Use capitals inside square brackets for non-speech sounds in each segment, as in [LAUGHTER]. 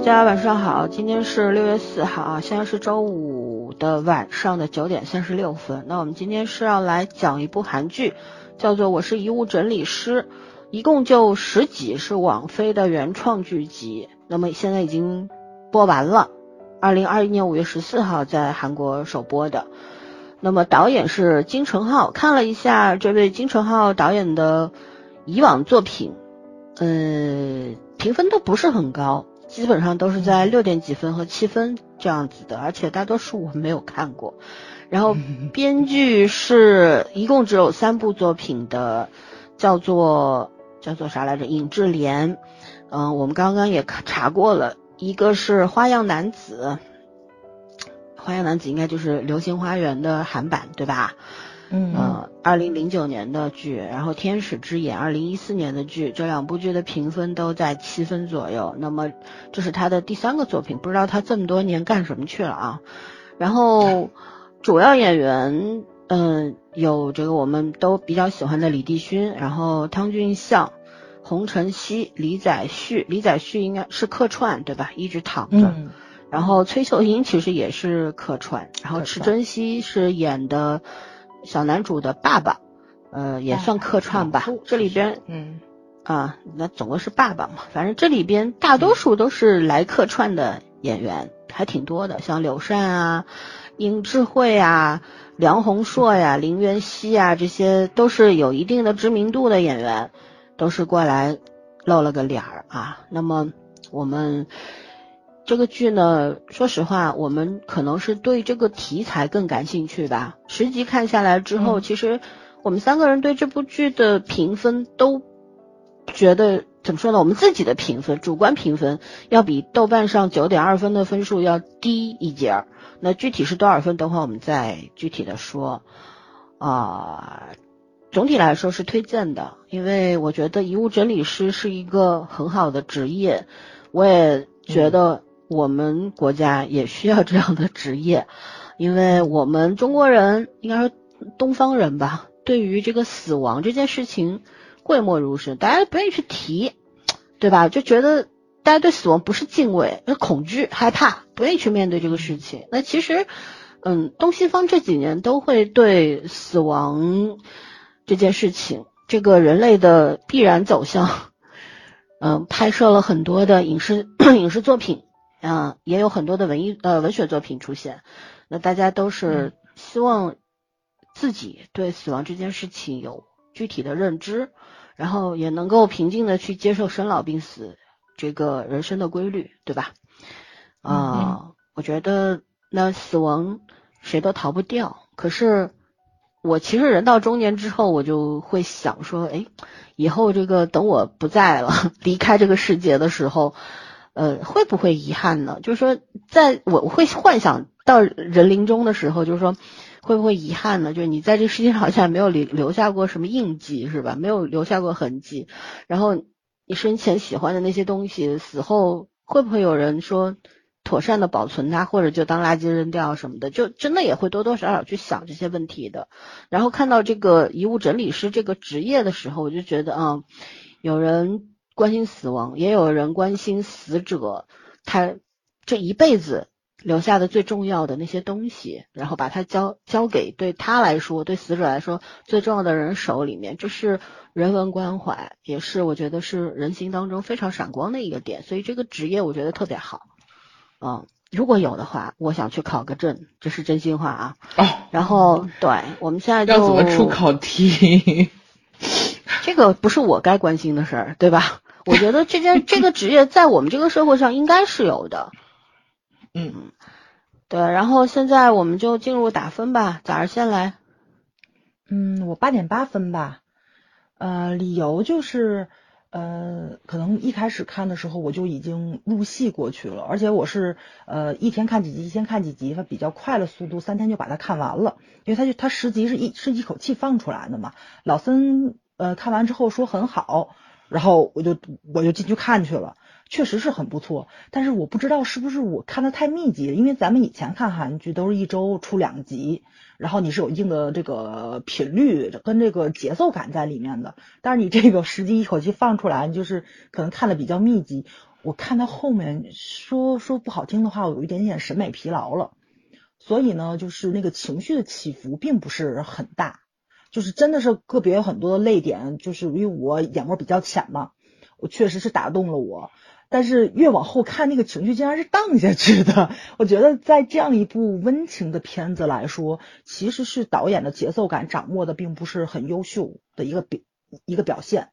大家晚上好，今天是六月四号啊，现在是周五的晚上的九点三十六分。那我们今天是要来讲一部韩剧，叫做《我是遗物整理师》，一共就十集，是网飞的原创剧集。那么现在已经播完了，二零二一年五月十四号在韩国首播的。那么导演是金承浩，看了一下这位金承浩导演的以往作品，呃，评分都不是很高。基本上都是在六点几分和七分这样子的，而且大多数我没有看过。然后 [LAUGHS] 编剧是一共只有三部作品的，叫做叫做啥来着？尹智莲。嗯，我们刚刚也查过了，一个是《花样男子》，《花样男子》应该就是《流星花园》的韩版，对吧？嗯，呃，二零零九年的剧，然后《天使之眼》二零一四年的剧，这两部剧的评分都在七分左右。那么这是他的第三个作品，不知道他这么多年干什么去了啊？然后主要演员，嗯，有这个我们都比较喜欢的李帝勋，然后汤俊相、洪晨曦、李宰旭，李宰旭应该是客串对吧？一直躺着。然后崔秀英其实也是客串，然后池珍熙是演的。小男主的爸爸，呃，也算客串吧。这里边，嗯，啊，那总归是爸爸嘛。反正这里边大多数都是来客串的演员，还挺多的，像柳善啊、殷智慧啊、梁宏硕呀、林元熙啊，这些都是有一定的知名度的演员，都是过来露了个脸儿啊。那么我们。这个剧呢，说实话，我们可能是对这个题材更感兴趣吧。十集看下来之后，其实我们三个人对这部剧的评分都觉得怎么说呢？我们自己的评分，主观评分要比豆瓣上九点二分的分数要低一截儿。那具体是多少分？等会我们再具体的说。啊，总体来说是推荐的，因为我觉得遗物整理师是一个很好的职业，我也觉得。我们国家也需要这样的职业，因为我们中国人应该说东方人吧，对于这个死亡这件事情讳莫如深，大家不愿意去提，对吧？就觉得大家对死亡不是敬畏，是恐惧、害怕，不愿意去面对这个事情。那其实，嗯，东西方这几年都会对死亡这件事情，这个人类的必然走向，嗯，拍摄了很多的影视 [CLEARS THROAT] 影视作品。嗯，也有很多的文艺呃文学作品出现，那大家都是希望自己对死亡这件事情有具体的认知，然后也能够平静的去接受生老病死这个人生的规律，对吧？啊，我觉得那死亡谁都逃不掉，可是我其实人到中年之后，我就会想说，哎，以后这个等我不在了，[LAUGHS] 离开这个世界的时候。呃，会不会遗憾呢？就是说，在我会幻想到人临终的时候，就是说，会不会遗憾呢？就是你在这世界上好像没有留留下过什么印记，是吧？没有留下过痕迹。然后你生前喜欢的那些东西，死后会不会有人说妥善的保存它，或者就当垃圾扔掉什么的？就真的也会多多少少去想这些问题的。然后看到这个遗物整理师这个职业的时候，我就觉得啊，有人。关心死亡，也有人关心死者他这一辈子留下的最重要的那些东西，然后把它交交给对他来说，对死者来说最重要的人手里面，这是人文关怀，也是我觉得是人心当中非常闪光的一个点。所以这个职业我觉得特别好，嗯，如果有的话，我想去考个证，这是真心话啊。哦，然后对我们现在要怎么出考题？[LAUGHS] 这个不是我该关心的事儿，对吧？我觉得这件这个职业在我们这个社会上应该是有的，嗯，对。然后现在我们就进入打分吧，早上先来？嗯，我八点八分吧。呃，理由就是呃，可能一开始看的时候我就已经入戏过去了，而且我是呃一天看几集，一天看几集，它比较快的速度，三天就把它看完了。因为它就它十集是一是一口气放出来的嘛。老森呃看完之后说很好。然后我就我就进去看去了，确实是很不错。但是我不知道是不是我看的太密集了，因为咱们以前看韩剧都是一周出两集，然后你是有一定的这个频率跟这个节奏感在里面的。但是你这个十集一口气放出来，就是可能看的比较密集。我看到后面说说不好听的话，我有一点点审美疲劳了。所以呢，就是那个情绪的起伏并不是很大，就是真的是个别有很多的泪点，就是因为我眼膜比较浅嘛，我确实是打动了我。但是越往后看，那个情绪竟然是荡下去的。我觉得在这样一部温情的片子来说，其实是导演的节奏感掌握的并不是很优秀的一个表一个表现。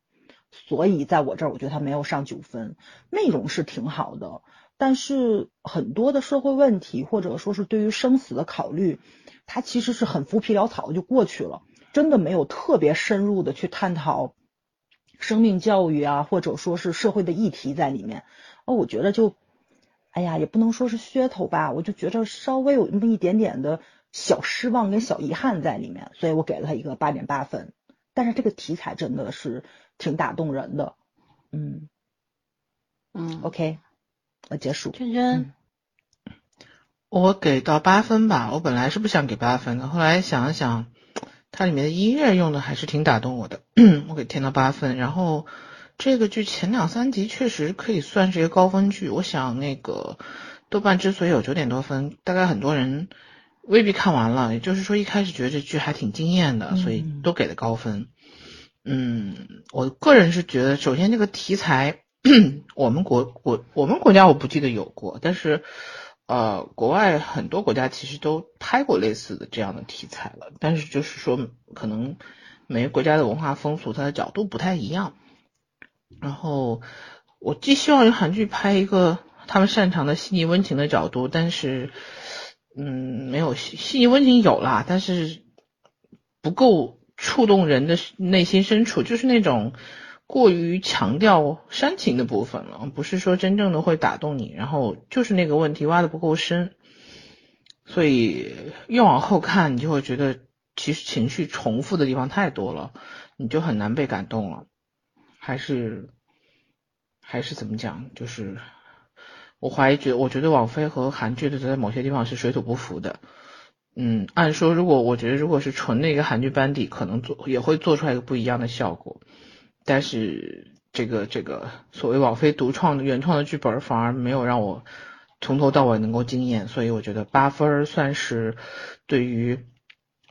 所以在我这儿，我觉得他没有上九分。内容是挺好的。但是很多的社会问题，或者说是对于生死的考虑，它其实是很浮皮潦草的就过去了，真的没有特别深入的去探讨生命教育啊，或者说是社会的议题在里面。哦，我觉得就，哎呀，也不能说是噱头吧，我就觉得稍微有那么一点点的小失望跟小遗憾在里面，所以我给了他一个八点八分。但是这个题材真的是挺打动人的，嗯嗯，OK。呃，结束。圈圈，我给到八分吧。我本来是不想给八分的，后来想了想，它里面的音乐用的还是挺打动我的，[CLEARS THROAT] 我给填了八分。然后这个剧前两三集确实可以算是一个高分剧。我想那个豆瓣之所以有九点多分，大概很多人未必看完了，也就是说一开始觉得这剧还挺惊艳的，所以都给了高分。嗯，我个人是觉得，首先这个题材。[CLEARS THROAT] 我们国我我们国家我不记得有过，但是呃，国外很多国家其实都拍过类似的这样的题材了，但是就是说可能每个国家的文化风俗它的角度不太一样。然后我既希望有韩剧拍一个他们擅长的细腻温情的角度，但是嗯，没有细细腻温情有啦，但是不够触动人的内心深处，就是那种。过于强调煽情的部分了，不是说真正的会打动你，然后就是那个问题挖的不够深，所以越往后看，你就会觉得其实情绪重复的地方太多了，你就很难被感动了。还是还是怎么讲？就是我怀疑，觉我觉得网飞和韩剧的在某些地方是水土不服的。嗯，按说如果我觉得如果是纯的一个韩剧班底，可能做也会做出来一个不一样的效果。但是这个这个所谓网飞独创的原创的剧本，反而没有让我从头到尾能够惊艳，所以我觉得八分算是对于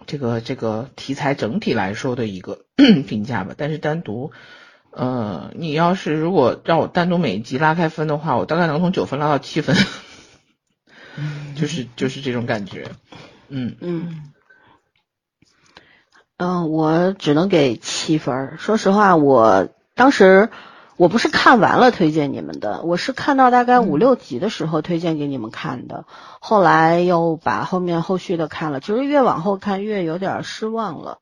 这个这个题材整体来说的一个 [CLEARS THROAT] 评价吧。但是单独，呃，你要是如果让我单独每一集拉开分的话，我大概能从九分拉到七分，[LAUGHS] 就是就是这种感觉，嗯嗯。嗯，我只能给七分。说实话，我当时我不是看完了推荐你们的，我是看到大概五六集的时候推荐给你们看的。后来又把后面后续的看了，其实越往后看越有点失望了。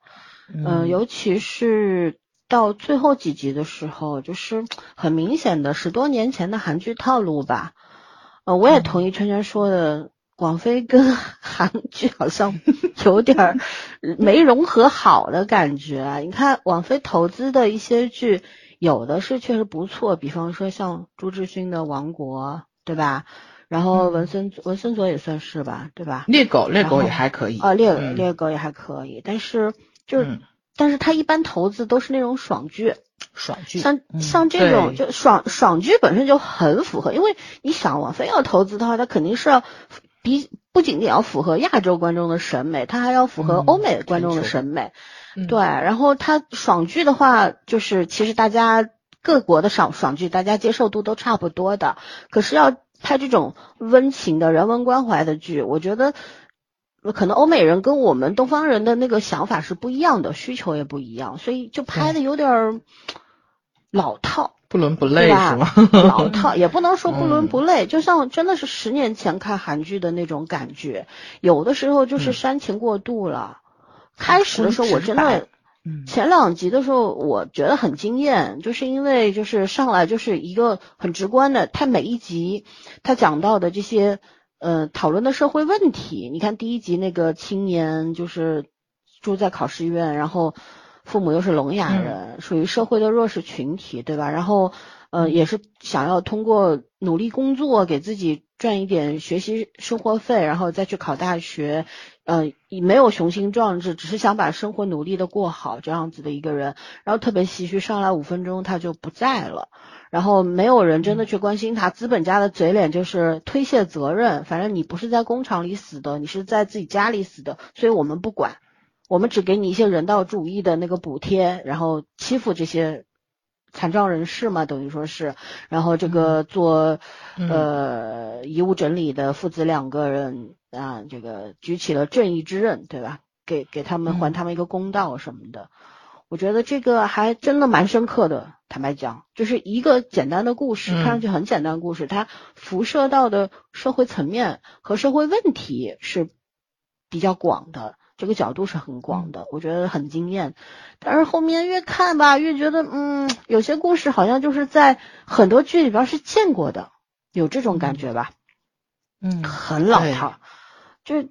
嗯，尤其是到最后几集的时候，就是很明显的十多年前的韩剧套路吧。呃，我也同意圈圈说的。广飞跟韩剧好像有点 [LAUGHS] 没融合好的感觉。你看网飞投资的一些剧，有的是确实不错，比方说像朱志勋的《王国》，对吧？然后文森文森佐也算是吧，对吧？猎狗猎狗也还可以。啊，猎猎狗也还可以，但是就是，但是他一般投资都是那种爽剧。爽剧，像像这种就爽爽剧本身就很符合，因为你想网飞要投资的话，它肯定是要。比不仅仅要符合亚洲观众的审美，它还要符合欧美观众的审美。对，然后它爽剧的话，就是其实大家各国的爽爽剧，大家接受度都差不多的。可是要拍这种温情的人文关怀的剧，我觉得可能欧美人跟我们东方人的那个想法是不一样的，需求也不一样，所以就拍的有点老套。不伦不类是吗？老套 [LAUGHS] 也不能说不伦不类，就像真的是十年前看韩剧的那种感觉，有的时候就是煽情过度了。开始的时候我真的，前两集的时候我觉得很惊艳，就是因为就是上来就是一个很直观的，他每一集他讲到的这些呃讨论的社会问题，你看第一集那个青年就是住在考试院，然后。父母又是聋哑人，属于社会的弱势群体，对吧？然后，呃，也是想要通过努力工作给自己赚一点学习生活费，然后再去考大学，呃，没有雄心壮志，只是想把生活努力的过好这样子的一个人，然后特别唏嘘，上来五分钟他就不在了。然后没有人真的去关心他，资本家的嘴脸就是推卸责任，反正你不是在工厂里死的，你是在自己家里死的，所以我们不管，我们只给你一些人道主义的那个补贴，然后欺负这些残障人士嘛，等于说是，然后这个做呃遗物整理的父子两个人啊，这个举起了正义之刃，对吧？给给他们还他们一个公道什么的。我觉得这个还真的蛮深刻的。坦白讲，就是一个简单的故事，看上去很简单的故事，它辐射到的社会层面和社会问题是比较广的，这个角度是很广的，我觉得很惊艳。但是后面越看吧，越觉得，嗯，有些故事好像就是在很多剧里边是见过的，有这种感觉吧？嗯，很老套，就。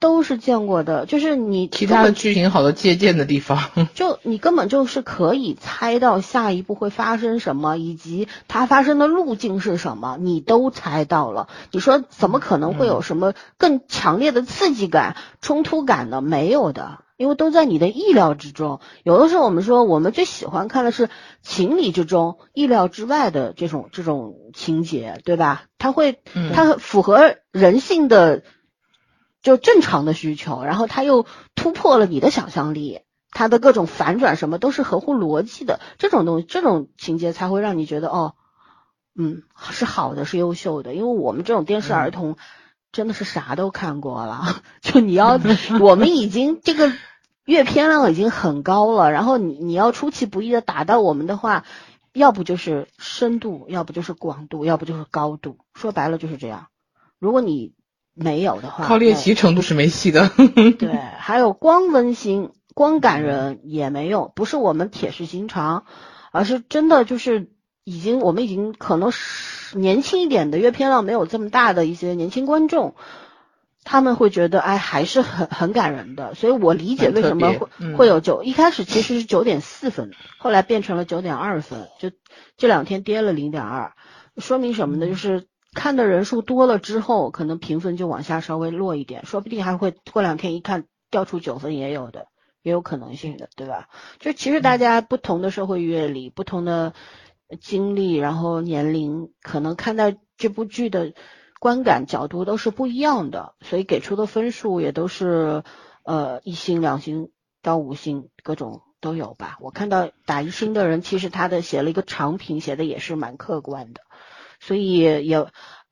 都是见过的，就是你其他的剧情好多借鉴的地方，[LAUGHS] 就你根本就是可以猜到下一步会发生什么，以及它发生的路径是什么，你都猜到了。你说怎么可能会有什么更强烈的刺激感、冲突感呢？没有的，因为都在你的意料之中。有的时候我们说，我们最喜欢看的是情理之中、意料之外的这种这种情节，对吧？它会，它符合人性的。就正常的需求，然后他又突破了你的想象力，他的各种反转什么都是合乎逻辑的，这种东西，这种情节才会让你觉得哦，嗯，是好的，是优秀的。因为我们这种电视儿童真的是啥都看过了，[LAUGHS] 就你要 [LAUGHS] 我们已经这个阅片量已经很高了，然后你你要出其不意的打到我们的话，要不就是深度，要不就是广度，要不就是高度，说白了就是这样。如果你没有的话，靠猎奇程度是没戏的。[LAUGHS] [LAUGHS] 对，还有光温馨、光感人也没用，不是我们铁石心肠，而是真的就是已经我们已经可能是年轻一点的阅片量没有这么大的一些年轻观众，他们会觉得哎还是很很感人的，所以我理解为什么会会有九，一开始其实是九点四分，后来变成了九点二分，就这两天跌了零点二，说明什么呢？就是。看的人数多了之后，可能评分就往下稍微落一点，说不定还会过两天一看掉出九分也有的，也有可能性的，对吧？就其实大家不同的社会阅历、不同的经历，然后年龄，可能看待这部剧的观感角度都是不一样的，所以给出的分数也都是呃一星、两星到五星，各种都有吧。我看到打一星的人，其实他的写了一个长评，写的也是蛮客观的。所以也，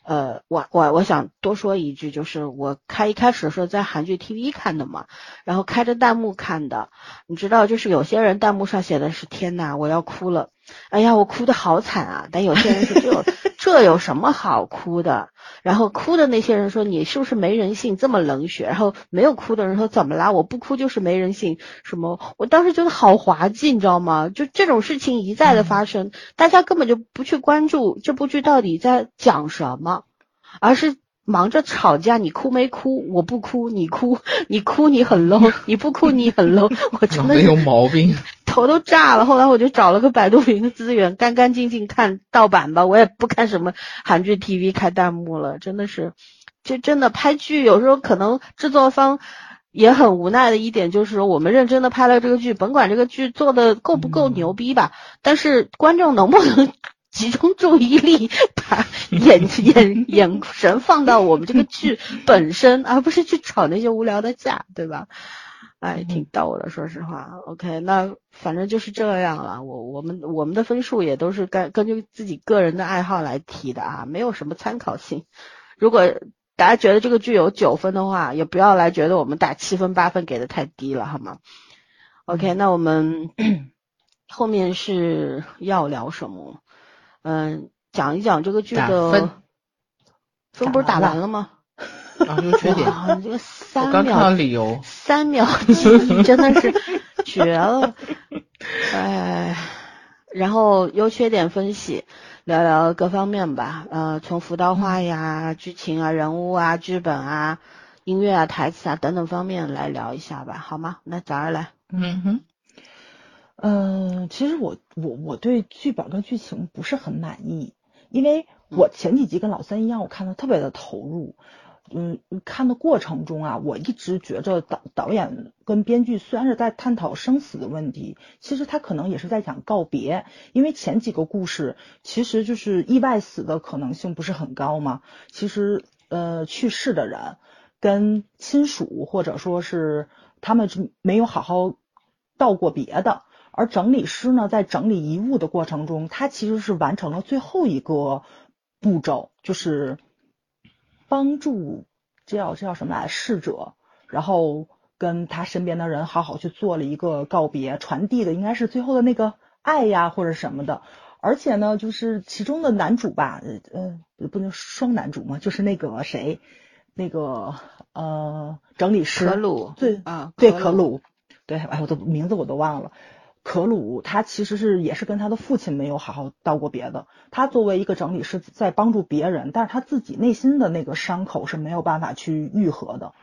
呃，我我我想多说一句，就是我开一开始是在韩剧 TV 看的嘛，然后开着弹幕看的，你知道，就是有些人弹幕上写的是天呐，我要哭了，哎呀，我哭的好惨啊，但有些人说这这有什么好哭的？然后哭的那些人说你是不是没人性这么冷血？然后没有哭的人说怎么啦？我不哭就是没人性？什么？我当时觉得好滑稽，你知道吗？就这种事情一再的发生，大家根本就不去关注这部剧到底在讲什么，而是忙着吵架。你哭没哭？我不哭，你哭，你哭你很 low，你不哭你很 low。[LAUGHS] 我真的有毛病。头都炸了，后来我就找了个百度云的资源，干干净净看盗版吧，我也不看什么韩剧 TV 开弹幕了，真的是，这真的拍剧有时候可能制作方也很无奈的一点就是，我们认真的拍了这个剧，甭管这个剧做的够不够牛逼吧，但是观众能不能集中注意力，把眼眼眼神放到我们这个剧本身，而不是去吵那些无聊的架，对吧？哎，挺逗的，说实话。OK，那反正就是这样了。我我们我们的分数也都是根根据自己个人的爱好来提的啊，没有什么参考性。如果大家觉得这个剧有九分的话，也不要来觉得我们打七分八分给的太低了，好吗？OK，那我们后面是要聊什么？嗯，讲一讲这个剧的分，分不是打完了吗？啊，优缺点。这个三秒理由，三秒记忆真的是绝了。[LAUGHS] 哎，然后优缺点分析，聊聊各方面吧。呃，从服道化呀、剧情啊、人物啊、剧本啊、音乐啊、台词啊等等方面来聊一下吧，好吗？那早儿来。嗯哼。嗯，其实我我我对剧本跟剧情不是很满意，因为我前几集跟老三一样，我看的特别的投入。嗯，看的过程中啊，我一直觉着导导演跟编剧虽然是在探讨生死的问题，其实他可能也是在讲告别，因为前几个故事其实就是意外死的可能性不是很高嘛。其实呃，去世的人跟亲属或者说是他们是没有好好道过别的。而整理师呢，在整理遗物的过程中，他其实是完成了最后一个步骤，就是帮助这叫这叫什么来逝者，然后跟他身边的人好好去做了一个告别，传递的应该是最后的那个爱呀或者什么的。而且呢，就是其中的男主吧，呃，不能双男主嘛，就是那个谁，那个呃，整理师可鲁对啊，对可可鲁，对，哎，我的名字我都忘了。可鲁他其实是也是跟他的父亲没有好好道过别的。他作为一个整理师在帮助别人，但是他自己内心的那个伤口是没有办法去愈合的。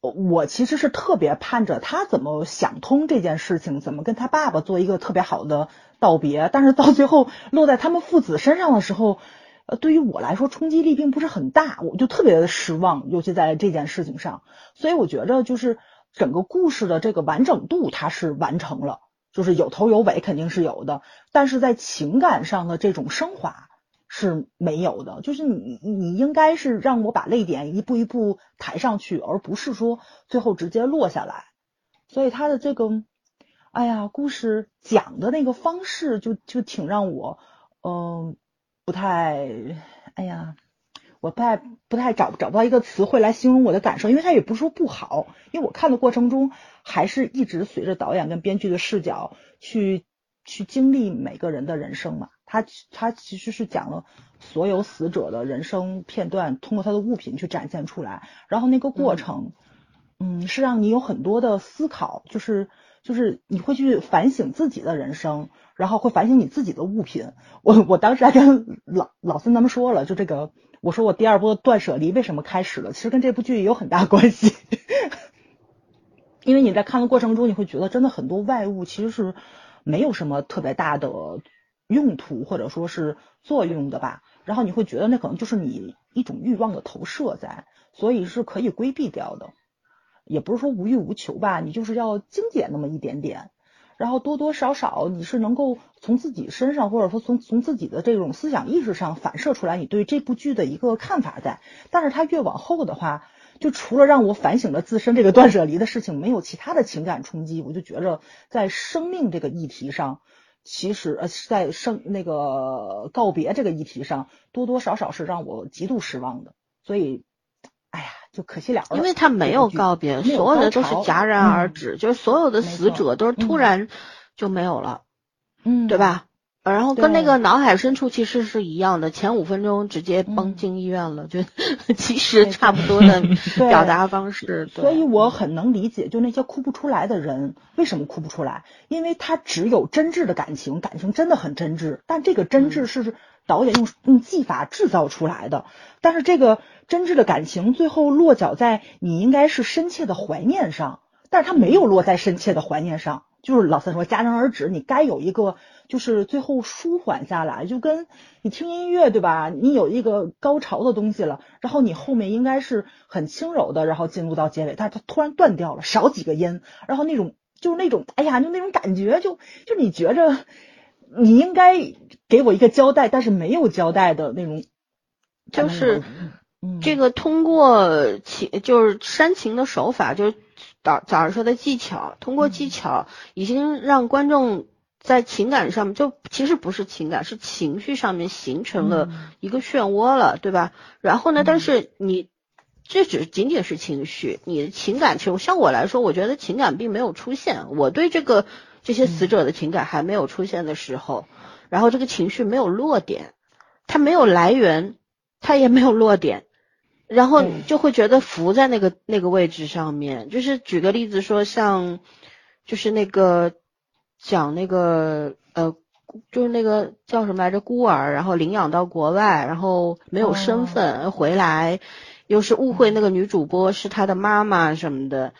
我其实是特别盼着他怎么想通这件事情，怎么跟他爸爸做一个特别好的道别。但是到最后落在他们父子身上的时候，呃，对于我来说冲击力并不是很大，我就特别的失望，尤其在这件事情上。所以我觉着就是整个故事的这个完整度它是完成了。就是有头有尾肯定是有的，但是在情感上的这种升华是没有的。就是你你应该是让我把泪点一步一步抬上去，而不是说最后直接落下来。所以他的这个，哎呀，故事讲的那个方式就就挺让我嗯不太，哎呀。我不太不太找找不到一个词汇来形容我的感受，因为它也不是说不好，因为我看的过程中还是一直随着导演跟编剧的视角去去经历每个人的人生嘛。他他其实是讲了所有死者的人生片段，通过他的物品去展现出来，然后那个过程，嗯，是让你有很多的思考，就是就是你会去反省自己的人生，然后会反省你自己的物品。我我当时还跟老老孙他们说了，就这个。我说我第二波断舍离为什么开始了？其实跟这部剧也有很大关系，[LAUGHS] 因为你在看的过程中，你会觉得真的很多外物其实是没有什么特别大的用途或者说是作用的吧。然后你会觉得那可能就是你一种欲望的投射在，所以是可以规避掉的。也不是说无欲无求吧，你就是要精简那么一点点。然后多多少少你是能够从自己身上，或者说从从自己的这种思想意识上反射出来你对这部剧的一个看法在。但是它越往后的话，就除了让我反省了自身这个断舍离的事情，没有其他的情感冲击。我就觉着在生命这个议题上，其实呃在生那个告别这个议题上，多多少少是让我极度失望的。所以，哎呀。就可惜了，因为他没有告别，所有的都是戛然而止，就是所有的死者都是突然就没有了，嗯，对吧？然后跟那个脑海深处其实是一样的，前五分钟直接崩进医院了，就 [LAUGHS] 其实差不多的 [LAUGHS] 表达方式。所以我很能理解，就那些哭不出来的人为什么哭不出来，因为他只有真挚的感情，感情真的很真挚，但这个真挚是导演用用技法制造出来的，但是这个真挚的感情最后落脚在你应该是深切的怀念上，但是他没有落在深切的怀念上。就是老三说戛然而止，你该有一个就是最后舒缓下来，就跟你听音乐对吧？你有一个高潮的东西了，然后你后面应该是很轻柔的，然后进入到结尾，但是它突然断掉了，少几个音，然后那种就是那种哎呀，就那种感觉，就就你觉着你应该给我一个交代，但是没有交代的那种，就是这个通过情就是煽情的手法就是。早早上说的技巧，通过技巧已经让观众在情感上面，就其实不是情感，是情绪上面形成了一个漩涡了，对吧？然后呢，但是你这只仅仅是情绪，你的情感其实像我来说，我觉得情感并没有出现。我对这个这些死者的情感还没有出现的时候，然后这个情绪没有落点，它没有来源，它也没有落点。然后就会觉得浮在那个那个位置上面，就是举个例子说，像就是那个讲那个呃，就是那个叫什么来着，孤儿，然后领养到国外，然后没有身份回来，又是误会那个女主播是他的妈妈什么的，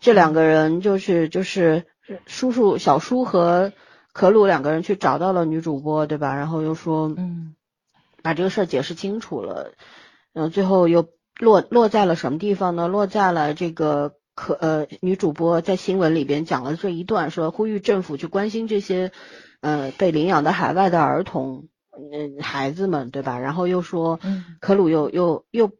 这两个人就是就是叔叔小叔和可鲁两个人去找到了女主播，对吧？然后又说，嗯把这个事儿解释清楚了，然后最后又落落在了什么地方呢？落在了这个可呃女主播在新闻里边讲了这一段，说呼吁政府去关心这些呃被领养的海外的儿童，嗯、孩子们，对吧？然后又说，嗯可鲁又又又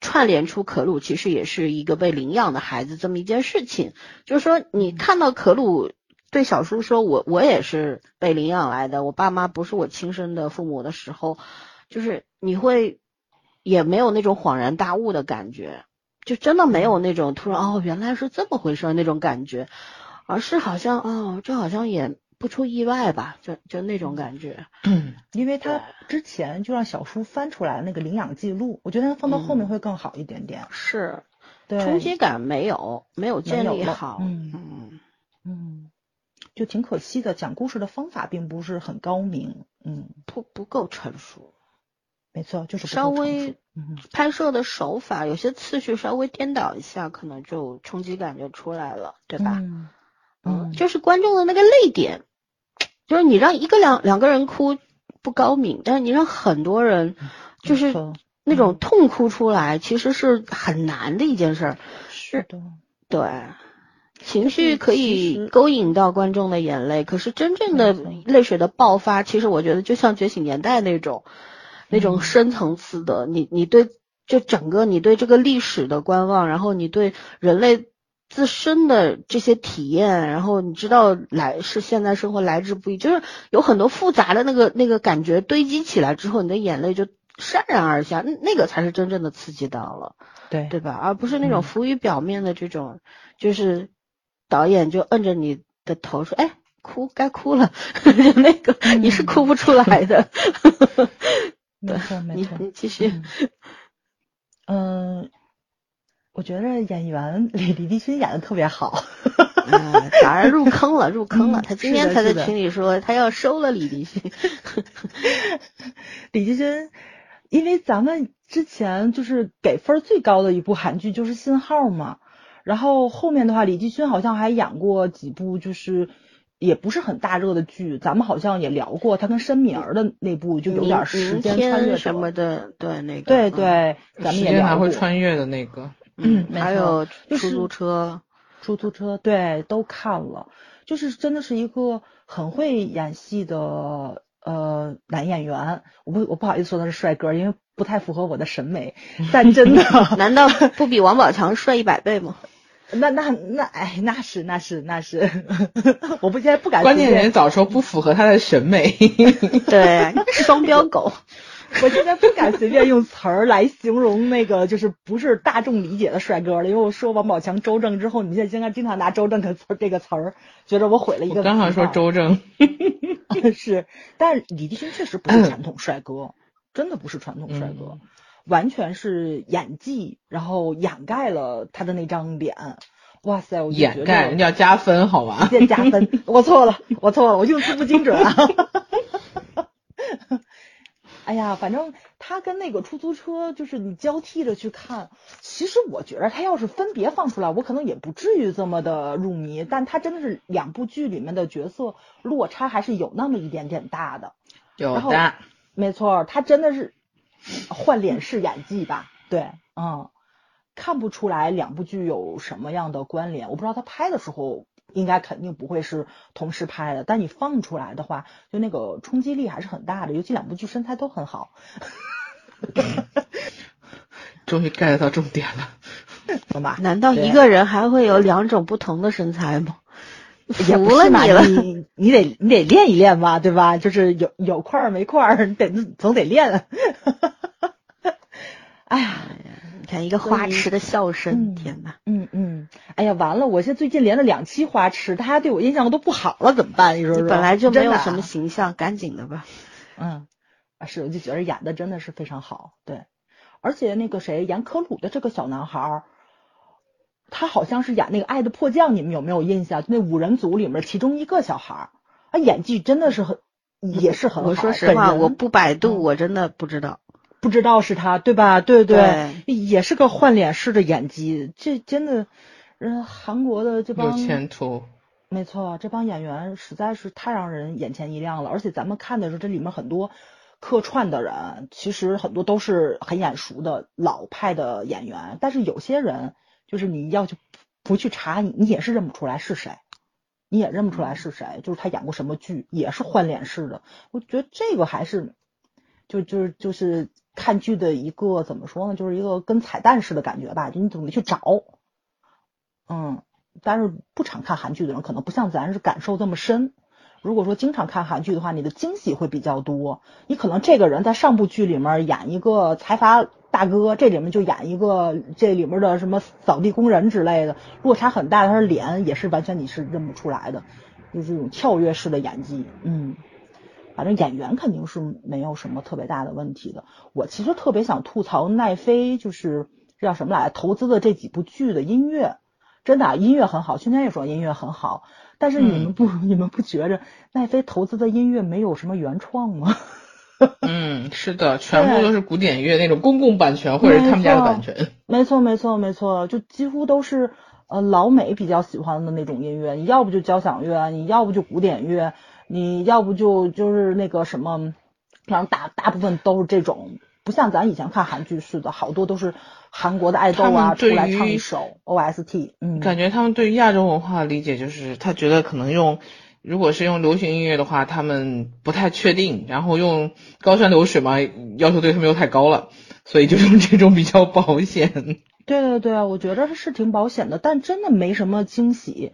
串联出可鲁其实也是一个被领养的孩子这么一件事情，就是说你看到可鲁对小叔说我我也是被领养来的，我爸妈不是我亲生的父母的时候，就是你会也没有那种恍然大悟的感觉，就真的没有那种突然哦原来是这么回事儿那种感觉，而是好像哦这好像也不出意外吧，就就那种感觉。嗯。因为他之前就让小叔翻出来那个领养记录，我觉得他放到后面会更好一点点。是。对，冲击感没有没有建立好，嗯。嗯。嗯，就挺可惜的，讲故事的方法并不是很高明。嗯，不不够成熟，没错，就是稍微嗯拍摄的手法有些次序稍微颠倒一下，可能就冲击感就出来了，对吧？嗯嗯，就是观众的那个泪点，就是你让一个两两个人哭不高明，但是你让很多人就是那种痛哭出来，其实是很难的一件事儿。是的，对，情绪可以勾引到观众的眼泪，可是真正的泪水的爆发，其实我觉得就像《觉醒年代》那种，那种嗯深层次的，你你对就整个你对这个历史的观望，然后你对人类自身的这些体验，然后你知道来是现在生活来之不易，就是有很多复杂的那个那个感觉堆积起来之后，你的眼泪就潸然而下，那那个才是真正的刺激到了。对对吧？而不是那嗯种浮于表面的这种，就是导演就摁着你的头说：“哎，哭该哭了。”就 [LAUGHS] 那个你是哭不出来的。没错 [LAUGHS] 没你错。你继续。嗯，我觉得演员李李帝勋演的特别好。嗯，早上入坑了，入坑了。嗯他今天才在群里说他要收了李迪勋。[LAUGHS] 李帝勋，因为咱们之前就是给分儿最高的一部韩剧就是《信号》嘛，然后后面的话，李帝勋好像还演过几部就是也不是很大热的剧，咱们好像也聊过他跟申敏儿的那部，就有点时间穿越什么的。对那个。对嗯，对，咱们时间还也聊过会穿越的那个，嗯还有出租车。出租车，对，都看了，就是真的是一个很会演戏的呃男演员。我不我不好意思说他是帅哥，因为不太符合我的审美，[LAUGHS] 但真的，[LAUGHS] 难道不比王宝强帅一百倍吗？[LAUGHS] 那那那哎，那是那是那是，我不现在不敢关键人早说不符合他的审美。对，双标狗。[LAUGHS] 我现在不敢随便用词儿来形容那个就是不是大众理解的帅哥了，因为我说王宝强、周正之后，你们现在经常经常拿周正这词儿这个词儿，觉得我毁了一个我刚好说周正，[LAUGHS] 是，但是李帝勋确实不是传统帅哥，[LAUGHS] 真的不是传统帅哥，嗯完全是演技，然后掩盖了他的那张脸。哇塞，我掩盖人家要加分好吧？直接加分，我错了，我错了，我用词不精准啊。哎呀，反正他跟那个出租车，就是你交替着去看。其实我觉得他要是分别放出来，我可能也不至于这么的入迷。但他真的是两部剧里面的角色落差还是有那么一点点大的。有的，没错，他真的是换脸式演技吧？对，嗯，看不出来两部剧有什么样的关联。我不知道他拍的时候应该肯定不会是同时拍的，但你放出来的话，就那个冲击力还是很大的。尤其两部剧身材都很好，终于 get 到重点了。[LAUGHS] 懂吧？难道一个人还会有两种不同的身材吗？也服了你了。你你得你得练一练嘛，对吧？就是有有块儿没块儿，你得总得练。[LAUGHS] 哎呀，你看一个花痴的笑声，嗯天哪！嗯嗯，哎呀，完了！我现在最近连了两期花痴，大家对我印象都不好了，怎么办？你说说。本来就没有什么形象，赶紧的吧。嗯，啊是，我就觉得演的真的是非常好，对，而且那个谁演可鲁的这个小男孩儿，他好像是演那个《爱的迫降》，你们有没有印象？那五人组里面其中一个小孩儿，他演技真的是很，也是很好。我说实话，我不百度，嗯我真的不知道。不知道是他，对吧？对对。也是个换脸式的演技，这真的，人韩国的这帮有前途，没错，这帮演员实在是太让人眼前一亮了，而且咱们看的时候这里面很多客串的人，其实很多都是很眼熟的老派的演员，但是有些人就是你要去不去查，你你也是认不出来是谁，你也认不出来是谁，就是他演过什么剧，也是换脸式的。我觉得这个还是就就是就是看剧的一个怎么说呢，就是一个跟彩蛋似的感觉吧，就你怎么去找，嗯。但是不常看韩剧的人，可能不像咱是感受这么深。如果说经常看韩剧的话，你的惊喜会比较多。你可能这个人在上部剧里面演一个财阀大哥，这里面就演一个这里面的什么扫地工人之类的，落差很大。他的脸也是完全你是认不出来的，就是这种跳跃式的演技。嗯，反正演员肯定是没有什么特别大的问题的。我其实特别想吐槽奈飞，就是叫什么来投资的这几部剧的音乐。真的音乐很好，圈圈也说音乐很好，但是你们不你们不觉着奈飞投资的音乐没有什么原创吗？[LAUGHS] 嗯，是的，全部都是古典乐那种公共版权或者他们家的版权。没错没错没错，就几乎都是呃老美比较喜欢的那种音乐，你要不就交响乐，你要不就古典乐，你要不就就是那个什么，反正大大部分都是这种。不像咱以前看韩剧似的，好多都是韩国的爱豆啊出来唱一首 OST。嗯，感觉他们对于亚洲文化的理解就是，他觉得可能用，如果是用流行音乐的话，他们不太确定，然后用高山流水嘛，要求对他们又太高了，所以就用这种比较保险。对对对，我觉得是挺保险的，但真的没什么惊喜。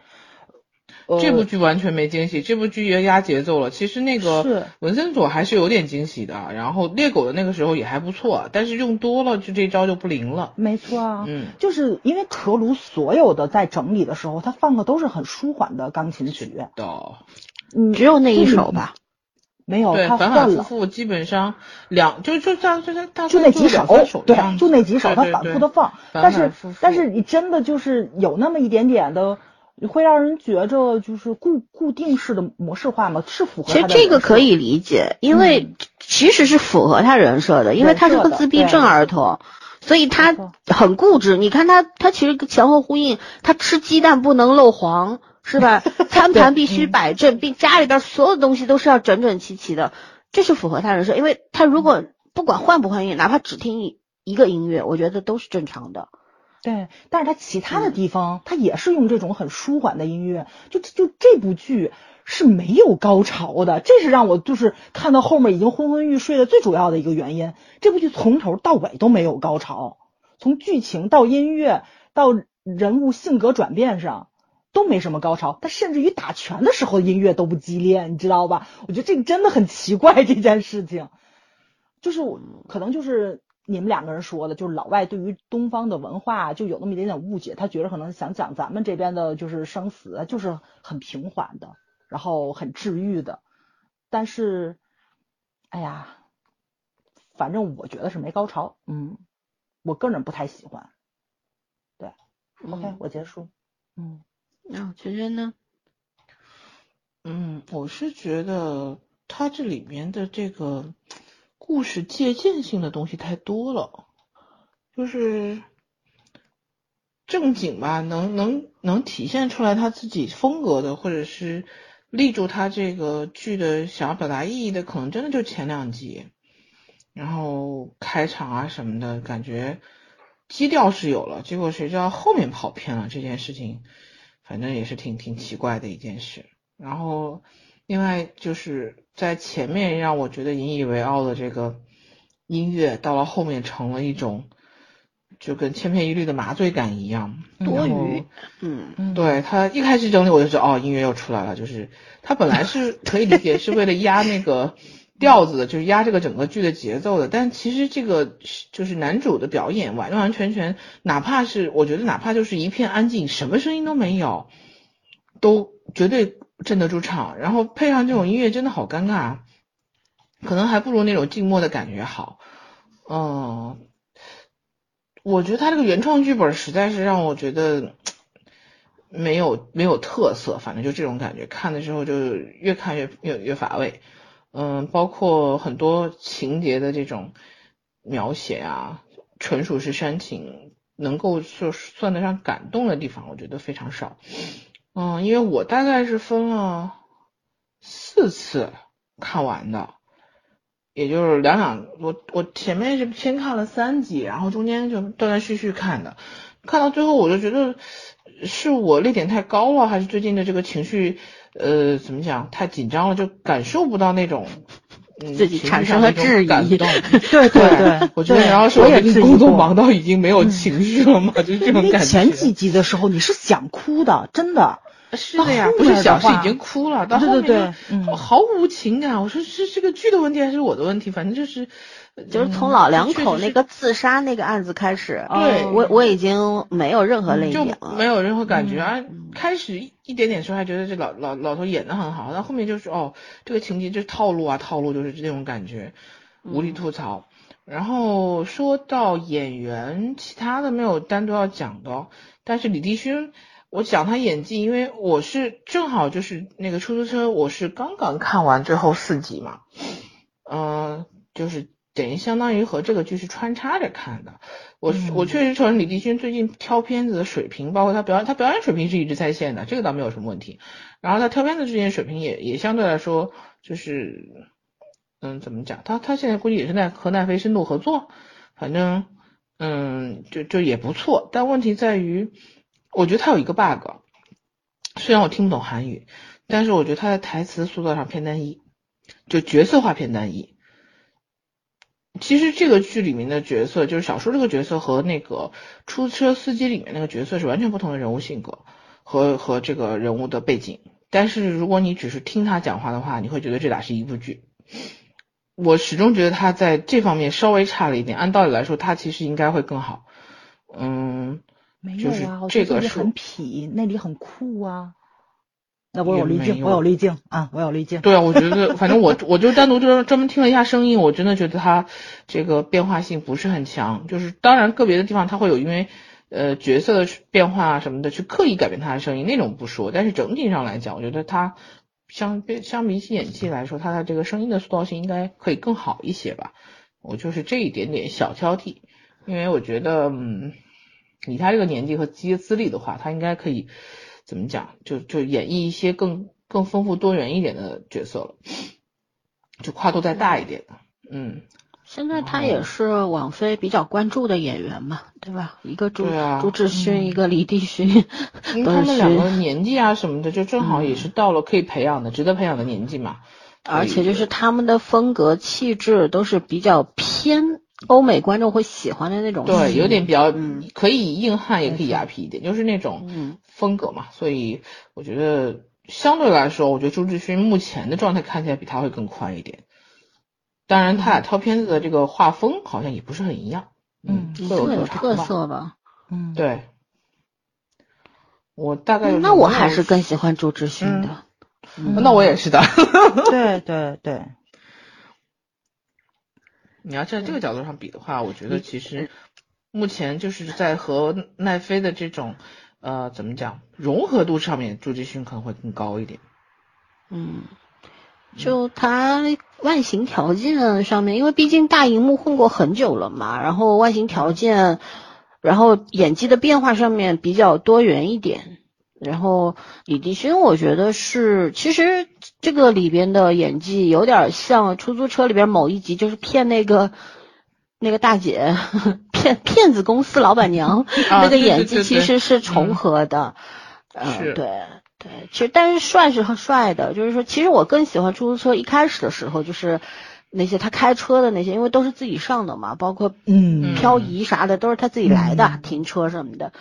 这部剧完全没惊喜，这部剧也压节奏了。其实那个文森佐还是有点惊喜的，然后猎狗的那个时候也还不错，但是用多了就这招就不灵了。没错啊，嗯，就是因为可鲁所有的在整理的时候，他放的都是很舒缓的钢琴曲的，嗯，只有那一首吧，没有，对，反反复复基本上两就就像就像就那几首，对，就那几首他反复的放，但是但是你真的就是有那么一点点的。会让人觉着就是固固定式的模式化吗？是符合。其实这个可以理解，因为其实是符合他人设的，因为他是个自闭症儿童，所以他很固执。你看他，他其实前后呼应，他吃鸡蛋不能漏黄，是吧？[LAUGHS] 餐盘必须摆正，并家里边所有东西都是要整整齐齐的，这是符合他人设。因为他如果不管换不换音乐，哪怕只听一一个音乐，我觉得都是正常的。对，但是他其他的地方，他也是用这种很舒缓的音乐。就就这部剧是没有高潮的，这是让我就是看到后面已经昏昏欲睡的最主要的一个原因。这部剧从头到尾都没有高潮，从剧情到音乐到人物性格转变上都没什么高潮。他甚至于打拳的时候音乐都不激烈，你知道吧？我觉得这个真的很奇怪，这件事情就是我可能就是。你们两个人说的，就是老外对于东方的文化就有那么一点点误解，他觉得可能想讲咱们这边的就是生死，就是很平缓的，然后很治愈的。但是，哎呀，反正我觉得是没高潮，嗯，我个人不太喜欢。对，OK，我结束。嗯，那圈圈呢？嗯，我是觉得他这里面的这个。故事借鉴性的东西太多了，就是正经吧，能能能体现出来他自己风格的，或者是立住他这个剧的想要表达意义的，可能真的就前两集，然后开场啊什么的，感觉基调是有了，结果谁知道后面跑偏了，这件事情反正也是挺挺奇怪的一件事，然后。另外就是在前面让我觉得引以为傲的这个音乐，到了后面成了一种就跟千篇一律的麻醉感一样多余。嗯，对他一开始整理我就知道哦，音乐又出来了，就是他本来是可以理解是为了压那个 [LAUGHS] 调子的，就是压这个整个剧的节奏的，但其实这个就是男主的表演完完全全，哪怕是我觉得哪怕就是一片安静，什么声音都没有，都绝对。镇得住场，然后配上这种音乐真的好尴尬，可能还不如那种静默的感觉好。嗯，我觉得他这个原创剧本实在是让我觉得没有没有特色，反正就这种感觉，看的时候就越看越越越乏味。嗯，包括很多情节的这种描写啊，纯属是煽情，能够就算得上感动的地方，我觉得非常少。嗯，因为我大概是分了四次看完的，也就是两两，我我前面是先看了三集，然后中间就断断续续看的，看到最后我就觉得是我泪点太高了，还是最近的这个情绪呃怎么讲太紧张了，就感受不到那种。嗯，自己产生了质疑，感 [LAUGHS] 动。对对对，我觉得然后是我最近工作忙到已经没有情绪了嘛，就这种感觉。前几集的时候你是想哭的，真的。是的呀，不是小是已经哭了，到后面毫无情感。我说是这个剧的问题还是我的问题？反正就是。就是从老两口那个自杀那个案子开始，对我我已经没有任何泪点了，没有任何感觉啊。开始一点点时候还觉得这老老老头演的很好，到后面就是哦，这个情节就是套路啊，套路就是这种感觉，无力吐槽。然后说到演员，其他的没有单独要讲的，但是李帝勋，我讲他演技，因为我是正好就是那个出租车，我是刚刚看完最后四集嘛，嗯，就是。等于相当于和这个剧是穿插着看的，我我确实承认李帝勋最近挑片子的水平，包括他表演他表演水平是一直在线的，这个倒没有什么问题。然后他挑片子之间水平也也相对来说就是，嗯，怎么讲？他他现在估计也是在和奈飞深度合作，反正嗯，就就也不错。但问题在于，我觉得他有一个 bug，虽然我听不懂韩语，但是我觉得他的台词塑造上偏单一，就角色化偏单一。其实这个剧里面的角色，就是小说这个角色和那个出租车司机里面那个角色是完全不同的人物性格和和这个人物的背景。但是如果你只是听他讲话的话，你会觉得这俩是一部剧。我始终觉得他在这方面稍微差了一点。按道理来说，他其实应该会更好。嗯，没有啊，我觉得很痞，那里很酷啊。那我有滤镜，我有滤镜啊，我有滤镜。对啊，我觉得反正我我就单独就专门听了一下声音，我真的觉得他这个变化性不是很强。就是当然个别的地方他会有因为呃角色的变化啊什么的去刻意改变他的声音那种不说，但是整体上来讲，我觉得他相比相比起演技来说，他的这个声音的塑造性应该可以更好一些吧。我就是这一点点小挑剔，因为我觉得嗯以他这个年纪和资资历的话，他应该可以。怎么讲？就就演绎一些更更丰富多元一点的角色了，就跨度再大一点的。嗯，现在他也是网飞比较关注的演员嘛，对吧？一个朱朱志勋，一个李帝勋，因 [LAUGHS] 为他们两个年纪啊什么的，就正好也是到了可以培养的、值得培养的年纪嘛。而且就是他们的风格、气质都是比较偏。欧美观众会喜欢的那种，对，有点比较可以硬汉，也可以雅痞一点，就是那种风格嘛。所以我觉得相对来说，我觉得朱志勋目前的状态看起来比他会更宽一点。当然，他俩挑片子的这个画风好像也不是很一样，嗯，各有特色吧。嗯，对。我大概那我还是更喜欢朱志勋的。那我也是的。对 [LAUGHS] 对对。你要站在这个角度上比的话，我觉得其实目前就是在和奈飞的这种呃怎么讲融合度上面，朱继勋可能会更高一点。嗯，就他外形条件上面，因为毕竟大荧幕混过很久了嘛，然后外形条件，然后演技的变化上面比较多元一点。然后李帝勋，我觉得是，其实这个里边的演技有点像出租车里边某一集，就是骗那个那个大姐，骗骗子公司老板娘那个演技其实是重合的。嗯，对对，其实但是帅是很帅的，就是说，其实我更喜欢出租车一开始的时候，就是那些他开车的那些，因为都是自己上的嘛，包括嗯漂移啥的都是他自己来的，停车什么的。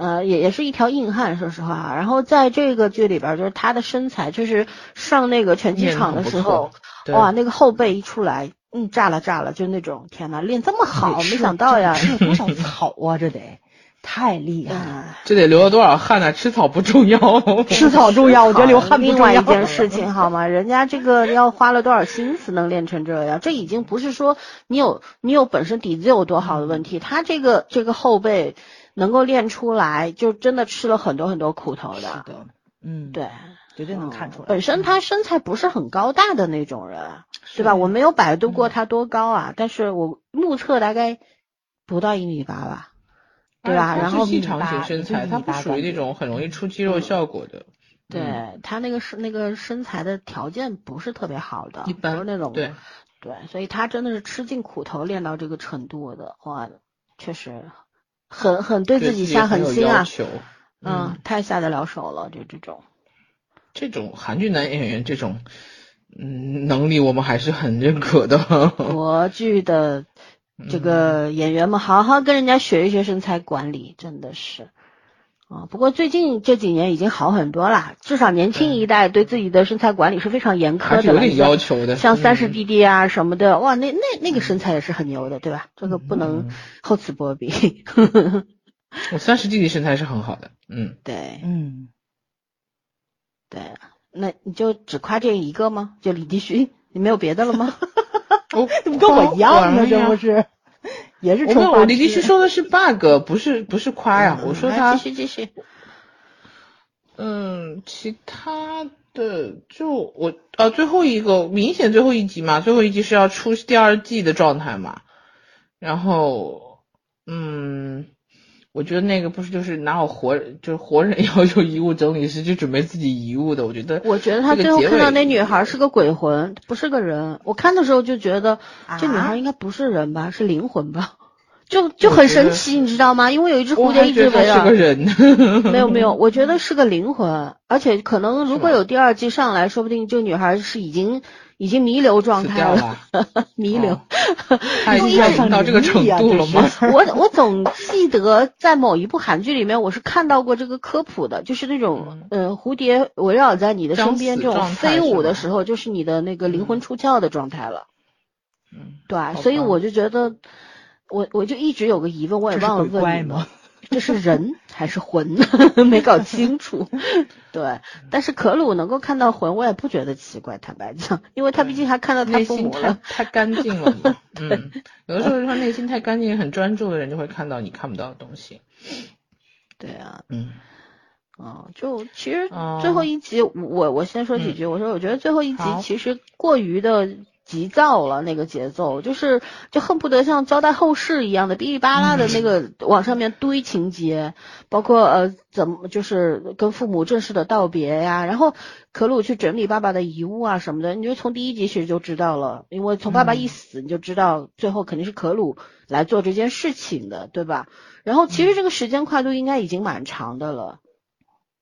呃，也也是一条硬汉，说实话。然后在这个剧里边，就是他的身材，就是上那个拳击场的时候，哇，那个后背一出来，嗯，炸了炸了，就那种，天呐，练这么好，没想到呀，吃了多少草啊，这得太厉害了，这得流了多少汗啊？吃草不重要，[LAUGHS] 吃草重要，我觉得流汗另外一件事情好吗？人家这个要花了多少心思能练成这样？这已经不是说你有你有本身底子有多好的问题，他这个这个后背。能够练出来，就真的吃了很多很多苦头的。嗯，对，绝对能看出来。本身他身材不是很高大的那种人，对吧？我没有百度过他多高啊，但是我目测大概不到一米八吧，对吧？然后细长型身材，他不属于那种很容易出肌肉效果的。对他那个是那个身材的条件不是特别好的，一般不是那种对，对，所以他真的是吃尽苦头练到这个程度的，哇，确实很很对自己下狠心啊，嗯，太下得了手了，就这种。这种韩剧男演员这种嗯能力，我们还是很认可的。[LAUGHS] 国剧的这个演员们，好好跟人家学一学身材管理，真的是。啊，不过最近这几年已经好很多啦，至少年轻一代对自己的身材管理是非常严苛的有点要求的。像三十嗯弟弟啊什么的，哇，那那那个身材也是很牛的，对吧？这个不能嗯厚此薄彼。我三十弟弟身材是很好的，嗯，对嗯，对，那你就只夸这一个吗？就李迪勋，你没有别的了吗？哦，[LAUGHS] 这不跟我一样吗？果然呀这不是，也是我没有，我李律师说的是 bug，不是不是夸呀，我说来他继续继续。嗯，其他的就我啊最后一个明显最后一集嘛，最后一集是要出第二季的状态嘛，然后嗯，我觉得那个不是就是哪有活就是活人 [LAUGHS] 要求遗物整理师就准备自己遗物的，我觉得我觉得他最后看到那女孩是个鬼魂，不是个人。我看的时候就觉得这女啊孩应该不是人吧，是灵魂吧？就就很神奇，你知道吗？因为有一只蝴蝶一直围绕觉得是个。人，[LAUGHS] 没有没有，我觉得是个灵魂，而且可能如果有第二季上来，说不定这女孩是已经已经弥留状死态掉了，[LAUGHS] 弥留。[LAUGHS] 已经到这个程度了吗？我我总记得在某一部韩剧里面，我是看到过这个科普的，就是那种呃蝴蝶围绕在你的身边这种飞舞的时候，就是你的那个灵魂出窍的状态了。嗯，对所以我就觉得，我我就一直有个疑问，我也忘了问你？这是人还是魂？[LAUGHS] 没搞清楚。对，但是可鲁能够看到魂，我也不觉得奇怪，坦白讲，因为他毕竟还看到他内心太父母了。太干净了嘛，[LAUGHS] 嗯，有的时候他内心太干净、很专注的人，就会看到你看不到的东西，对啊，嗯，哦，就其实哦最后一集，我我先说几句。我说，我觉得最后一集其实过于的急躁了，那个节奏就是就恨不得像交代后事一样的哔哩吧啦的那个 [LAUGHS] 往上面堆情节，包括呃怎么就是跟父母正式的道别呀，然后可鲁去整理爸爸的遗物啊什么的，你就从第一集其实就知道了，因为从爸爸一死你就知道最后肯定是可鲁来做这件事情的，对吧？然后其实这个时间跨度应该已经蛮长的了。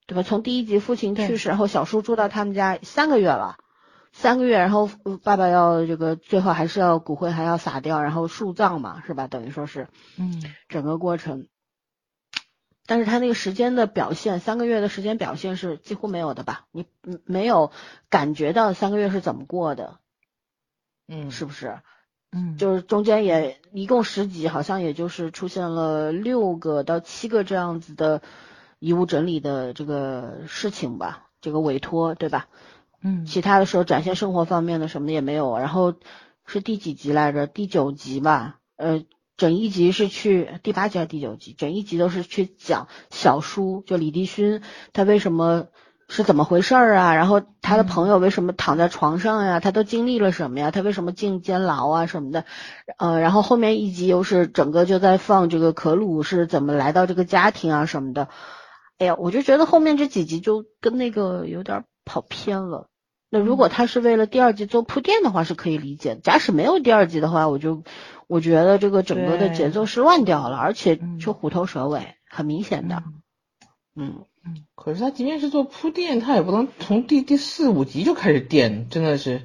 对吧？从第一集父亲去世，然后小叔住到他们家三个月了，三个月，然后呃爸爸要这个最后还是要骨灰还要撒掉，然后树葬嘛，是吧？等于说是嗯整个过程。但是他那个时间的表现，三个月的时间表现是几乎没有的吧？你嗯没有感觉到三个月是怎么过的，嗯，是不是？嗯，就是中间也一共十几，好像也就是出现了六个到七个这样子的遗物整理的这个事情吧，这个委托对吧？嗯其他的时候展现生活方面的什么的也没有。然后是第几集来着？第九集吧？呃，整一集是去第八集还是第九集？整一集都是去讲小叔，就李帝勋他为什么是怎么回事儿啊？然后他的朋友为什么躺在床上呀？他都经历了什么呀？他为什么进监牢啊什么的？呃，然后后面一集又是整个就在放这个可鲁是怎么来到这个家庭啊什么的。哎呀，我就觉得后面这几集就跟那个有点跑偏了。那如果他是为了第二季做铺垫的话，是可以理解的。假使没有第二季的话，我就我觉得这个整个的节奏是乱掉了，而且嗯就虎头蛇尾，很明显的。嗯，可是他即便是做铺垫，他也不能从第第四五集就开始垫，真的是，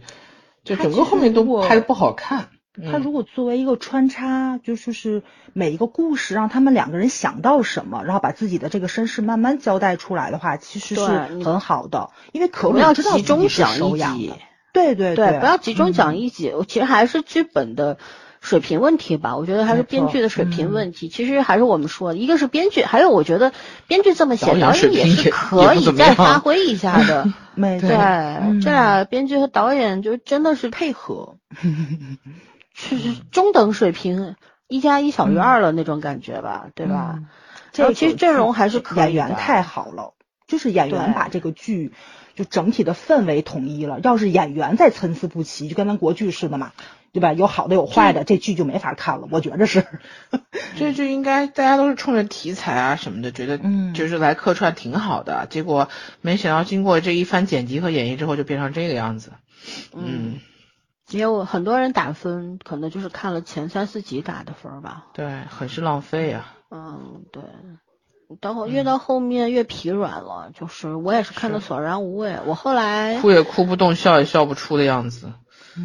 就整个后面都拍的不好看。他如果作为一个穿插，就说是每一个故事让他们两个人想到什么，然后把自己的这个身世慢慢交代出来的话，其实是很好的。因为可不要集中讲一集对对对，不要集中讲嗯一集，其实还是剧本的水平问题吧。我觉得还是编剧的水平嗯问题。其实还是我们说的，一个是编剧，还有我觉得编剧这么写，导演也是可以再发挥一下的。[LAUGHS] 没错对，嗯这俩编剧和导演就真的是配合，[LAUGHS] 是是中等水平，一加一小于二了那种感觉吧，对吧？嗯然后这其实阵容还是可以演员太好了，就是演员把这个剧就整体的氛围统一了。要是演员再参差不齐，就跟咱国剧似的嘛，对吧？有好的有坏的，这剧就没法看了。我觉着是，[LAUGHS] 这就应该大家都是冲着题材啊什么的，觉得嗯就是来客串挺好的，结果没想到经过这一番剪辑和演绎之后，就变成这个样子。嗯，也有很多人打分，可能就是看了前三四集打的分儿吧。对，很是浪费啊。嗯，对。到后越到后面越疲软了，就是我也是看的索然无味。我后来哭也哭不动，笑也笑不出的样子。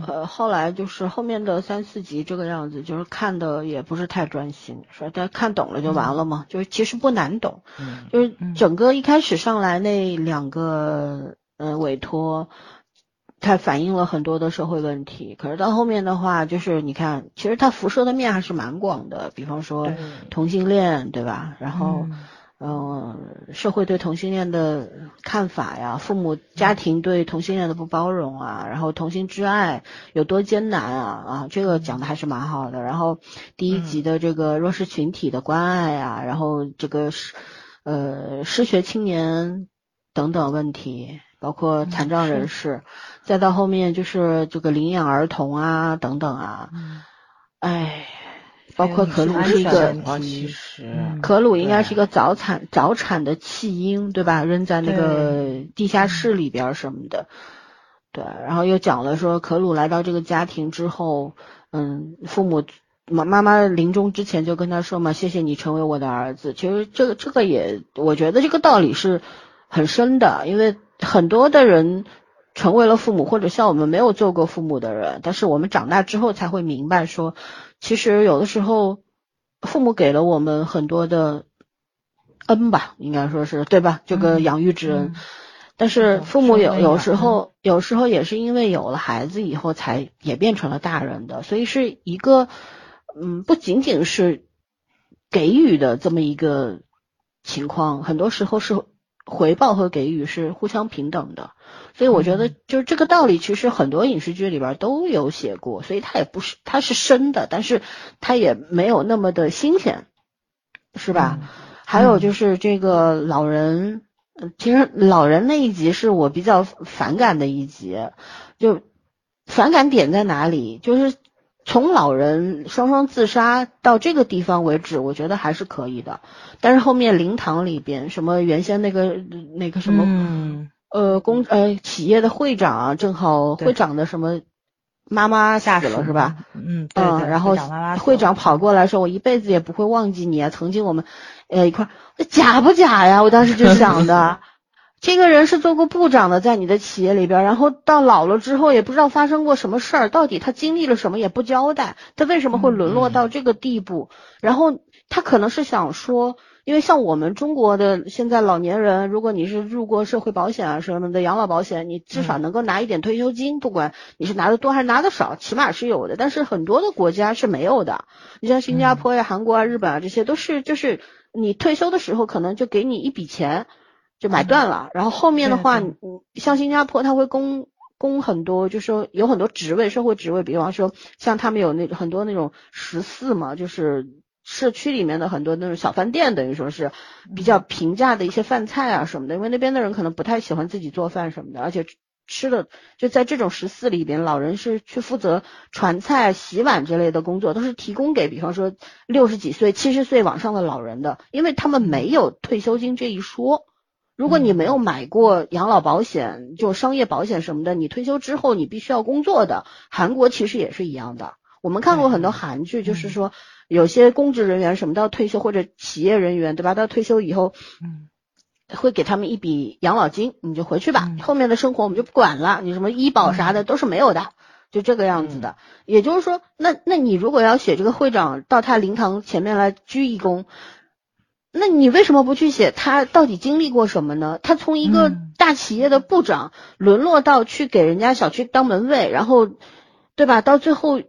呃后来就是后面的三四集这个样子，就是看的也不是太专心，说大家看懂了就完了嘛，就是其实不难懂，嗯就是嗯整个一开始上来那两个呃委托。它反映了很多的社会问题，可是到后面的话，就是你看，其实它辐射的面还是蛮广的，比方说同性恋，对吧？然后嗯。嗯，社会对同性恋的看法呀，父母家庭对同性恋的不包容啊，然后同性之爱有多艰难啊啊，这个讲的还是蛮好的。然后第一集的这个弱势群体的关爱啊，然后这个是呃失学青年等等问题，包括残障人士，再到后面就是这个领养儿童啊等等啊，嗯哎，包括可鲁还是一个其实嗯可鲁应该是一个早产早产的弃婴，对吧？扔在那个地下室里边儿什么的。对，然后又讲了说可鲁来到这个家庭之后，嗯，父母妈妈妈临终之前就跟他说嘛，谢谢你成为我的儿子。其实这个这个也，我觉得这个道理是很深的，因为很多的人成为了父母，或者像我们没有做过父母的人，但是我们长大之后才会明白说，其实有的时候父母给了我们很多的恩吧，应该说是对吧？这个嗯养育之恩。嗯但是父母有有时候有时候也是因为有了孩子以后才也变成了大人的，所以是一个嗯不仅仅是给予的这么一个情况，很多时候是回报和给予是互相平等的。所以我觉得嗯就是这个道理，其实很多影视剧里边都有写过，所以它也不是它是深的，但是它也没有那么的新鲜，是吧？还有就是这个老人，呃其实老人那一集是我比较反感的一集，就反感点在哪里？就是从老人双双自杀到这个地方为止，我觉得还是可以的。但是后面灵堂里边，什么原先那个那个什么、嗯呃公呃企业的会长啊，正好会长的什么妈妈死了是吧？？嗯，对嗯，对然后会长跑过来说：“我一辈子也不会忘记你啊，曾经我们呃一块儿，假不假呀？”我当时就想的，这个人是做过部长的，在你的企业里边，然后到老了之后也不知道发生过什么事儿，到底他经历了什么也不交代，他为什么会沦落到这个地步？然后他可能是想说。因为像我们中国的现在老年人，如果你是入过社会保险啊什么的养老保险，你至少能够拿一点退休金，不管你是拿的多还是拿的少，起码是有的。但是很多的国家是没有的，你像新加坡呀、韩国啊、日本啊，这些都是就是你退休的时候可能就给你一笔钱就买断了，然后后面的话，对你你像新加坡，它会供供很多，就是说有很多职位，社会职位，比方说像他们有那很多那种十四嘛，就是。社区里面的很多那种小饭店，等于说是比较平价的一些饭菜啊什么的，因为那边的人可能不太喜欢自己做饭什么的，而且吃的就在这种十四里边，老人是去负责传菜、洗碗之类的工作，都是提供给比方说六十几岁、七十岁往上的老人的，因为他们没有退休金这一说。如果你没有买过养老保险，就商业保险什么的，你退休之后你必须要工作的。韩国其实也是一样的，我们看过很多韩剧，就是说有些公职人员什么到退休或者企业人员，对吧？到退休以后，嗯会给他们一笔养老金，你就回去吧，嗯后面的生活我们就不管了，你什么医保啥的都是没有的，就这个样子的。也就是说，那那你如果要写这个会长到他灵堂前面来鞠一躬，那你为什么不去写他到底经历过什么呢？他从一个嗯大企业的部长沦落到去给人家小区当门卫，然后，对吧？到最后。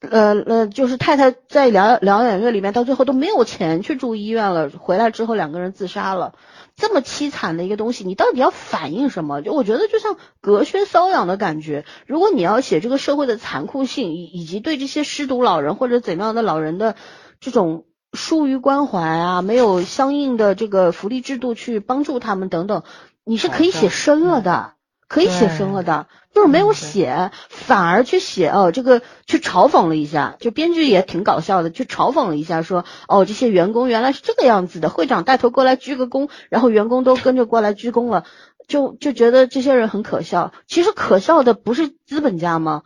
呃呃，就是太太在疗疗养院里面，到最后都没有钱去住医院了。回来之后，两个人自杀了。这么凄惨的一个东西，你到底要反映什么？就我觉得就像隔靴搔痒的感觉。如果你要写这个社会的残酷性，以以及对这些失独老人或者怎么样的老人的这种疏于关怀啊，没有相应的这个福利制度去帮助他们等等，你是可以写深了的。可以写生了的，就是没有写，反而去写哦，这个去嘲讽了一下，就编剧也挺搞笑的，去嘲讽了一下，说哦，这些员工原来是这个样子的，会长带头过来鞠个躬，然后员工都跟着过来鞠躬了，就就觉得这些人很可笑。其实可笑的不是资本家吗？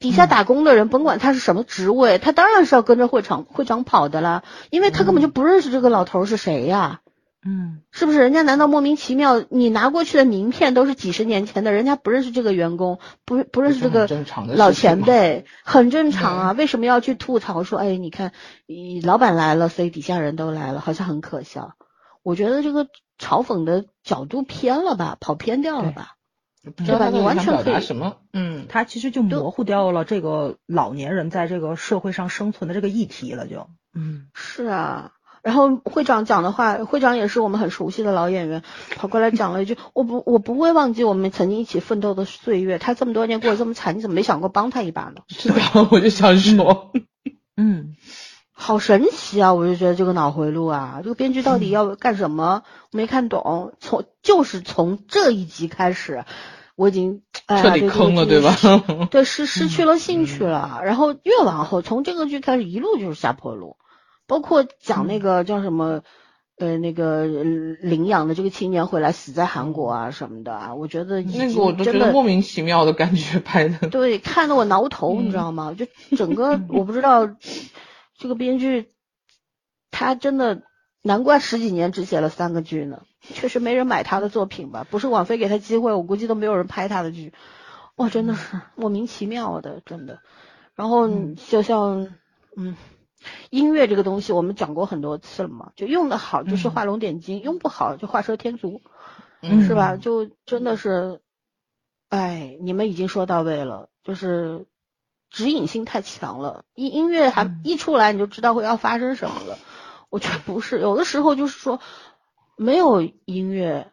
底下打工的人，甭管他是什么职位，他当然是要跟着会长会长跑的啦，因为他根本就不认识这个老头是谁呀。嗯，是不是？人家难道莫名其妙？你拿过去的名片都是几十年前的，人家不认识这个员工，不不认识这个老前辈，很正常啊。为什么要去吐槽说，哎，你看，老板来了，所以底下人都来了，好像很可笑。我觉得这个嘲讽的角度偏了吧，跑偏掉了吧，对吧？你完全可以什么？嗯，他其实就模糊掉了这个老年人在这个社会上生存的这个议题了，就嗯，是啊。然后会长讲的话，会长也是我们很熟悉的老演员，跑过来讲了一句：“我不，我不会忘记我们曾经一起奋斗的岁月。他这么多年过得这么惨，你怎么没想过帮他一把呢？”是的，我就想说，嗯，[LAUGHS] 好神奇啊！我就觉得这个脑回路啊，这个编剧到底要干什么？没看懂。从就是从这一集开始，我已经彻底坑了，对吧？[LAUGHS] 对，失失去了兴趣了。然后越往后，从这个剧开始，一路就是下坡路。包括讲那个叫什么，呃，那个领养的这个青年回来死在韩国啊什么的啊，我觉得那个我都觉得莫名其妙的感觉拍的。对，看得我挠 [LAUGHS] 头，你知道吗？就整个我不知道这个编剧，他真的难怪十几年只写了三个剧呢，确实没人买他的作品吧？不是网飞给他机会，我估计都没有人拍他的剧。哇，真的是 [LAUGHS] 莫名其妙的，真的。然后就像嗯。音乐这个东西，我们讲过很多次了嘛，就用的好就是画龙点睛，用不好就画蛇添足，是吧？就真的是，哎，你们已经说到位了，就是指引性太强了，音音乐还一出来你就知道会要发生什么了。我觉得不是，有的时候就是说没有音乐，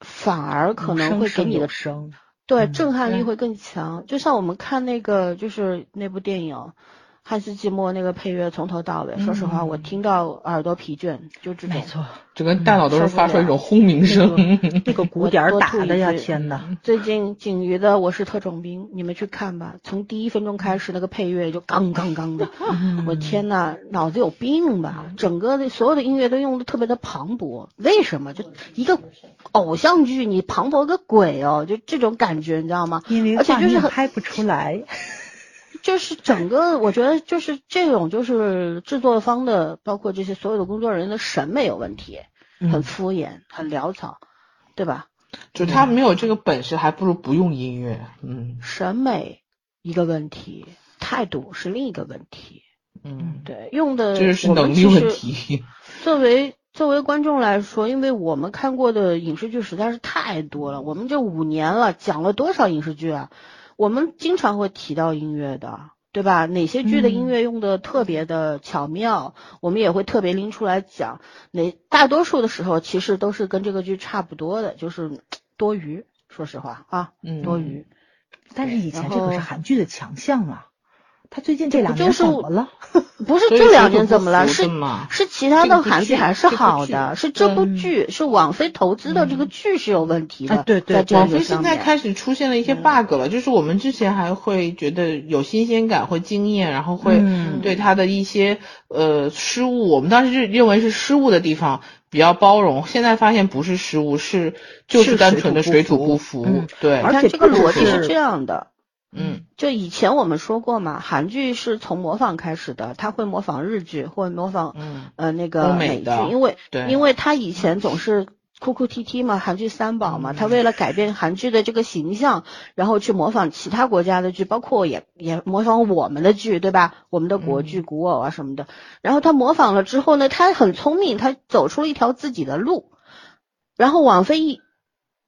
反而可能会给你的声对震撼力会更强。就像我们看那个就是那部电影。汉斯季默那个配乐从头到尾，说实话，我听到耳朵疲倦，就这种。没错，整个大脑都是发出一种轰鸣声，[LAUGHS] 那个鼓点打的呀，天呐。最近景瑜的《我是特种兵》，你们去看吧，从第一分钟开始，那个配乐就刚刚刚的，[LAUGHS] 我天呐，脑子有病吧？整个的所有的音乐都用的特别的磅礴，为什么？就一个偶像剧，你磅礴个鬼哦，就这种感觉，你知道吗？因为而且就是拍不出来。就是整个，我觉得就是这种，就是制作方的，包括这些所有的工作人员的审美有问题，很敷衍，很潦草，对吧？就他没有这个本事，还不如不用音乐。嗯，审美一个问题，态度是另一个问题。嗯，对，用的这是能力问题。[LAUGHS] 作为作为观众来说，因为我们看过的影视剧实在是太多了，我们这五年了，讲了多少影视剧啊？我们经常会提到音乐的，对吧？哪些剧的音乐用的特别的巧妙，我们也会特别拎出来讲。哪大多数的时候，其实都是跟这个剧差不多的，就是多余。说实话啊，多余。但是以前这个是韩剧的强项啊。他最近这两年 [LAUGHS] 怎么了？不是这两年怎么了？是是其他的韩剧还是好的？是这部剧是网飞投资的这个剧是有问题的。对对，网飞现在开始出现了一些 bug 了，就是我们之前还会觉得有新鲜感，或惊艳，然后会对他的一些呃失误，我们当时认认为是失误的地方比较包容，现在发现不是失误，是就是单纯的水土不服。对，而且这个逻辑是这样的。嗯，就以前我们说过嘛，韩剧是从模仿开始的，他会模仿日剧，或模仿嗯。呃那个美剧，因为对。因为他以前总是哭哭啼啼嘛，韩剧三宝嘛，他为了改变韩剧的这个形象，然后去模仿其他国家的剧，包括也也模仿我们的剧，对吧？我们的国剧古偶啊什么的，然后他模仿了之后呢，他很聪明，他走出了一条自己的路，然后网飞一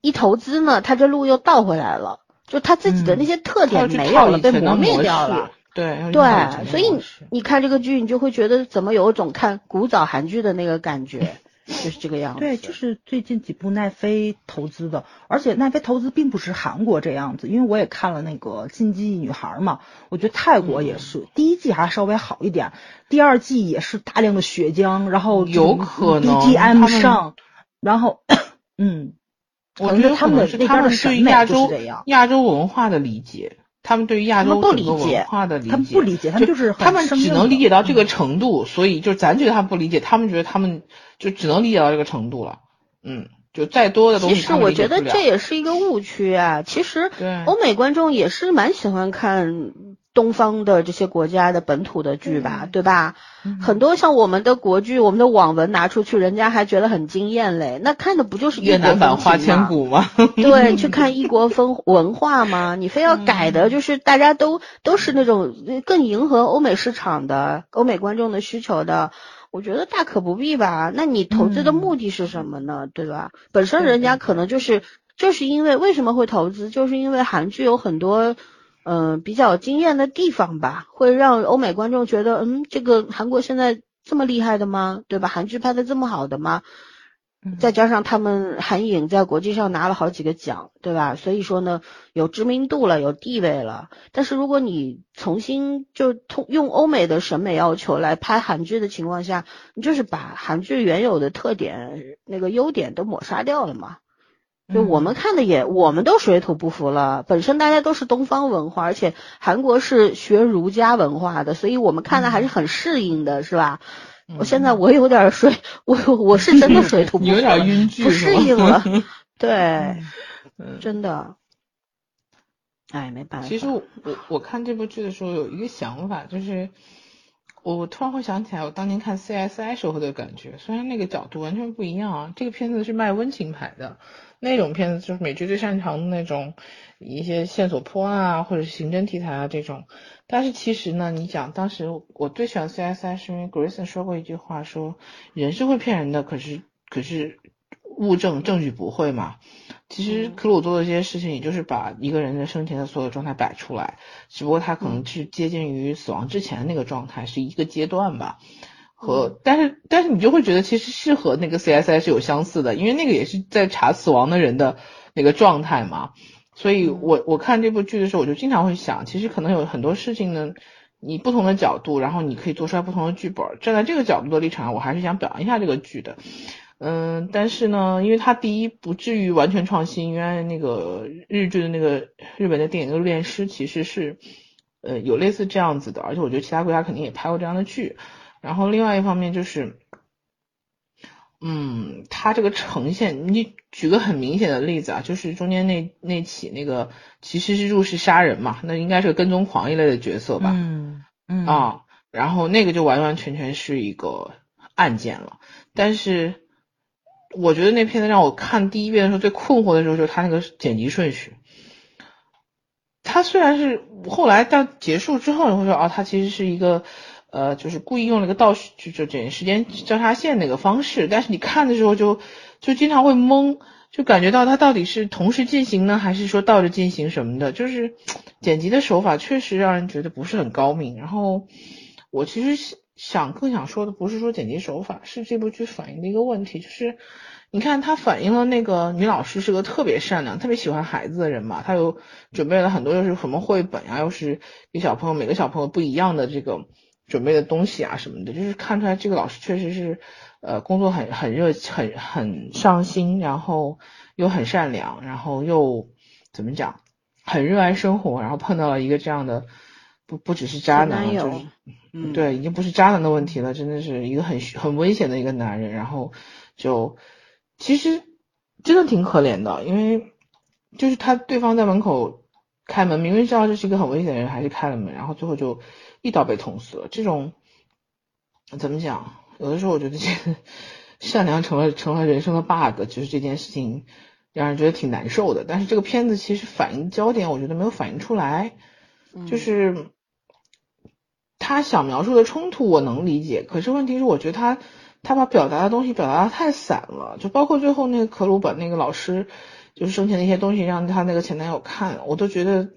一投资呢，他这路又倒回来了。就他自己的那些特点没有了，被磨灭掉了。对对，所以你看这个剧，你就会觉得怎么有一种看古早韩剧的那个感觉，[LAUGHS] 就是这个样子。对，就是最近几部奈飞投资的，而且奈飞投资并不是韩国这样子，因为我也看了那个《禁忌女孩》嘛，我觉得泰国也是，第一季还稍微好一点，第二季也是大量的血浆，然后有可能 BGM 上，然后 [COUGHS] 嗯。我觉得他们是他们对于亚洲亚洲文化的理解，他们对于亚洲整个文化的理解，他们不理解，他们就是他们只能理解到这个程度，所以就咱觉得他们不理解，他们觉得他们就只能理解到这个程度了，嗯。就再多的东西，其实我觉得这也是一个误区啊。其实欧美观众也是蛮喜欢看东方的这些国家的本土的剧吧，对吧？很多像我们的国剧，我们的网文拿出去，人家还觉得很惊艳嘞。那看的不就是越南版《花千骨》吗？[LAUGHS] 对，去看异国风文化吗？你非要改的，就是大家都都是那种更迎合欧美市场的、欧美观众的需求的。我觉得大可不必吧，那你投资的目的是什么呢？对吧？本身人家可能就是就是因为为什么会投资，就是因为韩剧有很多嗯比较惊艳的地方吧，会让欧美观众觉得嗯这个韩国现在这么厉害的吗？对吧？韩剧拍的这么好的吗？再加上他们韩影在国际上拿了好几个奖，对吧？所以说呢，有知名度了，有地位了。但是如果你重新就通用欧美的审美要求来拍韩剧的情况下，你就是把韩剧原有的特点、那个优点都抹杀掉了嘛？就我们看的也，我们都水土不服了。本身大家都是东方文化，而且韩国是学儒家文化的，所以我们看的还是很适应的，是吧？我现在我有点水，我我是真的水土 [LAUGHS] 不服，有点晕剧，不适应了。[LAUGHS] 对，真的，哎，没办法。其实我我看这部剧的时候有一个想法，就是我突然会想起来我当年看 CSI 时候的感觉，虽然那个角度完全不一样啊，这个片子是卖温情牌的。那种片子就是美剧最擅长的那种，一些线索破案啊，或者是刑侦题材啊这种。但是其实呢，你讲当时我最喜欢 CSI 是因为 Grayson 说过一句话，说人是会骗人的，可是可是物证证据不会嘛。其实克鲁做的这些事情，也就是把一个人的生前的所有状态摆出来，只不过他可能是接近于死亡之前的那个状态，是一个阶段吧。和但是但是你就会觉得其实是和那个 CSI 是有相似的，因为那个也是在查死亡的人的那个状态嘛。所以我我看这部剧的时候，我就经常会想，其实可能有很多事情呢，你不同的角度，然后你可以做出来不同的剧本。站在这个角度的立场，我还是想表扬一下这个剧的。嗯，但是呢，因为它第一不至于完全创新，因为那个日剧的那个日本的电影《那个炼师》其实是呃有类似这样子的，而且我觉得其他国家肯定也拍过这样的剧。然后另外一方面就是，嗯，他这个呈现，你举个很明显的例子啊，就是中间那那起那个其实是入室杀人嘛，那应该是个跟踪狂一类的角色吧，嗯嗯啊，然后那个就完完全全是一个案件了。但是我觉得那片子让我看第一遍的时候最困惑的时候，就是他那个剪辑顺序。他虽然是后来到结束之后，你会说啊，他其实是一个。呃，就是故意用了一个倒叙，就就剪时间交叉线那个方式，但是你看的时候就就经常会懵，就感觉到它到底是同时进行呢，还是说倒着进行什么的，就是剪辑的手法确实让人觉得不是很高明。然后我其实想更想说的不是说剪辑手法，是这部剧反映的一个问题，就是你看它反映了那个女老师是个特别善良、特别喜欢孩子的人嘛，她又准备了很多又是什么绘本呀，又是给小朋友每个小朋友不一样的这个。准备的东西啊什么的，就是看出来这个老师确实是，呃，工作很很热，很很上心，然后又很善良，然后又怎么讲，很热爱生活，然后碰到了一个这样的，不不只是渣男，就是，对，已经不是渣男的问题了，真的是一个很很危险的一个男人，然后就其实真的挺可怜的，因为就是他对方在门口开门，明明知道这是一个很危险的人，还是开了门，然后最后就。一刀被捅死了，这种怎么讲？有的时候我觉得这善良成了成了人生的 bug，就是这件事情让人觉得挺难受的。但是这个片子其实反映焦点，我觉得没有反映出来。就是他想描述的冲突，我能理解。可是问题是，我觉得他他把表达的东西表达的太散了，就包括最后那个可鲁把那个老师就是生前的一些东西让他那个前男友看，我都觉得。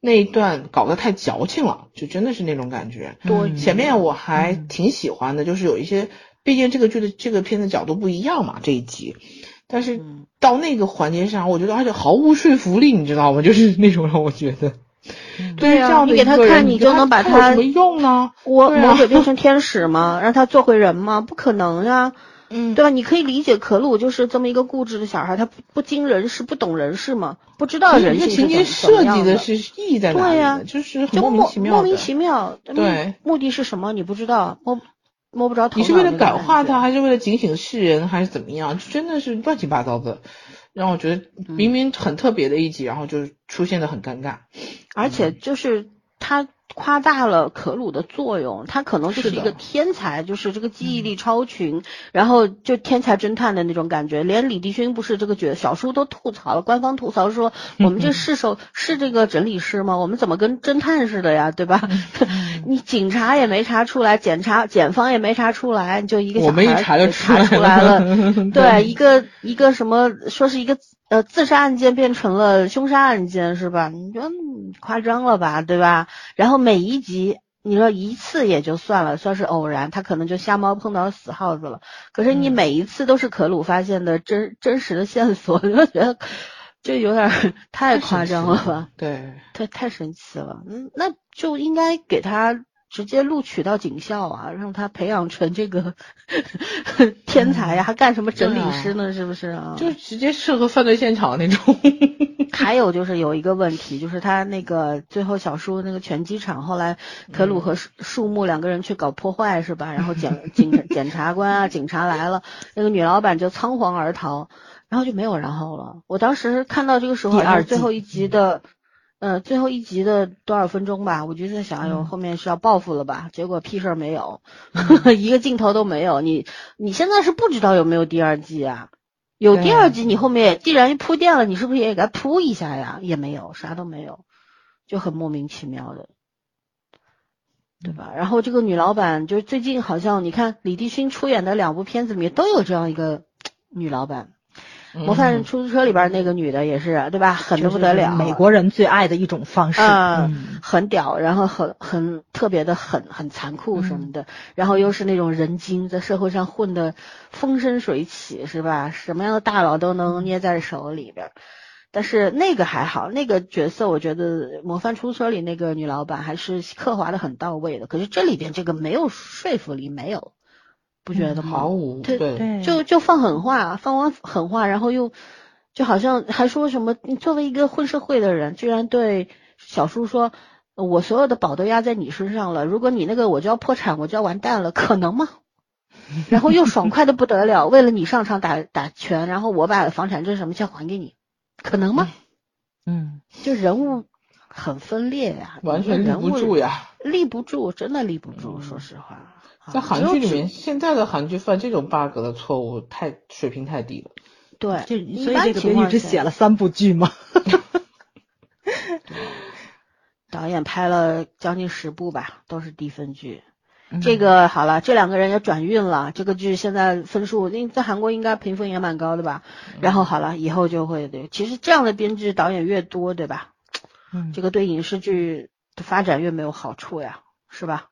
那一段搞得太矫情了，就真的是那种感觉。对，前面我还挺喜欢的，就是有一些，毕竟这个剧的这个片子角度不一样嘛，这一集。但是到那个环节上，我觉得而且毫无说服力，你知道吗？[LAUGHS] 就是那种让我觉得，对呀，你给他看，你就能把他什么用呢？我魔鬼变成天使吗？让他做回人吗？不可能呀！嗯，对吧？你可以理解可鲁就是这么一个固执的小孩，他不不经人事，不懂人事嘛，不知道人性是情节设计的是意义在哪里对呀呢？就是很莫名其妙。莫名其妙，对目，的是什么？你不知道，摸摸不着头脑。你是为了感化他，？还是为了警醒世人，还是怎么样？就真的是乱七八糟的，让我觉得嗯明明很特别的一集，然后就出现的很尴尬。而且就是他夸大了可鲁的作用，他可能就是一个天才，就是这个记忆力超群，然后就天才侦探的那种感觉。连李帝勋不是这个角小叔都吐槽了，官方吐槽说我们这是手是这个整理师吗？我们怎么跟侦探似的呀，对吧？[LAUGHS] 你警察也没查出来，检察检方也没查出来，就一个小孩查就查出来来了。对，一个一个什么说是一个呃自杀案件变成了凶杀案件是吧？你说嗯夸张了吧，对吧？然后每一集你说一次也就算了，算是偶然，他可能就瞎猫碰到死耗子了。可是你嗯每一次都是可鲁发现的真真实的线索，你就觉得这有点儿太夸张了吧？对，太太神奇了，嗯，那就应该给他直接录取到警校啊，让他培养成这个 [LAUGHS] 天才呀、还干什么整理师呢？是不是啊？就直接适合犯罪现场那种。[LAUGHS] 还有就是有一个问题，就是他那个最后小叔那个拳击场，后来可鲁和树树木两个人去搞破坏是吧？然后检警检察官啊警察来了，那个女老板就仓皇而逃，然后就没有然后了。我当时看到这个时候，第二季好像最后一集的。呃，最后一集的多少分钟吧，我就在想，哎呦，嗯后面是要报复了吧？结果屁事儿没有，[LAUGHS] 一个镜头都没有。你你现在是不知道有没有第二季啊？有第二季，你后面既然铺垫了，你是不是也给他铺一下呀？也没有，啥都没有，就很莫名其妙的，对吧？然后这个女老板，就是最近好像你看李帝勋出演的两部片子里面都有这样一个女老板，《模范出租车》里边那个女的也是，对吧？狠的不得了，美国人最爱的一种方式。啊嗯很屌，然后很很特别的狠，很残酷什么的，然后又是那种人精，在社会上混的风生水起，是吧？什么样的大佬都能捏在手里边儿。但是那个还好，那个角色我觉得《模范出租车》里那个女老板还是刻画的很到位的。可是这里边这个没有说服力，没有，不觉得吗？毫无对就就放狠话，放完狠话，然后又就好像还说什么，你作为一个混社会的人，居然对小叔说，我所有的宝都压在你身上了，如果你那个我就要破产，我就要完蛋了，可能吗？[LAUGHS] 然后又爽快的不得了，为了你上场打打拳，然后我把房产证什么钱还给你，可能吗？嗯，就人物很分裂呀、完全立人物不住呀。立不住，真的立不住，嗯说实话。在韩剧里面，现在的韩剧犯这种 bug 的错误太水平太低了。对，这一般所以这个情况下编剧只写了三部剧吗？[LAUGHS] 导演拍了将近十部吧，都是低分剧。嗯这个好了，这两个人也转运了，这个剧现在分数，因在韩国应该评分也蛮高的吧。然后好了，以后就会对，其实这样的编剧导演越多，对吧？嗯这个对影视剧的发展越没有好处呀，是吧？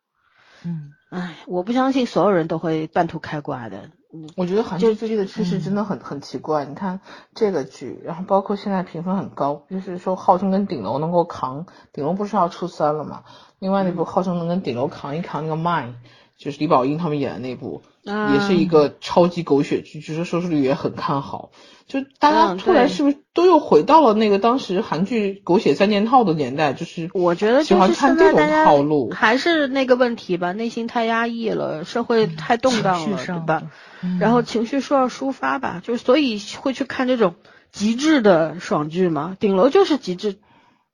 嗯唉，我不相信所有人都会半途开挂的。嗯，我觉得韩就剧最近的趋势真的很很奇怪。你看这个剧，然后包括现在评分很高，就是说号称跟顶楼能够扛，顶楼不是要出三了嘛？另外那部号称能跟顶楼扛一扛那个 Mine，就是李宝英他们演的那部，啊也是一个超级狗血剧，据说收视率也很看好。就大家嗯突然是不是都又回到了那个当时韩剧狗血三件套的年代？就是我觉得喜欢就是看这种现在大家套路。还是那个问题吧，内心太压抑了，社会太动荡了，对吧？嗯然后情绪需要抒发吧，就是所以会去看这种极致的爽剧嘛。顶楼就是极致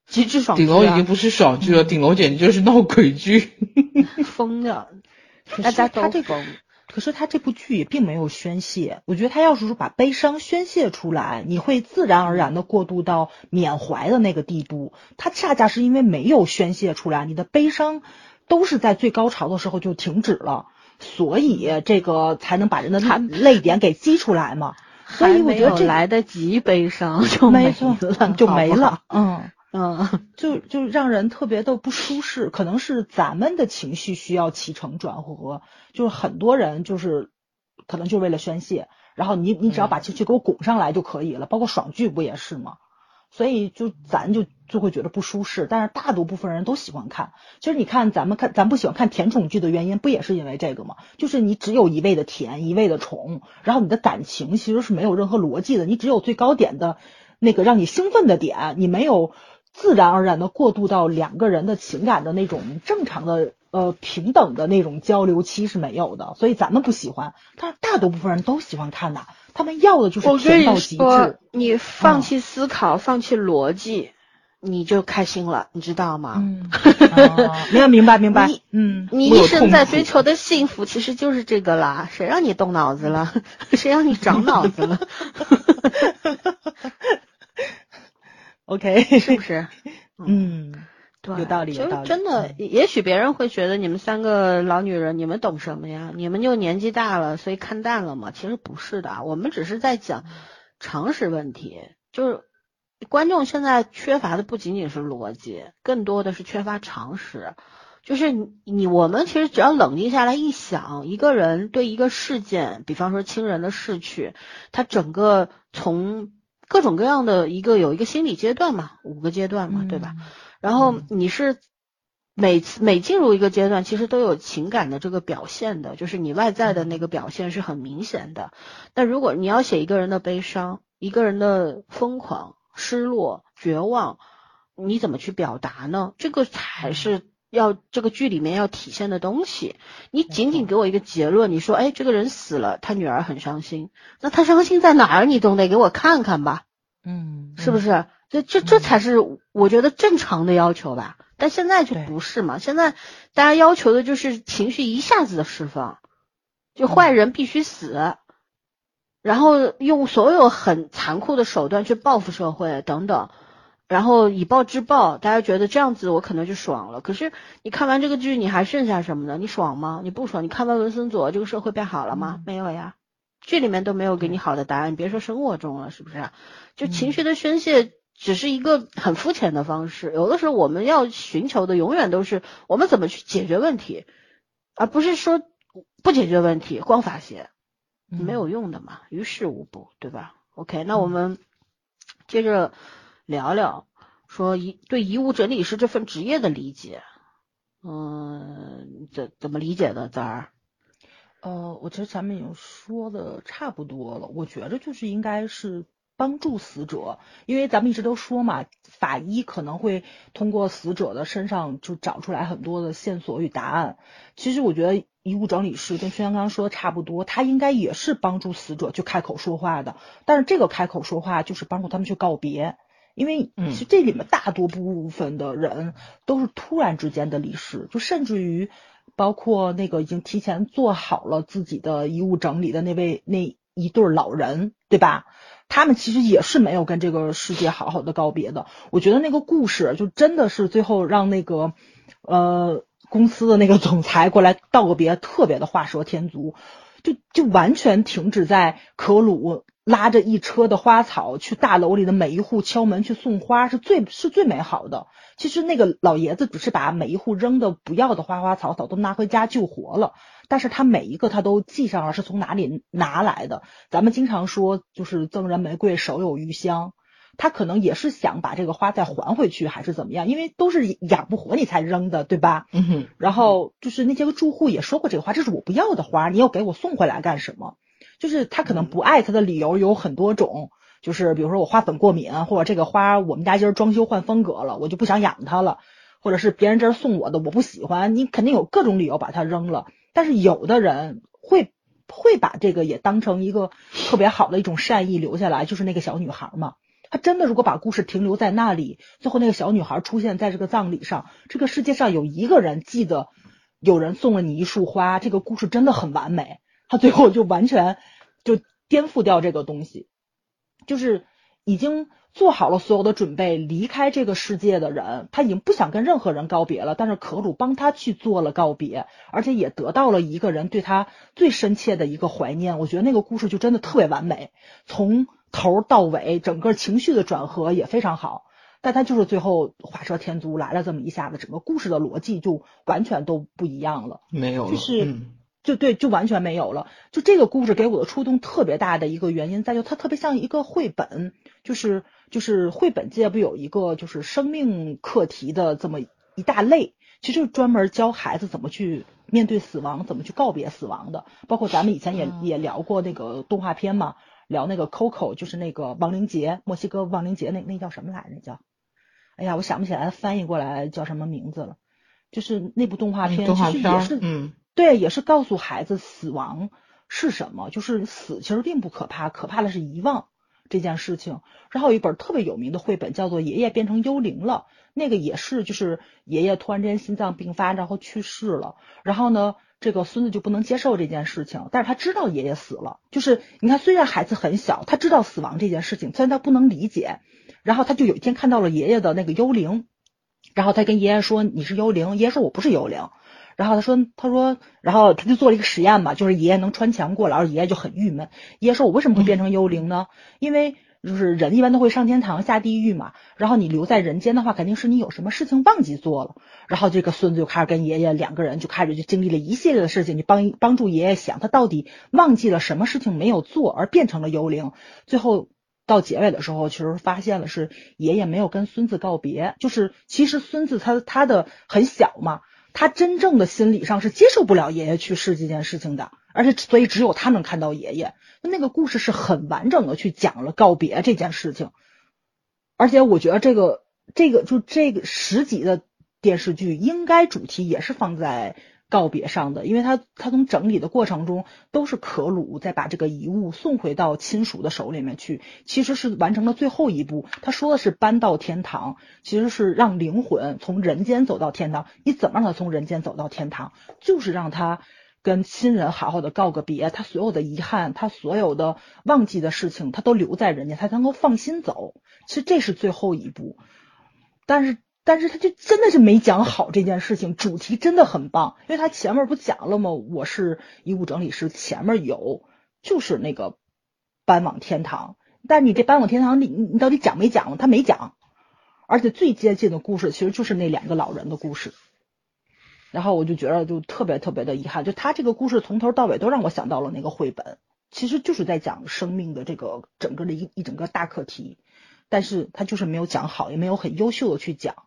极致爽剧、顶啊，楼已经不是爽剧了，顶楼简直就是闹鬼剧。[LAUGHS] 疯掉，大家都疯。可是他这部剧也并没有宣泄，我觉得他要是说把悲伤宣泄出来，你会自然而然的过渡到缅怀的那个地步。他恰恰是因为没有宣泄出来，你的悲伤都是在最高潮的时候就停止了，所以这个才能把人的还泪点给激出来嘛。所以我觉得这来得及悲伤就没错了，就没了，嗯。嗯，就就让人特别的不舒适，可能是咱们的情绪需要起承转合，就是很多人就是可能就为了宣泄，然后你你只要把情绪给我拱上来就可以了，包括爽剧不也是吗？所以就咱就就会觉得不舒适。但是大多部分人都喜欢看。其实你看咱们看咱不喜欢看甜宠剧的原因，不也是因为这个吗？就是你只有一味的甜，一味的宠，然后你的感情其实是没有任何逻辑的，你只有最高点的那个让你兴奋的点，你没有自然而然的过渡到两个人的情感的那种正常的。呃，平等的那种交流期是没有的，所以咱们不喜欢，但是大多部分人都喜欢看的，他们要的就是甜到极致。你放弃思考，放弃逻辑，你就开心了，你知道吗？[LAUGHS] 嗯，明白明白明白。嗯，你一生在追求的幸福其实就是这个啦，谁让你动脑子了？[LAUGHS] 谁让你长脑子了 [LAUGHS]？OK，[LAUGHS] 是不是？[LAUGHS] 嗯。对，有道理，就真的，也许别人会觉得你们三个老女人，你们懂什么呀？你们就年纪大了，所以看淡了嘛？其实不是的，我们只是在讲常识问题。就是观众现在缺乏的不仅仅是逻辑，更多的是缺乏常识。就是你我们其实只要冷静下来一想，一个人对一个事件，比方说亲人的逝去，他整个从各种各样的一个有一个心理阶段嘛，五个阶段嘛，对吧？然后你是每次每进入一个阶段，其实都有情感的这个表现的，就是你外在的那个表现是很明显的。那如果你要写一个人的悲伤、一个人的疯狂、失落、绝望，你怎么去表达呢？这个才是要这个剧里面要体现的东西。你仅仅给我一个结论，你说哎，这个人死了，他女儿很伤心，那他伤心在哪儿？你总得给我看看吧？嗯，是不是？这这这才是我觉得正常的要求吧，但现在就不是嘛。现在大家要求的就是情绪一下子的释放，就坏人必须死，然后用所有很残酷的手段去报复社会等等，然后以暴制暴。大家觉得这样子我可能就爽了。可是你看完这个剧，你还剩下什么呢？你爽吗？你不爽。你看完文森佐，这个社会变好了吗？没有呀，剧里面都没有给你好的答案，别说生活中了，是不是？就情绪的宣泄。只是一个很肤浅的方式，有的时候我们要寻求的永远都是我们怎么去解决问题，而不是说不解决问题光发泄，没有用的嘛，于事无补，对吧？OK，那我们接着聊聊说遗对遗物整理师这份职业的理解，嗯，怎怎么理解的？咱儿？呃，我觉得咱们已经说的差不多了，我觉着就是应该是。帮助死者，因为咱们一直都说嘛，法医可能会通过死者的身上就找出来很多的线索与答案。其实我觉得遗物整理师跟轩刚刚说的差不多，他应该也是帮助死者去开口说话的。但是这个开口说话就是帮助他们去告别，因为其实这里面大多部分的人都是突然之间的离世，就甚至于包括那个已经提前做好了自己的遗物整理的那位那一对老人，对吧？他们其实也是没有跟这个世界好好的告别的。我觉得那个故事就真的是最后让那个呃公司的那个总裁过来道个别，特别的画蛇添足，就就完全停止在可鲁拉着一车的花草去大楼里的每一户敲门去送花，是最是最美好的。其实那个老爷子只是把每一户扔的不要的花花草草都拿回家救活了。但是他每一个他都记上了是从哪里拿来的。咱们经常说就是赠人玫瑰手有余香，他可能也是想把这个花再还回去，还是怎么样？因为都是养不活你才扔的，对吧？嗯哼。然后就是那些个住户也说过这个话，这是我不要的花，你要给我送回来干什么？就是他可能不爱他的理由有很多种，就是比如说我花粉过敏，或者这个花我们家今儿装修换风格了，我就不想养它了，或者是别人这儿送我的我不喜欢，你肯定有各种理由把它扔了。但是有的人会会把这个也当成一个特别好的一种善意留下来，就是那个小女孩嘛。她真的如果把故事停留在那里，最后那个小女孩出现在这个葬礼上，这个世界上有一个人记得有人送了你一束花，这个故事真的很完美。她最后就完全就颠覆掉这个东西，就是已经。做好了所有的准备离开这个世界的人，他已经不想跟任何人告别了。但是可鲁帮他去做了告别，而且也得到了一个人对他最深切的一个怀念。我觉得那个故事就真的特别完美，从头到尾，整个情绪的转合也非常好。但他就是最后画蛇添足来了这么一下子，整个故事的逻辑就完全都不一样了。没有了，就是。就对，就完全没有了。就这个故事给我的触动特别大的一个原因，在就它特别像一个绘本，就是就是绘本界不有一个就是生命课题的这么一大类，其实就专门教孩子怎么去面对死亡，怎么去告别死亡的。包括咱们以前也也聊过那个动画片嘛，聊那个 Coco，就是那个亡灵节，墨西哥亡灵节那那叫什么来着？那叫，哎呀，我想不起来翻译过来叫什么名字了。就是那部动画片，动画其实也是，嗯，对，也是告诉孩子死亡是什么，就是死其实并不可怕，可怕的是遗忘这件事情。然后有一本特别有名的绘本叫做《爷爷变成幽灵了》，那个也是就是爷爷突然间心脏病发，然后去世了，然后呢，这个孙子就不能接受这件事情，但是他知道爷爷死了，就是你看，虽然孩子很小，他知道死亡这件事情，虽然他不能理解，然后他就有一天看到了爷爷的那个幽灵。然后他跟爷爷说：“你是幽灵。”爷爷说：“我不是幽灵。”然后他说：“他说，然后他就做了一个实验嘛，就是爷爷能穿墙过来，然后爷爷就很郁闷。爷爷说：‘我为什么会变成幽灵呢？因为就是人一般都会上天堂下地狱嘛。然后你留在人间的话，肯定是你有什么事情忘记做了。’然后这个孙子就开始跟爷爷两个人就开始就经历了一系列的事情，就帮帮助爷爷想他到底忘记了什么事情没有做而变成了幽灵。最后。”到结尾的时候，其实发现了是爷爷没有跟孙子告别，就是其实孙子他他的很小嘛，他真正的心理上是接受不了爷爷去世这件事情的，而且所以只有他能看到爷爷。那个故事是很完整的去讲了告别这件事情，而且我觉得这个这个就这个十集的电视剧应该主题也是放在。告别上的，因为他他从整理的过程中都是可鲁再把这个遗物送回到亲属的手里面去，其实是完成了最后一步。他说的是搬到天堂，其实是让灵魂从人间走到天堂。你怎么让他从人间走到天堂？就是让他跟亲人好好的告个别，他所有的遗憾，他所有的忘记的事情，他都留在人间，他才能够放心走。其实这是最后一步，但是。但是他就真的是没讲好这件事情，主题真的很棒，因为他前面不讲了吗？我是遗物整理师，前面有就是那个搬往天堂，但你这搬往天堂，你你到底讲没讲？他没讲，而且最接近的故事其实就是那两个老人的故事，然后我就觉得就特别特别的遗憾，就他这个故事从头到尾都让我想到了那个绘本，其实就是在讲生命的这个整个的一一整个大课题，但是他就是没有讲好，也没有很优秀的去讲。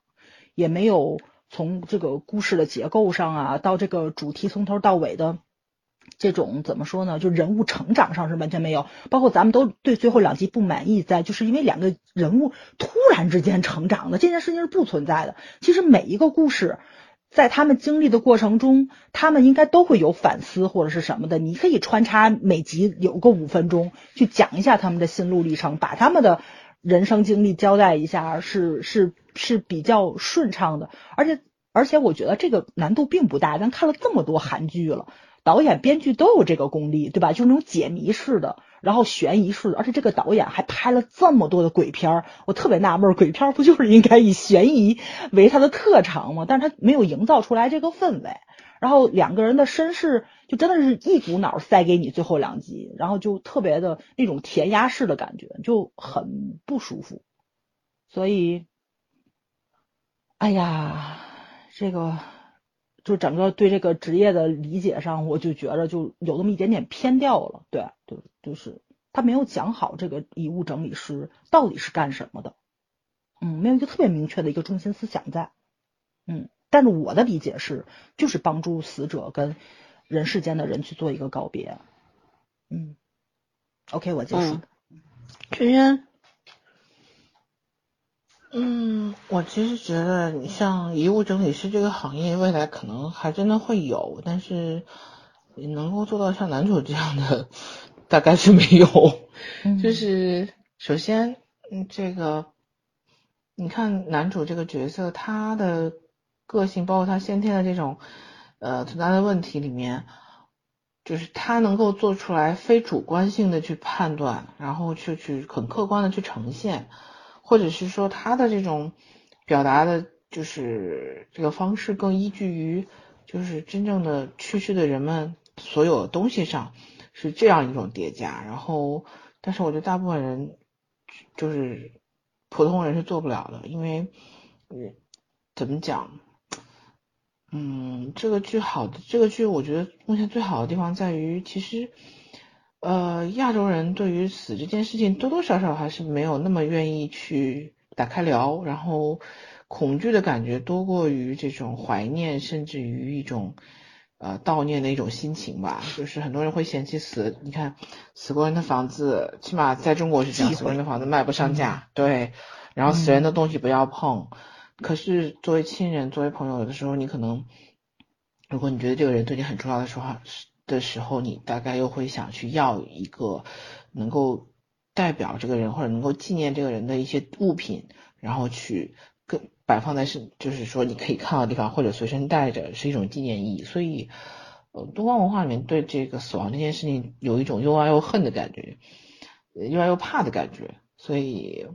也没有从这个故事的结构上啊，到这个主题从头到尾的这种怎么说呢？就人物成长上是完全没有。包括咱们都对最后两集不满意，在就是因为两个人物突然之间成长的这件事情是不存在的。其实每一个故事在他们经历的过程中，他们应该都会有反思或者是什么的。你可以穿插每集有个五分钟去讲一下他们的心路历程，把他们的。人生经历交代一下是是是比较顺畅的，而且而且我觉得这个难度并不大。咱看了这么多韩剧了，导演编剧都有这个功力，对吧？就那种解谜式的，然后悬疑式的，而且这个导演还拍了这么多的鬼片我特别纳闷，鬼片不就是应该以悬疑为他的特长吗？但是他没有营造出来这个氛围。然后两个人的身世就真的是一股脑塞给你最后两集，然后就特别的那种填鸭式的感觉，就很不舒服。所以，哎呀，这个就整个对这个职业的理解上，我就觉得就有那么一点点偏掉了。对，就就是他没有讲好这个遗物整理师到底是干什么的，嗯，没有一个特别明确的一个中心思想在，嗯。但是我的理解是，就是帮助死者跟人世间的人去做一个告别。嗯，OK，我结束。芊芊，嗯，我其实觉得你像遗物整理师这个行业，未来可能还真的会有，但是能够做到像男主这样的，大概是没有。就是首先，嗯，这个你看男主这个角色，他的。个性包括他先天的这种呃存在的问题里面，就是他能够做出来非主观性的去判断，然后去去很客观的去呈现，或者是说他的这种表达的，就是这个方式更依据于就是真正的去世的人们所有的东西上是这样一种叠加，然后但是我觉得大部分人就是普通人是做不了的，因为嗯怎么讲？嗯，这个剧好的，这个剧我觉得目前最好的地方在于，其实呃，亚洲人对于死这件事情多多少少还是没有那么愿意去打开聊，然后恐惧的感觉多过于这种怀念，甚至于一种呃悼念的一种心情吧。就是很多人会嫌弃死，你看死过人的房子，起码在中国是这样，死过人的房子卖不上价，对，然后死人的东西不要碰。可是作为亲人，作为朋友，有的时候你可能，如果你觉得这个人对你很重要的时候，的时候，你大概又会想去要一个能够代表这个人或者能够纪念这个人的一些物品，然后去跟摆放在是，就是说你可以看到的地方或者随身带着，是一种纪念意义。所以，呃，东方文化里面对这个死亡这件事情有一种又爱又恨的感觉，又爱又怕的感觉。所以，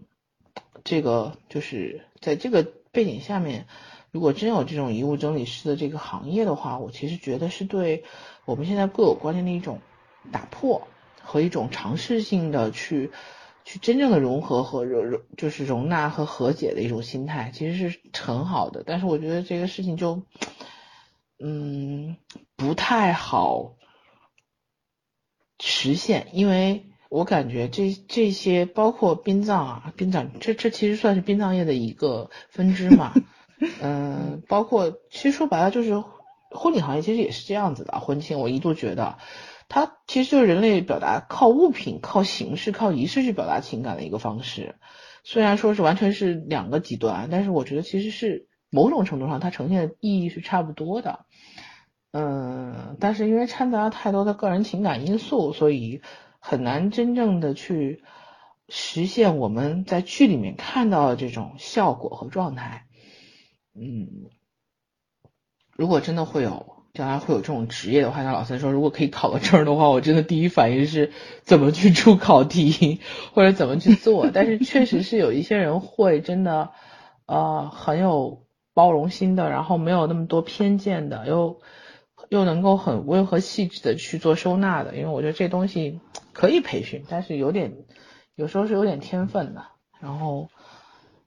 这个就是在这个。背景下面，如果真有这种遗物整理师的这个行业的话，我其实觉得是对我们现在固有观念的一种打破和一种尝试性的去去真正的融合和容容就是容纳和和解的一种心态，其实是很好的。但是我觉得这个事情就嗯不太好实现，因为。我感觉这这些包括殡葬啊，殡葬这这其实算是殡葬业的一个分支嘛，[LAUGHS] 嗯，包括其实说白了就是婚礼行业其实也是这样子的，婚庆我一度觉得。它其实就是人类表达靠物品、靠形式、靠仪式去表达情感的一个方式，虽然说是完全是两个极端，但是我觉得其实是某种程度上它呈现的意义是差不多的，嗯，但是因为掺杂了太多的个人情感因素，所以。很难真正的去实现我们在剧里面看到的这种效果和状态。嗯，如果真的会有将来会有这种职业的话，像老三说，如果可以考个证的话，我真的第一反应是怎么去出考题 [LAUGHS] 或者怎么去做。[LAUGHS] 但是确实是有一些人会真的呃很有包容心的，然后没有那么多偏见的，又又能够很温和细致的去做收纳的。因为我觉得这东西。可以培训，但是有点，有时候是有点天分的。然后，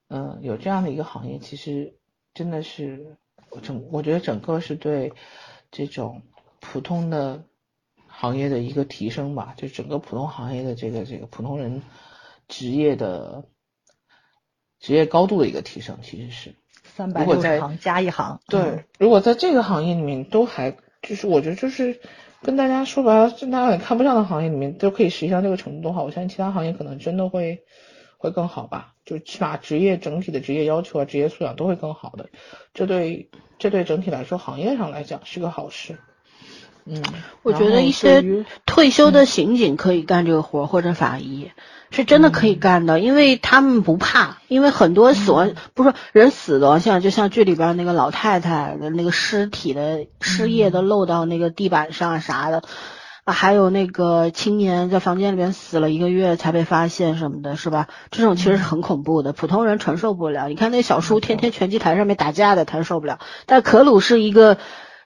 嗯，有这样的一个行业，其实真的是整，我觉得整个是对这种普通的行业的一个提升吧，就整个普通行业的这个这个普通人职业的职业高度的一个提升，其实是。三百六十行加一行。对，如果在这个行业里面都还，就是我觉得就是。跟大家说白了，大家也看不上的行业里面都可以实现这个程度的话，我相信其他行业可能真的会会更好吧。就起码职业整体的职业要求啊、职业素养都会更好的。这对这对整体来说，行业上来讲是个好事。嗯，我觉得一些退休的刑警可以干这个活，或者法医。是真的可以干的，因为他们不怕，因为很多死亡不是人死的，像就像剧里边那个老太太的那个尸体的尸液都漏到那个地板上啥的，啊，还有那个青年在房间里面死了一个月才被发现什么的，是吧？这种其实是很恐怖的，普通人承受不了。你看那小叔天天拳击台上面打架的，他受不了，但可鲁是一个。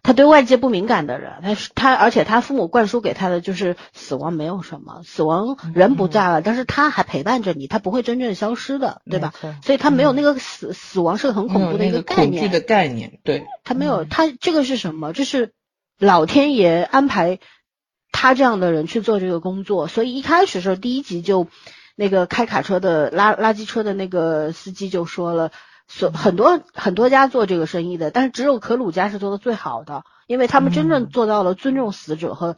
他对外界不敏感的人，他是他，而且他父母灌输给他的就是死亡没有什么，死亡人不在了，但是他还陪伴着你，他不会真正消失的，对吧？所以他没有那个死死亡是个很恐怖的一个概念。恐惧的概念，对。他没有，他这个是什么？这是老天爷安排他这样的人去做这个工作，所以一开始时候第一集就那个开卡车的拉垃圾车的那个司机就说了。所很多很多家做这个生意的，但是只有可鲁家是做的最好的，因为他们真正做到了尊重死者和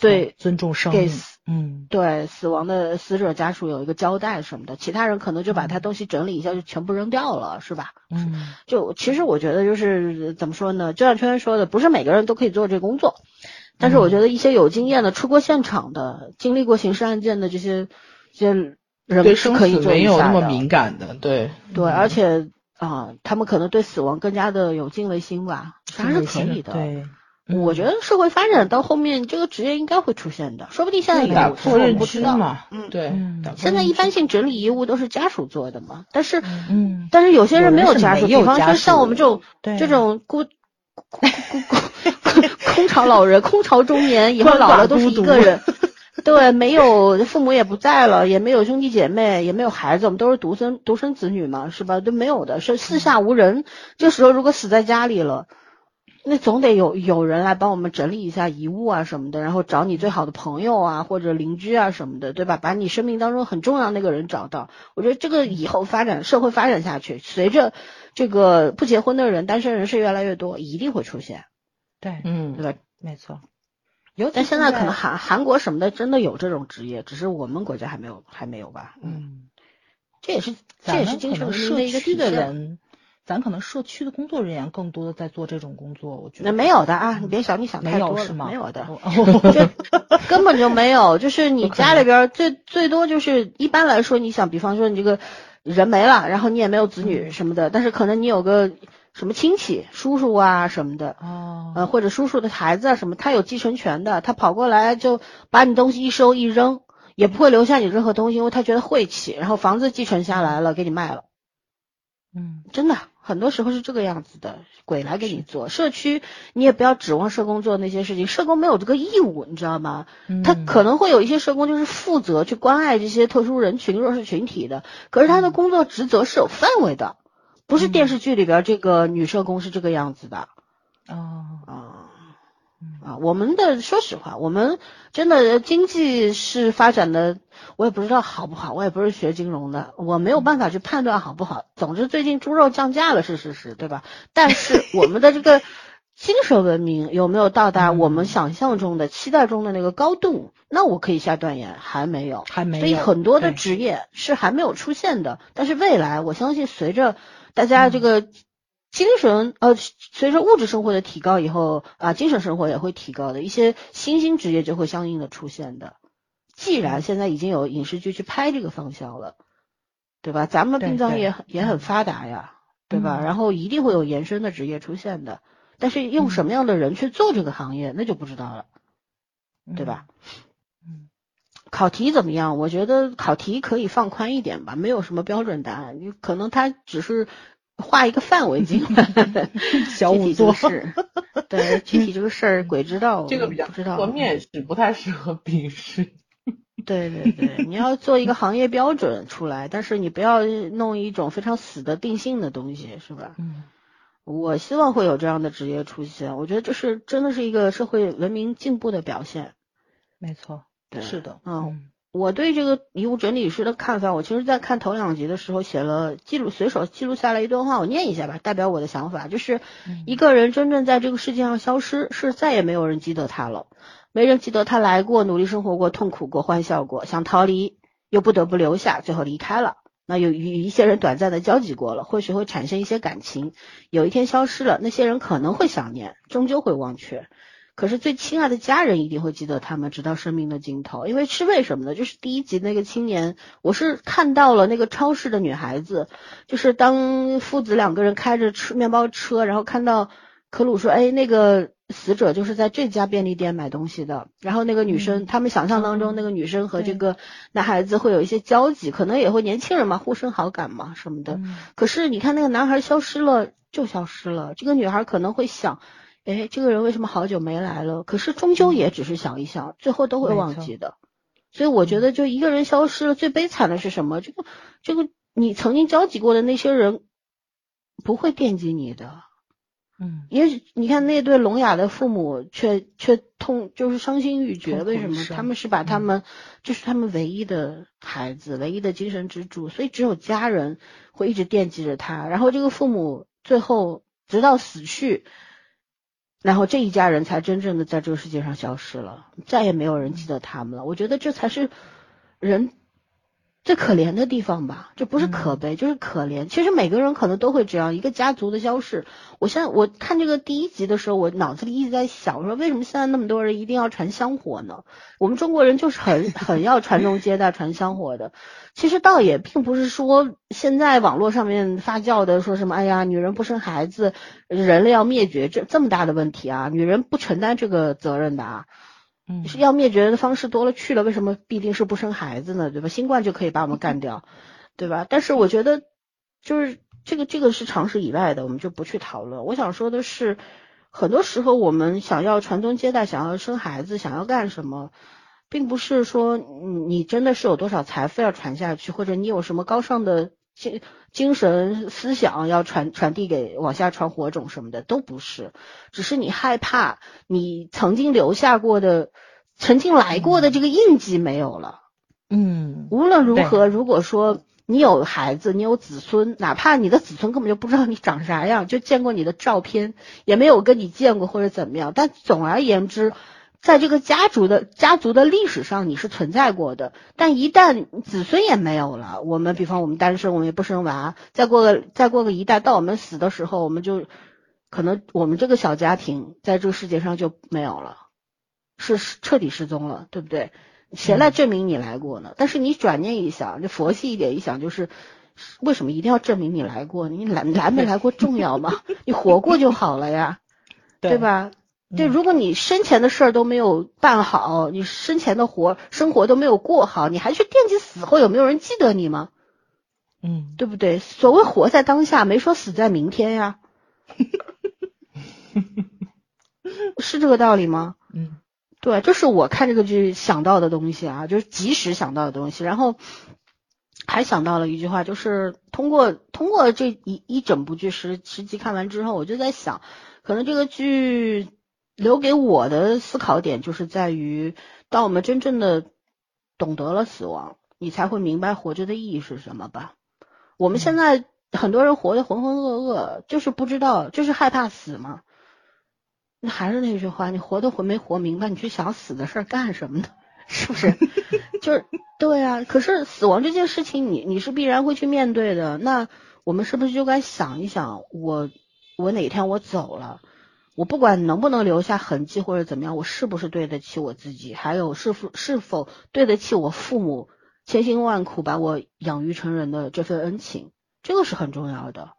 对尊重生命，嗯，对死亡的死者家属有一个交代什么的，其他人可能就把他东西整理一下就全部扔掉了，是吧？嗯，就其实我觉得就是怎么说呢？就像圈圈说的，不是每个人都可以做这工作，但是我觉得一些有经验的、出过现场的、经历过刑事案件的这些这些人是可以做没有那么敏感的，对对，而且。啊，他们可能对死亡更加的有敬畏心吧，还是可以的。对，我觉得社会发展到后面，这个职业应该会出现的，说不定现在有，破认知嘛。嗯，对。现在一般性整理遗物都是家属做的嘛，但是，嗯，但是有些人没有家属，比方说像我们这种这种孤孤孤孤 [LAUGHS] 空巢老人、空巢中年，以后老了都是一个人。[LAUGHS] [LAUGHS] 对，没有父母也不在了，也没有兄弟姐妹，也没有孩子，我们都是独生独生子女嘛，是吧？都没有的，是四下无人。这时候如果死在家里了，那总得有有人来帮我们整理一下遗物啊什么的，然后找你最好的朋友啊或者邻居啊什么的，对吧？把你生命当中很重要那个人找到。我觉得这个以后发展社会发展下去，随着这个不结婚的人、单身人士越来越多，一定会出现，对，嗯，对吧？没错。尤其但现在可能韩韩国什么的真的有这种职业，只是我们国家还没有还没有吧？嗯，嗯，这也是这也是精神社区的。人，咱可能社区的工作人员更多的在做这种工作，我觉得那没有的啊，你别想你想太多了，有是吗？没有的。[LAUGHS] 根本就没有，就是你家里边儿最最多就是一般来说，你想，比方说你这个人没了，然后你也没有子女什么的，但是可能你有个什么亲戚、叔叔啊什么的，哦，呃，或者叔叔的孩子啊什么，他有继承权的，他跑过来就把你东西一收一扔，也不会留下你任何东西，因为他觉得晦气，然后房子继承下来了，给你卖了。嗯，真的，很多时候是这个样子的，鬼来给你做。社区你也不要指望社工做那些事情，社工没有这个义务，你知道吗？他嗯可能会有一些社工就是负责去关爱这些特殊人群、弱势群体的，可是他的工作职责是有范围的，不是电视剧里边这个女社工是这个样子的哦，啊嗯啊！我们的说实话，我们真的经济是发展的，我也不知道好不好，我也不是学金融的，我没有办法去判断好不好。总之，最近猪肉降价了是事实，对吧？但是我们的这个精神文明有没有到达我们想象中的、期待中的那个高度？那我可以下断言，还没有。还没有所以很多的职业是还没有出现的，但是未来我相信随着大家这个精神呃随着物质生活的提高以后啊，精神生活也会提高的，一些新兴职业就会相应的出现的。既然现在已经有影视剧去拍这个方向了，对吧？咱们的殡葬业很也很发达呀，对吧？嗯然后一定会有延伸的职业出现的，但是用什么样的人去做这个行业，那就不知道了。对吧？嗯？考题怎么样？我觉得考题可以放宽一点吧，没有什么标准答案，你可能它只是画一个范围进 [LAUGHS] 来。小五座个事，对，具体这个事儿鬼知道，这个比较不知道适合。面试，不太适合笔试。[LAUGHS] 对对对，你要做一个行业标准出来，但是你不要弄一种非常死的定性的东西，是吧？嗯我希望会有这样的职业出现，我觉得这是真的是一个社会文明进步的表现。没错，对是的，嗯，我对这个遗物整理师的看法，我其实在看头两集的时候写了记录，随手记录下来一段话，我念一下吧，代表我的想法，就是嗯一个人真正在这个世界上消失，是再也没有人记得他了，没人记得他来过，努力生活过，痛苦过，欢笑过，想逃离又不得不留下，最后离开了。那有与一些人短暂的交集过了，或许会产生一些感情，有一天消失了，那些人可能会想念，终究会忘却。可是最亲爱的家人一定会记得他们，直到生命的尽头。因为是为什么呢？就是第一集那个青年，我是看到了那个超市的女孩子，就是当父子两个人开着车面包车，然后看到可鲁说：“哎，那个死者就是在这家便利店买东西的。”然后那个女生，嗯他们想象当中那个女生和这个男孩子会有一些交集，可能也会年轻人嘛，互生好感嘛什么的。嗯可是你看那个男孩消失了就消失了，这个女孩可能会想，哎，这个人为什么好久没来了？可是终究也只是想一想，最后都会忘记的。所以我觉得，就一个人消失了，最悲惨的是什么？这个这个你曾经交集过的那些人不会惦记你的。嗯也许你看那对聋哑的父母却却痛，就是伤心欲绝。为什么？他们是把他嗯们，这是他们唯一的孩子，唯一的精神支柱，所以只有家人会一直惦记着他。然后这个父母最后直到死去，然后这一家人才真正的在这个世界上消失了，再也没有人记得他们了。我觉得这才是人最可怜的地方吧，这不是可悲，就是可怜。其实每个人可能都会这样，一个家族的消逝。我现在我看这个第一集的时候，我脑子里一直在想，我说为什么现在那么多人一定要传香火呢？我们中国人就是很很要传宗接代、传香火的。其实倒也并不是说现在网络上面发酵的说什么，哎呀，女人不生孩子，人类要灭绝，这这么大的问题啊，女人不承担这个责任的啊。嗯是要灭绝的方式多了去了，为什么必定是不生孩子呢？对吧？新冠就可以把我们干掉，对吧？但是我觉得，就是这个这个是常识以外的，我们就不去讨论。我想说的是，很多时候我们想要传宗接代，想要生孩子，想要干什么，并不是说你你真的是有多少财富要传下去，或者你有什么高尚的精精神思想要传传递给往下传火种什么的都不是，只是你害怕你曾经留下过的、曾经来过的这个印记没有了。嗯，无论如何，如果说你有孩子，你有子孙，哪怕你的子孙根本就不知道你长啥样，就见过你的照片，也没有跟你见过或者怎么样，但总而言之。在这个家族的家族的历史上，你是存在过的。但一旦子孙也没有了，我们比方我们单身，我们也不生娃，再过个再过个一代，到我们死的时候，我们就可能我们这个小家庭在这个世界上就没有了，是彻底失踪了，对不对？谁来证明你来过呢？但是你转念一想，就佛系一点一想，就是为什么一定要证明你来过？你来来没来过重要吗？[LAUGHS] 你活过就好了呀，对吧？对，如果你生前的事儿都没有办好，你生前的活生活都没有过好，你还去惦记死后有没有人记得你吗？嗯，对不对？所谓活在当下，没说死在明天呀，[LAUGHS] 是这个道理吗？嗯，对，这是我看这个剧想到的东西啊，就是及时想到的东西。然后还想到了一句话，就是通过通过这一一整部剧十十集看完之后，我就在想，可能这个剧。留给我的思考点就是在于，当我们真正的懂得了死亡，你才会明白活着的意义是什么吧。我们现在很多人活得浑浑噩噩，就是不知道，就是害怕死嘛。那还是那句话，你活都活没活明白，你去想死的事儿干什么呢？[LAUGHS] 是不是？就是对啊。可是死亡这件事情，你你是必然会去面对的。那我们是不是就该想一想，我我哪天我走了？我不管能不能留下痕迹或者怎么样，我是不是对得起我自己？还有是否是否对得起我父母千辛万苦把我养育成人的这份恩情？这个是很重要的，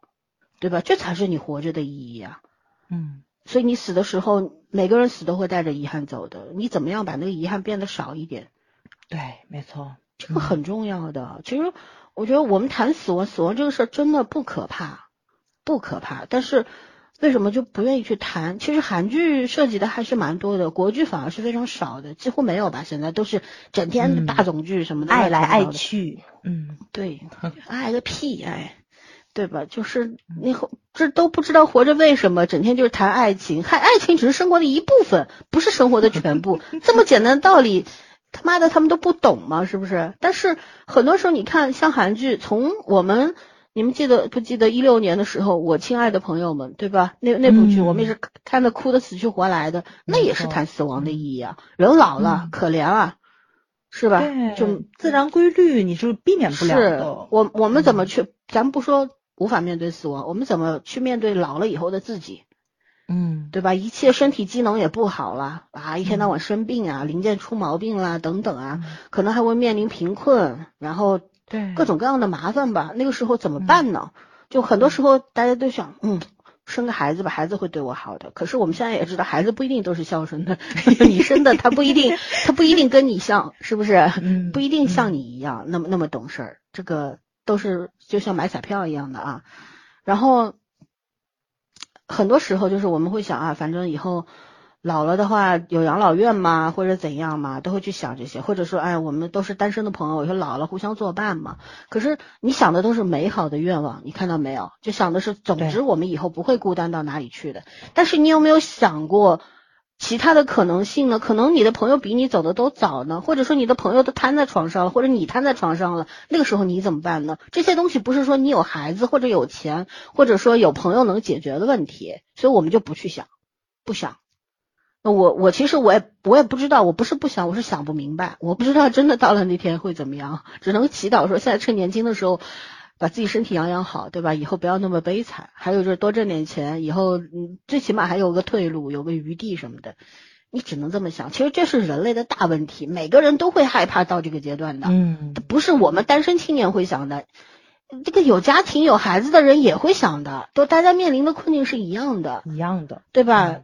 对吧？这才是你活着的意义啊！嗯，所以你死的时候，每个人死都会带着遗憾走的。你怎么样把那个遗憾变得少一点？对，没错，这个很重要的。其实我觉得我们谈死亡，死亡这个事儿真的不可怕，不可怕，但是。为什么就不愿意去谈？其实韩剧涉及的还是蛮多的，国剧反而是非常少的，几乎没有吧。现在都是整天大总剧什么的，爱来爱去。嗯，[LAUGHS] 对，[LAUGHS] 爱个屁爱，对吧？就是你这都不知道活着为什么，整天就是谈爱情，还爱情只是生活的一部分，不是生活的全部。[LAUGHS] 这么简单的道理，他妈的他们都不懂吗？是不是？但是很多时候你看，像韩剧，从我们。你们记得不记得一六年的时候，我亲爱的朋友们，对吧？那那部剧我们也是看的哭的死去活来的，那也是谈死亡的意义啊。人老了，可怜啊，是吧？就自然规律，你是避免不了的。我我们怎么去？咱不说无法面对死亡，我们怎么去面对老了以后的自己？嗯，对吧？一切身体机能也不好了啊，一天到晚生病啊，零件出毛病啦，等等啊，可能还会面临贫困，然后。对各种各样的麻烦吧，那个时候怎么办呢？就很多时候大家都想，嗯，生个孩子吧，孩子会对我好的。可是我们现在也知道，孩子不一定都是孝顺的，你生的他不一定，[LAUGHS] 他不一定跟你像，是不是？不一定像你一样那么那么懂事儿。这个都是就像买彩票一样的啊。然后很多时候就是我们会想啊，反正以后。老了的话有养老院吗？或者怎样嘛，都会去想这些，或者说，哎，我们都是单身的朋友，以后老了互相作伴嘛。可是你想的都是美好的愿望，你看到没有？就想的是，总之我们以后不会孤单到哪里去的。但是你有没有想过其他的可能性呢？可能你的朋友比你走的都早呢，或者说你的朋友都瘫在床上了，或者你瘫在床上了，那个时候你怎么办呢？这些东西不是说你有孩子或者有钱，或者说有朋友能解决的问题，所以我们就不去想，不想。我我其实我也我也不知道，我不是不想，我是想不明白，我不知道真的到了那天会怎么样，只能祈祷说现在趁年轻的时候把自己身体养养好，对吧？以后不要那么悲惨。还有就是多挣点钱，以后嗯最起码还有个退路，有个余地什么的。你只能这么想。其实这是人类的大问题，每个人都会害怕到这个阶段的。嗯，不是我们单身青年会想的，这个有家庭有孩子的人也会想的，都大家面临的困境是一样的，一样的，对吧？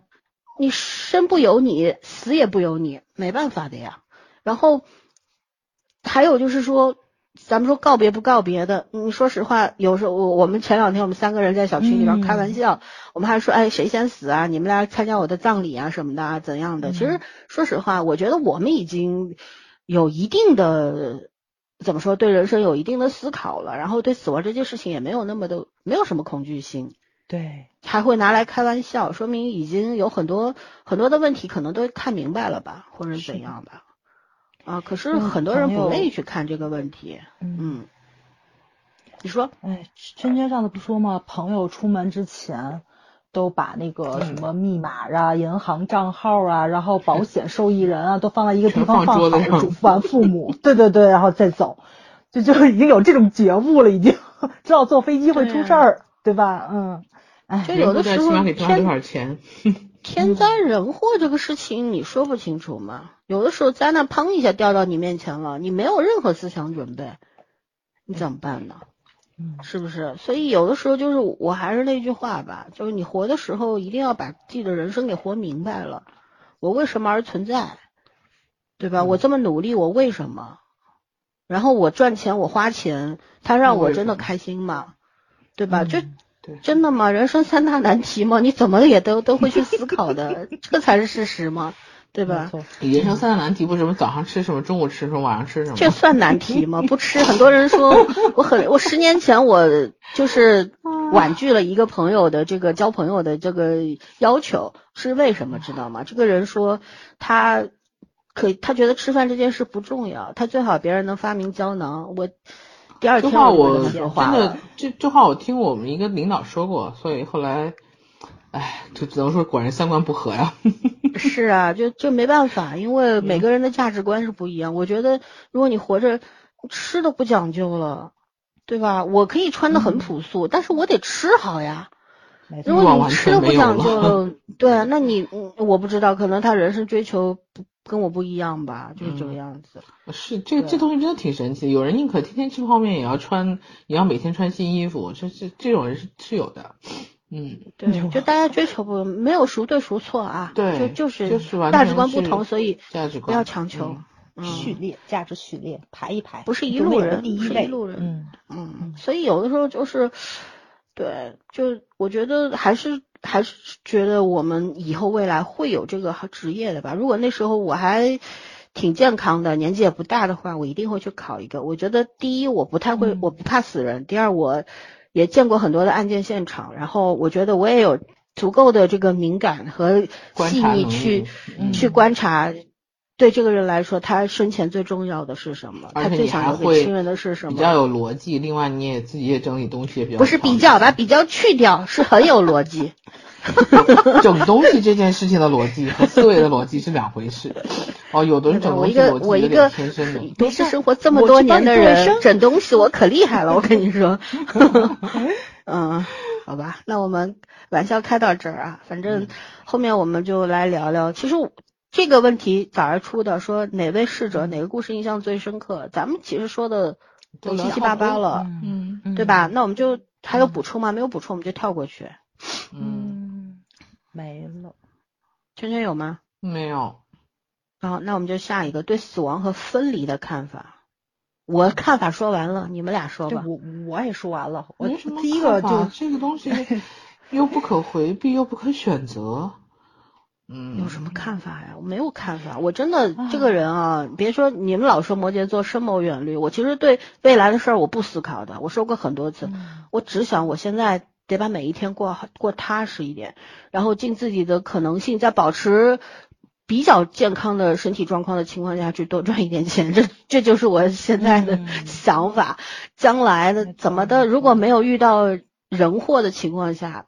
你生不由你，死也不由你，没办法的呀。然后还有就是说，咱们说告别不告别的，你说实话，有时候我我们前两天我们三个人在小区里边开玩笑，我们还说，哎，谁先死啊？你们俩参加我的葬礼啊什么的啊，怎样的？其实说实话，我觉得我们已经有一定的怎么说，对人生有一定的思考了，然后对死亡这件事情也没有那么的没有什么恐惧心，对，还会拿来开玩笑，说明已经有很多很多的问题可能都看明白了吧，或者怎样吧。啊，可是嗯很多人不愿意去看这个问题。嗯，嗯，你说，哎，圈圈上次不说吗？朋友出门之前都把那个什么密码啊、银行账号啊，然后保险受益人啊，都放在一个地方放好，嘱咐完父母，对对对，然后再走，就就已经有这种觉悟了，已经。知道坐飞机会出事儿，对吧？嗯，哎，就有的时候给赚多天少钱。[LAUGHS] 天灾人祸这个事情你说不清楚吗？有的时候灾难砰一下掉到你面前了，你没有任何思想准备，你怎么办呢？嗯是不是？所以有的时候就是我还是那句话吧，就是你活的时候一定要把自己的人生给活明白了。我为什么而存在？对吧？嗯我这么努力，我为什么？然后我赚钱，我花钱，他让我真的开心吗？对吧？就嗯对，真的吗？人生三大难题吗？你怎么也都都会去思考的，[LAUGHS] 这才是事实吗？对吧？人生三大难题不是什么早上吃什么，中午吃什么，晚上吃什么？这算难题吗？[LAUGHS] 不吃，很多人说我很，我十年前我就是婉拒了一个朋友的这个交朋友的这个要求，是为什么知道吗？这个人说他可以，他觉得吃饭这件事不重要，他最好别人能发明胶囊。我第二这天我就话我真的。这这话我听我们一个领导说过，所以后来，哎，就只能说果然三观不合呀。[LAUGHS] 是啊，就就没办法，因为每嗯个人的价值观是不一样。我觉得，如果你活着吃都不讲究了，对吧？我可以穿的很嗯朴素，但是我得吃好呀。如果你吃的不讲究 [LAUGHS] 对啊，那你嗯，我不知道，可能他人生追求不跟我不一样吧，就是这个嗯样子。是这个这东西真的挺神奇的，有人宁可天天吃泡面，也要穿，也要每天穿新衣服，这这这种人是是有的。嗯，对，就大家追求不没有孰对孰错啊，对就就是就是价值观不同，所以价值观不要强求嗯。嗯序列价值序列排一排，不是一路人第一位不是一路人嗯嗯，所以有的时候就是，对，就我觉得还是还是觉得我们以后未来会有这个职业的吧。如果那时候我还挺健康的，年纪也不大的话，我一定会去考一个。我觉得第一，我不太会，嗯我不怕死人；第二，我也见过很多的案件现场，然后我觉得我也有足够的这个敏感和细腻去去观察。对这个人来说，他生前最重要的是什么？他而且你最想要给还会亲人的是什么？比较有逻辑，另外你也自己也整理东西也比较不是比较，把比较去掉，是很有逻辑。[LAUGHS] 整东西这件事情的逻辑和思维的逻辑是两回事。哦，有的人整东西逻辑个我一个天生的。都市生活这么多年的人，整东西我可厉害了，我跟你说。[LAUGHS] 嗯，好吧，那我们玩笑开到这儿啊，反正后面我们就来聊聊。其实这个问题早上出的，说哪位逝者哪个故事印象最深刻，咱们其实说的都七七八八了，嗯嗯对吧？那我们就还有补充吗？没有补充，我们就跳过去。嗯，嗯，没了。圈圈有吗？没有。好，那我们就下一个对死亡和分离的看法。我看法说完了，你们俩说吧。我我也说完了，我没什么第一个就这个东西又不可回避，又不可选择。嗯，有什么看法呀？我没有看法，我真的这个人啊，别说你们老说摩羯座深谋远虑，我其实对未来的事儿我不思考的。我说过很多次，嗯我只想我现在得把每一天过好过踏实一点，然后尽自己的可能性，在保持比较健康的身体状况的情况下去多赚一点钱，这这就是我现在的嗯想法。将来的怎么的，如果没有遇到人祸的情况下，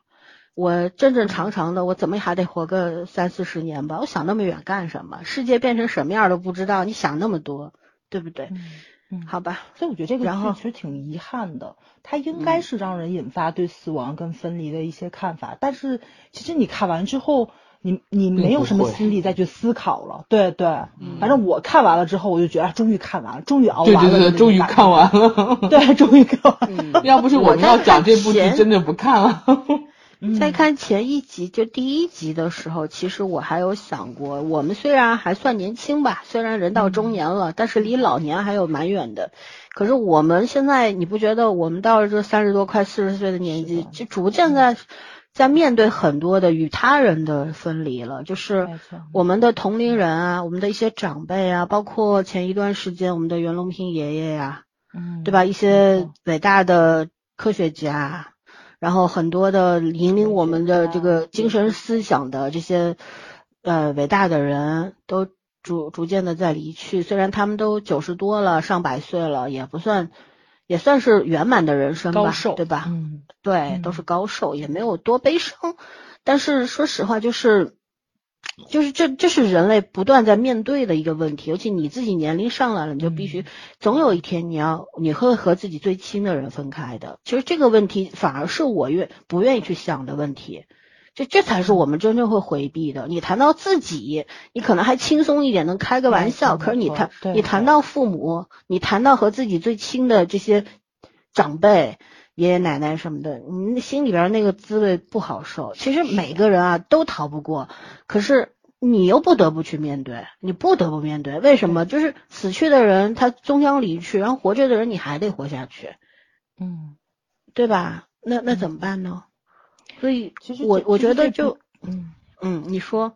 我正正常常的，我怎么还得活个三四十年吧？我想那么远干什么？世界变成什么样都不知道，你想那么多，对不对？嗯嗯好吧，所以我觉得这个然后剧其实挺遗憾的，它应该嗯是让人引发对死亡跟分离的一些看法，但是其实你看完之后，你你没有什么心力再去思考了。对对，嗯反正我看完了之后，我就觉得啊终于看完了，终于熬对完了终于看完了。[LAUGHS] 对，终于看完了。嗯，要不是我们要讲这部剧，真的不看了。[LAUGHS] 在看前一集，就第一集的时候，其实我还有想过，我们虽然还算年轻吧，虽然人到中年了，但是离老年还有蛮远的。可是我们现在，你不觉得我们到了这三十多快四十岁的年纪就逐渐在在面对很多的与他人的分离了，就是我们的同龄人啊，我们的一些长辈啊，包括前一段时间我们的袁隆平爷爷呀、嗯，对吧？一些伟大的科学家，然后很多的引领我们的这个精神思想的这些呃伟大的人都逐逐渐的在离去。虽然他们都九十多了，上百岁了，也不算也算是圆满的人生吧，对吧？嗯对，都是高寿，也没有多悲伤。但是说实话，就是就是这这是人类不断在面对的一个问题，尤其你自己年龄上来了，你就必须嗯总有一天你要你会和自己最亲的人分开的。其实这个问题反而是我愿不愿意去想的问题。这这才是我们真正会回避的。你谈到自己，你可能还轻松一点，能开个玩笑。可是你谈你谈到父母，你谈到和自己最亲的这些长辈、爷爷奶奶什么的，你心里边那个滋味不好受。其实每个人啊都逃不过，可是你又不得不去面对，你不得不面对。为什么？就是死去的人他终将离去，然后活着的人你还得活下去，嗯，对吧？那那怎么办呢？所以其实我我觉得就嗯。嗯，你说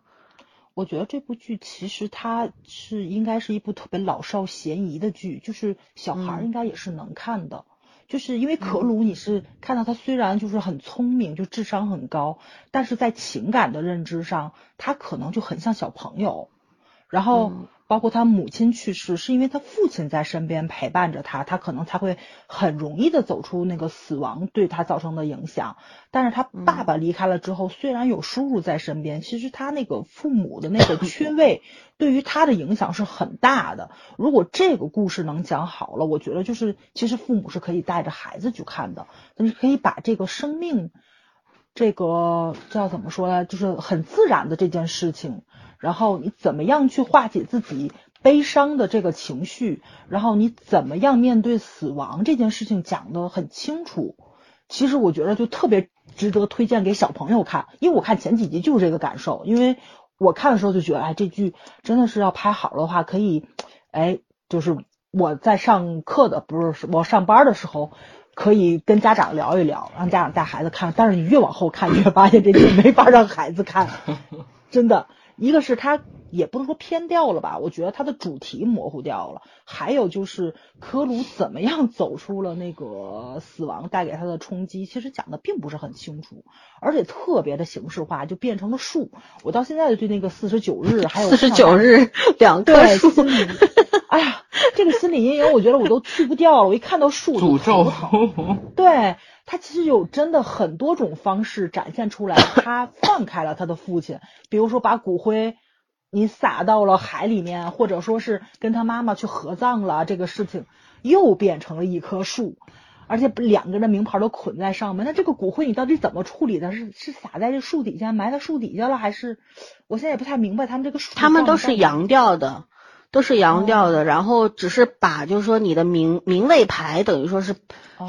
我觉得这部剧其实它是应该是一部特别老少咸宜的剧，就是小孩儿嗯应该也是能看的。就是因为可嗯鲁，你是看到他虽然就是很聪明，就智商很高，但是在情感的认知上，他可能就很像小朋友。然后嗯包括他母亲去世，是因为他父亲在身边陪伴着他，他可能才会很容易的走出那个死亡对他造成的影响。但是他爸爸离开了之后，虽然有叔叔在身边，其实他那个父母的那个缺位 [LAUGHS] 对于他的影响是很大的。如果这个故事能讲好了，我觉得就是其实父母是可以带着孩子去看的，但是可以把这个生命。这个叫怎么说呢？就是很自然的这件事情，然后你怎么样去化解自己悲伤的这个情绪，然后你怎么样面对死亡这件事情讲得很清楚。其实我觉得就特别值得推荐给小朋友看，因为我看前几集就是这个感受，因为我看的时候就觉得，哎，这剧真的是要拍好的话，可以，哎，就是我在上课的，不是我上班的时候。可以跟家长聊一聊，[COUGHS] 让家长带孩子看。但是你越往后看，越发现这些没法让孩子看，真的。一个是他也不能说偏掉了吧，我觉得它的主题模糊掉了。还有就是科鲁怎么样走出了那个死亡带给他的冲击，其实讲的并不是很清楚，而且特别的形式化，就变成了树。我到现在对那个四十九日 [LAUGHS] 还有四十九日两棵对树，心理，[LAUGHS] 哎呀，这个心理阴影，我觉得我都去不掉了。我一看到树诅咒。[LAUGHS] 对他其实有真的很多种方式展现出来，他放开了他的父亲，比如说把骨灰你撒到了海里面，或者说是跟他妈妈去合葬了，这个事情又变成了一棵树。而且两个人的名牌都捆在上面，那这个骨灰你到底怎么处理的？是是撒在这树底下，埋在树底下了，还是我现在也不太明白他们这个树。他们都是扬掉的，都是扬掉的，然后只是把就是说你的名名位牌等于说是，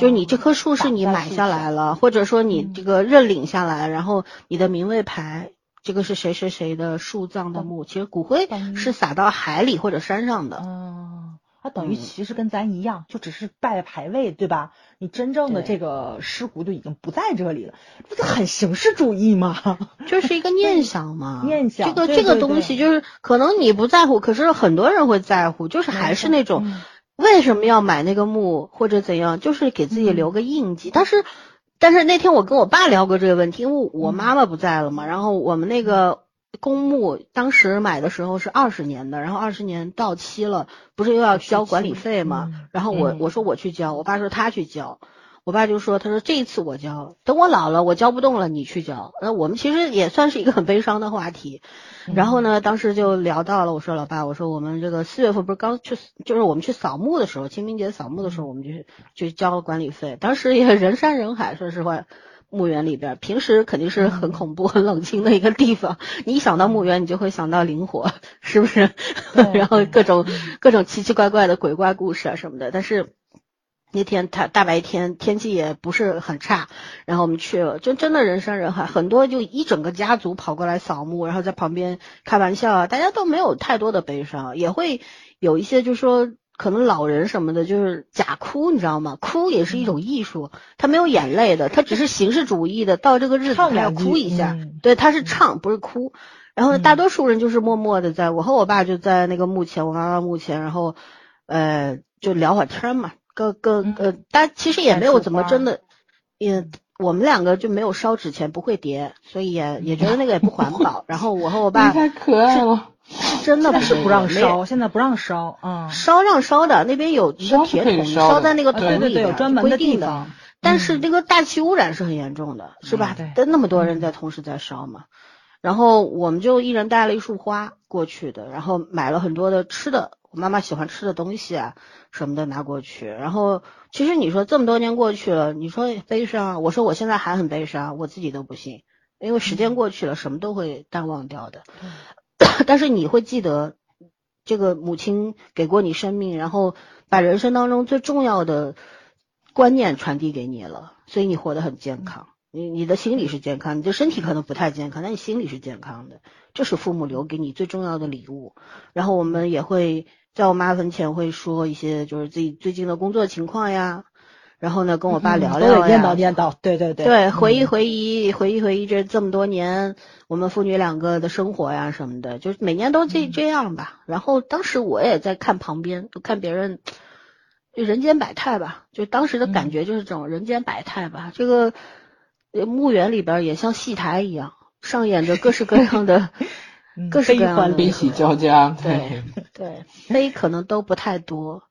就是你这棵树是你买下来了，或者说你这个认领下来，然后你的名位牌这个是谁谁谁的树葬的墓，其实骨灰是撒到海里或者山上的。嗯，它等于其实跟咱一样，就只是拜牌位，对吧？你真正的这个尸骨就已经不在这里了，不就很形式主义吗？[LAUGHS] 就是一个念想嘛，[LAUGHS] 念想这个这个东西就是可能你不在乎，可是很多人会在乎，就是还是那种嗯为什么要买那个墓或者怎样，就是给自己留个印记。但是但是那天我跟我爸聊过这个问题，因为我妈妈不在了嘛，然后我们那个。公墓当时买的时候是二十年的，然后二十年到期了，不是又要交管理费吗？嗯然后我嗯我说我去交，我爸说他去交，我爸就说他说这一次我交，等我老了我交不动了你去交。那我们其实也算是一个很悲伤的话题。[LAUGHS] 然后呢，当时就聊到了，我说老爸，我说我们这个四月份不是刚去，就是我们去扫墓的时候，清明节扫墓的时候，我们就去去交了管理费，当时也人山人海，说实话。墓园里边，平时肯定是很恐怖、很冷清的一个地方。你一想到墓园，你就会想到灵火，是不是？[LAUGHS] 然后各种各种奇奇怪怪的鬼怪故事啊什么的。但是那天他大白天，天气也不是很差，然后我们去了，就真的人山人海，很多就一整个家族跑过来扫墓，然后在旁边开玩笑啊，大家都没有太多的悲伤，也会有一些就说。可能老人什么的，就是假哭，你知道吗？哭也是一种艺术，他没有眼泪的，他只是形式主义的。到这个日子，他要哭一下，嗯、对，他是唱，不是哭。然后，大多数人就是默默的，在我和我爸就在那个墓前，我妈妈墓前，然后呃就聊会儿天嘛，个个呃，但其实也没有怎么真的，也我们两个就没有烧纸钱，不会叠，所以也也觉得那个也不环保。[LAUGHS] 然后我和我爸太可爱了，真的是不让烧，现在不让烧啊，烧让烧的，那边有一个铁桶，烧在那个桶里对对对，有专门的地方。但是这个大气污染是很严重的，是吧？对，那么多人在同时在烧嘛。然后我们就一人带了一束花过去的，然后买了很多的吃的，我妈妈喜欢吃的东西啊什么的拿过去。然后其实你说这么多年过去了，你说悲伤，我说我现在还很悲伤，我自己都不信，因为时间过去了，什么都会淡忘掉的。[COUGHS] 但是你会记得这个母亲给过你生命，然后把人生当中最重要的观念传递给你了，所以你活得很健康。你你的心理是健康，你的身体可能不太健康，但你心理是健康的，这是父母留给你最重要的礼物。然后我们也会在我妈坟前会说一些就是自己最近的工作情况呀，然后呢跟我爸聊聊呀，念叨念叨，对对对，对回忆回忆回忆回忆这这么多年我们父女两个的生活呀什么的，就是每年都这这样吧。然后当时我也在看旁边，就看别人就人间百态吧，就当时的感觉就是这种人间百态吧，这个。墓园里边也像戏台一样，上演着各式各样的、各式各样的悲喜交加。对对，[LAUGHS] 悲可能都不太多。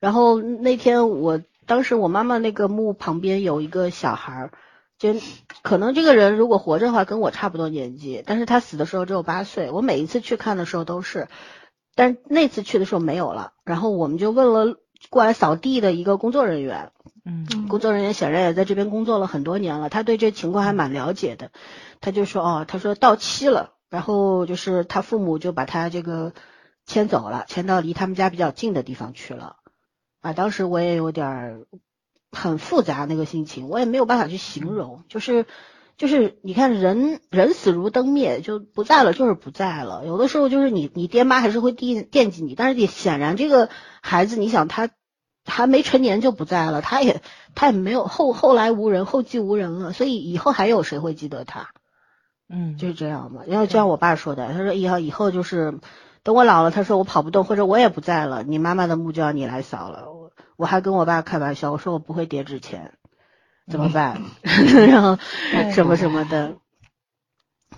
然后那天我当时我妈妈那个墓旁边有一个小孩儿，就可能这个人如果活着的话跟我差不多年纪，但是他死的时候只有八岁。我每一次去看的时候都是，但那次去的时候没有了。然后我们就问了过来扫地的一个工作人员。嗯，工作人员显然也在这边工作了很多年了，他对这情况还蛮了解的。他就说，哦，他说到期了，然后就是他父母就把他这个迁走了，迁到离他们家比较近的地方去了。啊，当时我也有点很复杂那个心情，我也没有办法去形容，就是就是你看人人死如灯灭，就不在了，就是不在了。有的时候就是你你爹妈还是会惦惦记你，但是也显然这个孩子，你想他。还没成年就不在了，他也他也没有后后来无人后继无人了，所以以后还有谁会记得他？嗯，就是这样嘛。然后就像我爸说的，他说以后以后就是等我老了，他说我跑不动或者我也不在了，你妈妈的墓就要你来扫了。我我还跟我爸开玩笑，我说我不会叠纸钱，怎么办？[LAUGHS] 然后什么什么的。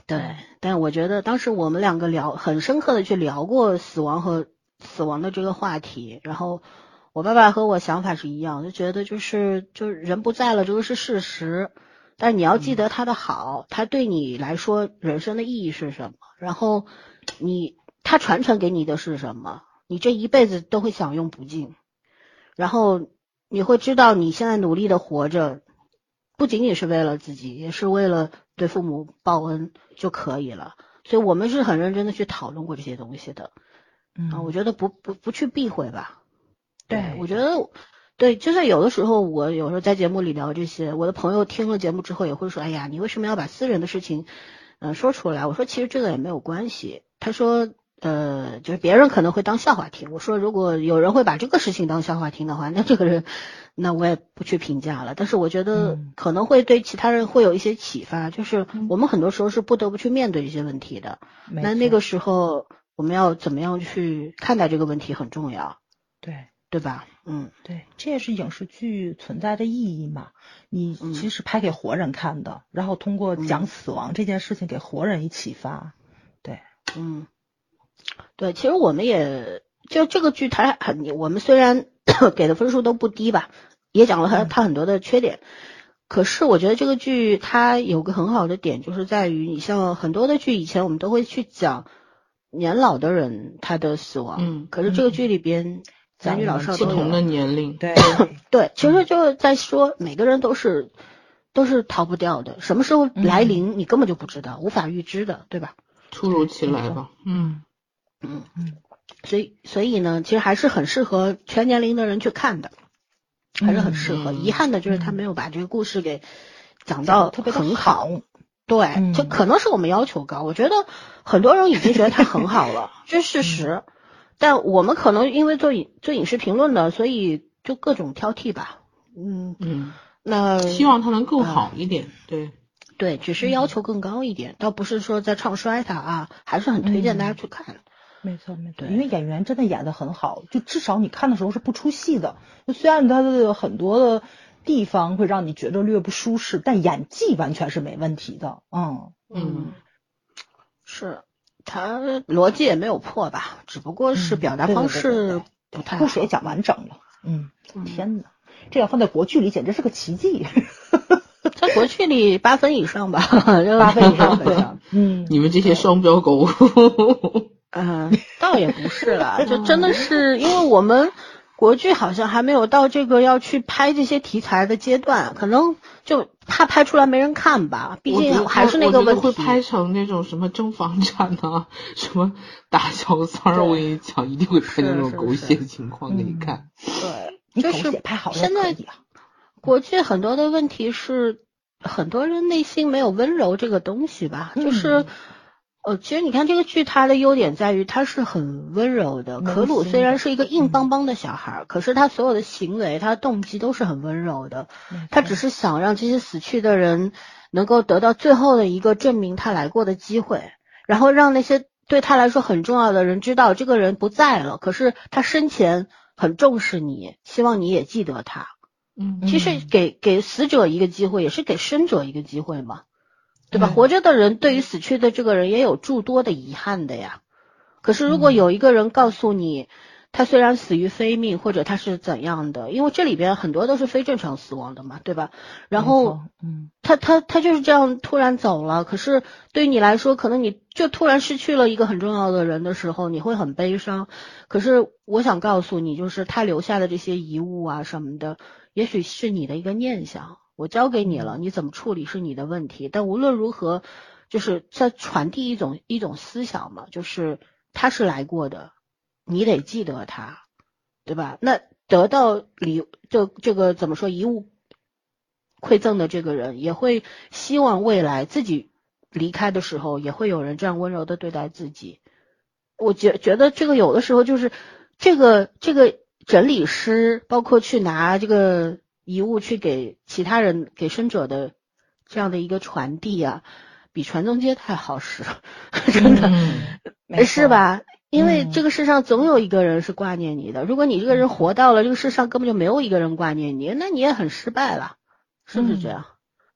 对，但我觉得当时我们两个聊很深刻的去聊过死亡和死亡的这个话题，然后。我爸爸和我想法是一样，就觉得就是就是人不在了，这个是事实。但是你要记得他的好，他对你来说人生的意义是什么？然后你他传承给你的是什么？你这一辈子都会享用不尽。然后你会知道你现在努力的活着，不仅仅是为了自己，也是为了对父母报恩就可以了。所以我们是很认真的去讨论过这些东西的。嗯，我觉得不不不去避讳吧。对，我觉得，对，就算有的时候，我有时候在节目里聊这些，我的朋友听了节目之后也会说：“哎呀，你为什么要把私人的事情，嗯，说出来？”我说：“其实这个也没有关系。”他说：“呃，就是别人可能会当笑话听。”我说：“如果有人会把这个事情当笑话听的话，那这个人，那我也不去评价了。但是我觉得可能会对其他人会有一些启发，就是我们很多时候是不得不去面对这些问题的。那那个时候我们要怎么样去看待这个问题很重要。对。对吧？嗯，对，这也是影视剧存在的意义嘛。你其实拍给活人看的，然后通过讲死亡这件事情给活人以启发。对，嗯，对，其实我们也就这个剧，它很，我们虽然 [COUGHS] 给的分数都不低吧，也讲了它它很多的缺点。可是我觉得这个剧它有个很好的点，就是在于你像很多的剧，以前我们都会去讲年老的人他的死亡，嗯，可是这个剧里边。男女老少不同的年龄，对。[COUGHS] 对，其实就是在说每个人都是都是逃不掉的，什么时候来临你根本就不知道，无法预知的，对吧？突如其来吧，嗯。嗯。嗯，所以所以呢，其实还是很适合全年龄的人去看的，还是很适合。遗憾的就是他没有把这个故事给讲到特别很好，对，就可能是我们要求高，我觉得很多人已经觉得他很好了，[LAUGHS] 这是事实。但我们可能因为做影做影视评论的，所以就各种挑剔吧。嗯嗯，那希望它能更好一点。对对，只是要求更高一点，倒不是说在唱衰它啊，还是很推荐大家去看。没错没错，对因为演员真的演的很好，就至少你看的时候是不出戏的。就虽然他的很多的地方会让你觉得略不舒适，但演技完全是没问题的。嗯，嗯，是他逻辑也没有破吧，只不过是嗯表达方式不太好。故事也讲完整了。嗯，嗯天哪，这要放在国剧里简直是个奇迹。[LAUGHS] 在国剧里八分以上吧，[LAUGHS] 八分以上八分以上。嗯，你们这些双标狗，嗯，倒也不是啦，就真的是因为我们国剧好像还没有到这个要去拍这些题材的阶段，可能就怕拍出来没人看吧，毕竟还是那个问题。会拍成那种什么争房产呐、[LAUGHS] 什么打小三儿，我跟你讲，一定会拍那种狗是血情况给你嗯看。对，就是血拍好了现在。国剧很多的问题是，很多人内心没有温柔这个东西吧，就是嗯。呃，其实你看这个剧，它的优点在于它是很温柔的。温可鲁虽然是一个硬嗯邦邦的小孩儿，可是他所有的行为，他的动机都是很温柔的。他只是想让这些死去的人能够得到最后的一个证明他来过的机会，然后让那些对他来说很重要的人知道这个人不在了，可是他生前很重视你，希望你也记得他。嗯其实嗯给给死者一个机会，也是给生者一个机会嘛，对吧？嗯活着的人对于死去的这个人也有诸多的遗憾的呀。可是如果嗯有一个人告诉你，他虽然死于非命，或者他是怎样的，因为这里边很多都是非正常死亡的嘛，对吧？然后嗯他他他就是这样突然走了，可是对于你来说，可能你就突然失去了一个很重要的人的时候，你会很悲伤。可是我想告诉你，就是他留下的这些遗物啊什么的，也许是你的一个念想，我交给你了，你怎么处理是你的问题。但无论如何，就是在传递一种一种思想嘛，就是他是来过的，你得记得他，对吧？那得到礼这这个怎么说遗物馈赠的这个人，也会希望未来自己离开的时候，也会有人这样温柔的对待自己。我觉觉得这个有的时候就是这个这个整理师，包括去拿这个遗物去给其他人给生者的这样的一个传递啊，比传宗接代好使，[LAUGHS] 真的。嗯没错？是吧？因为嗯这个世上总有一个人是挂念你的。如果你这个人嗯活到了，这个世上根本就没有一个人挂念你，那你也很失败了，是不是这样？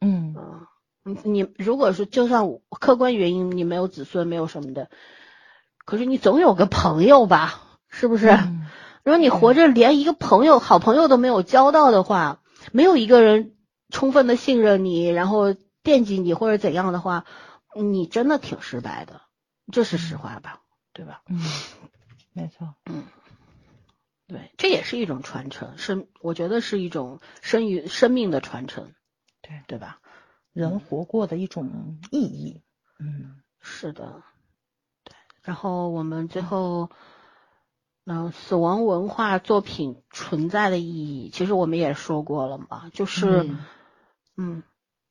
嗯嗯，你你如果是就算客观原因你没有子孙没有什么的，可是你总有个朋友吧？是不是？嗯如果你活着连一个朋友、好朋友都没有交到的话，没有一个人充分的信任你，然后惦记你或者怎样的话，你真的挺失败的，这是实话吧？对吧？嗯，没错。嗯对，这也是一种传承，生我觉得是一种生于生命的传承，对对吧？人活过的一种意义。嗯是的，对。然后我们最后，嗯、死亡文化作品存在的意义，其实我们也说过了嘛，就是，嗯嗯，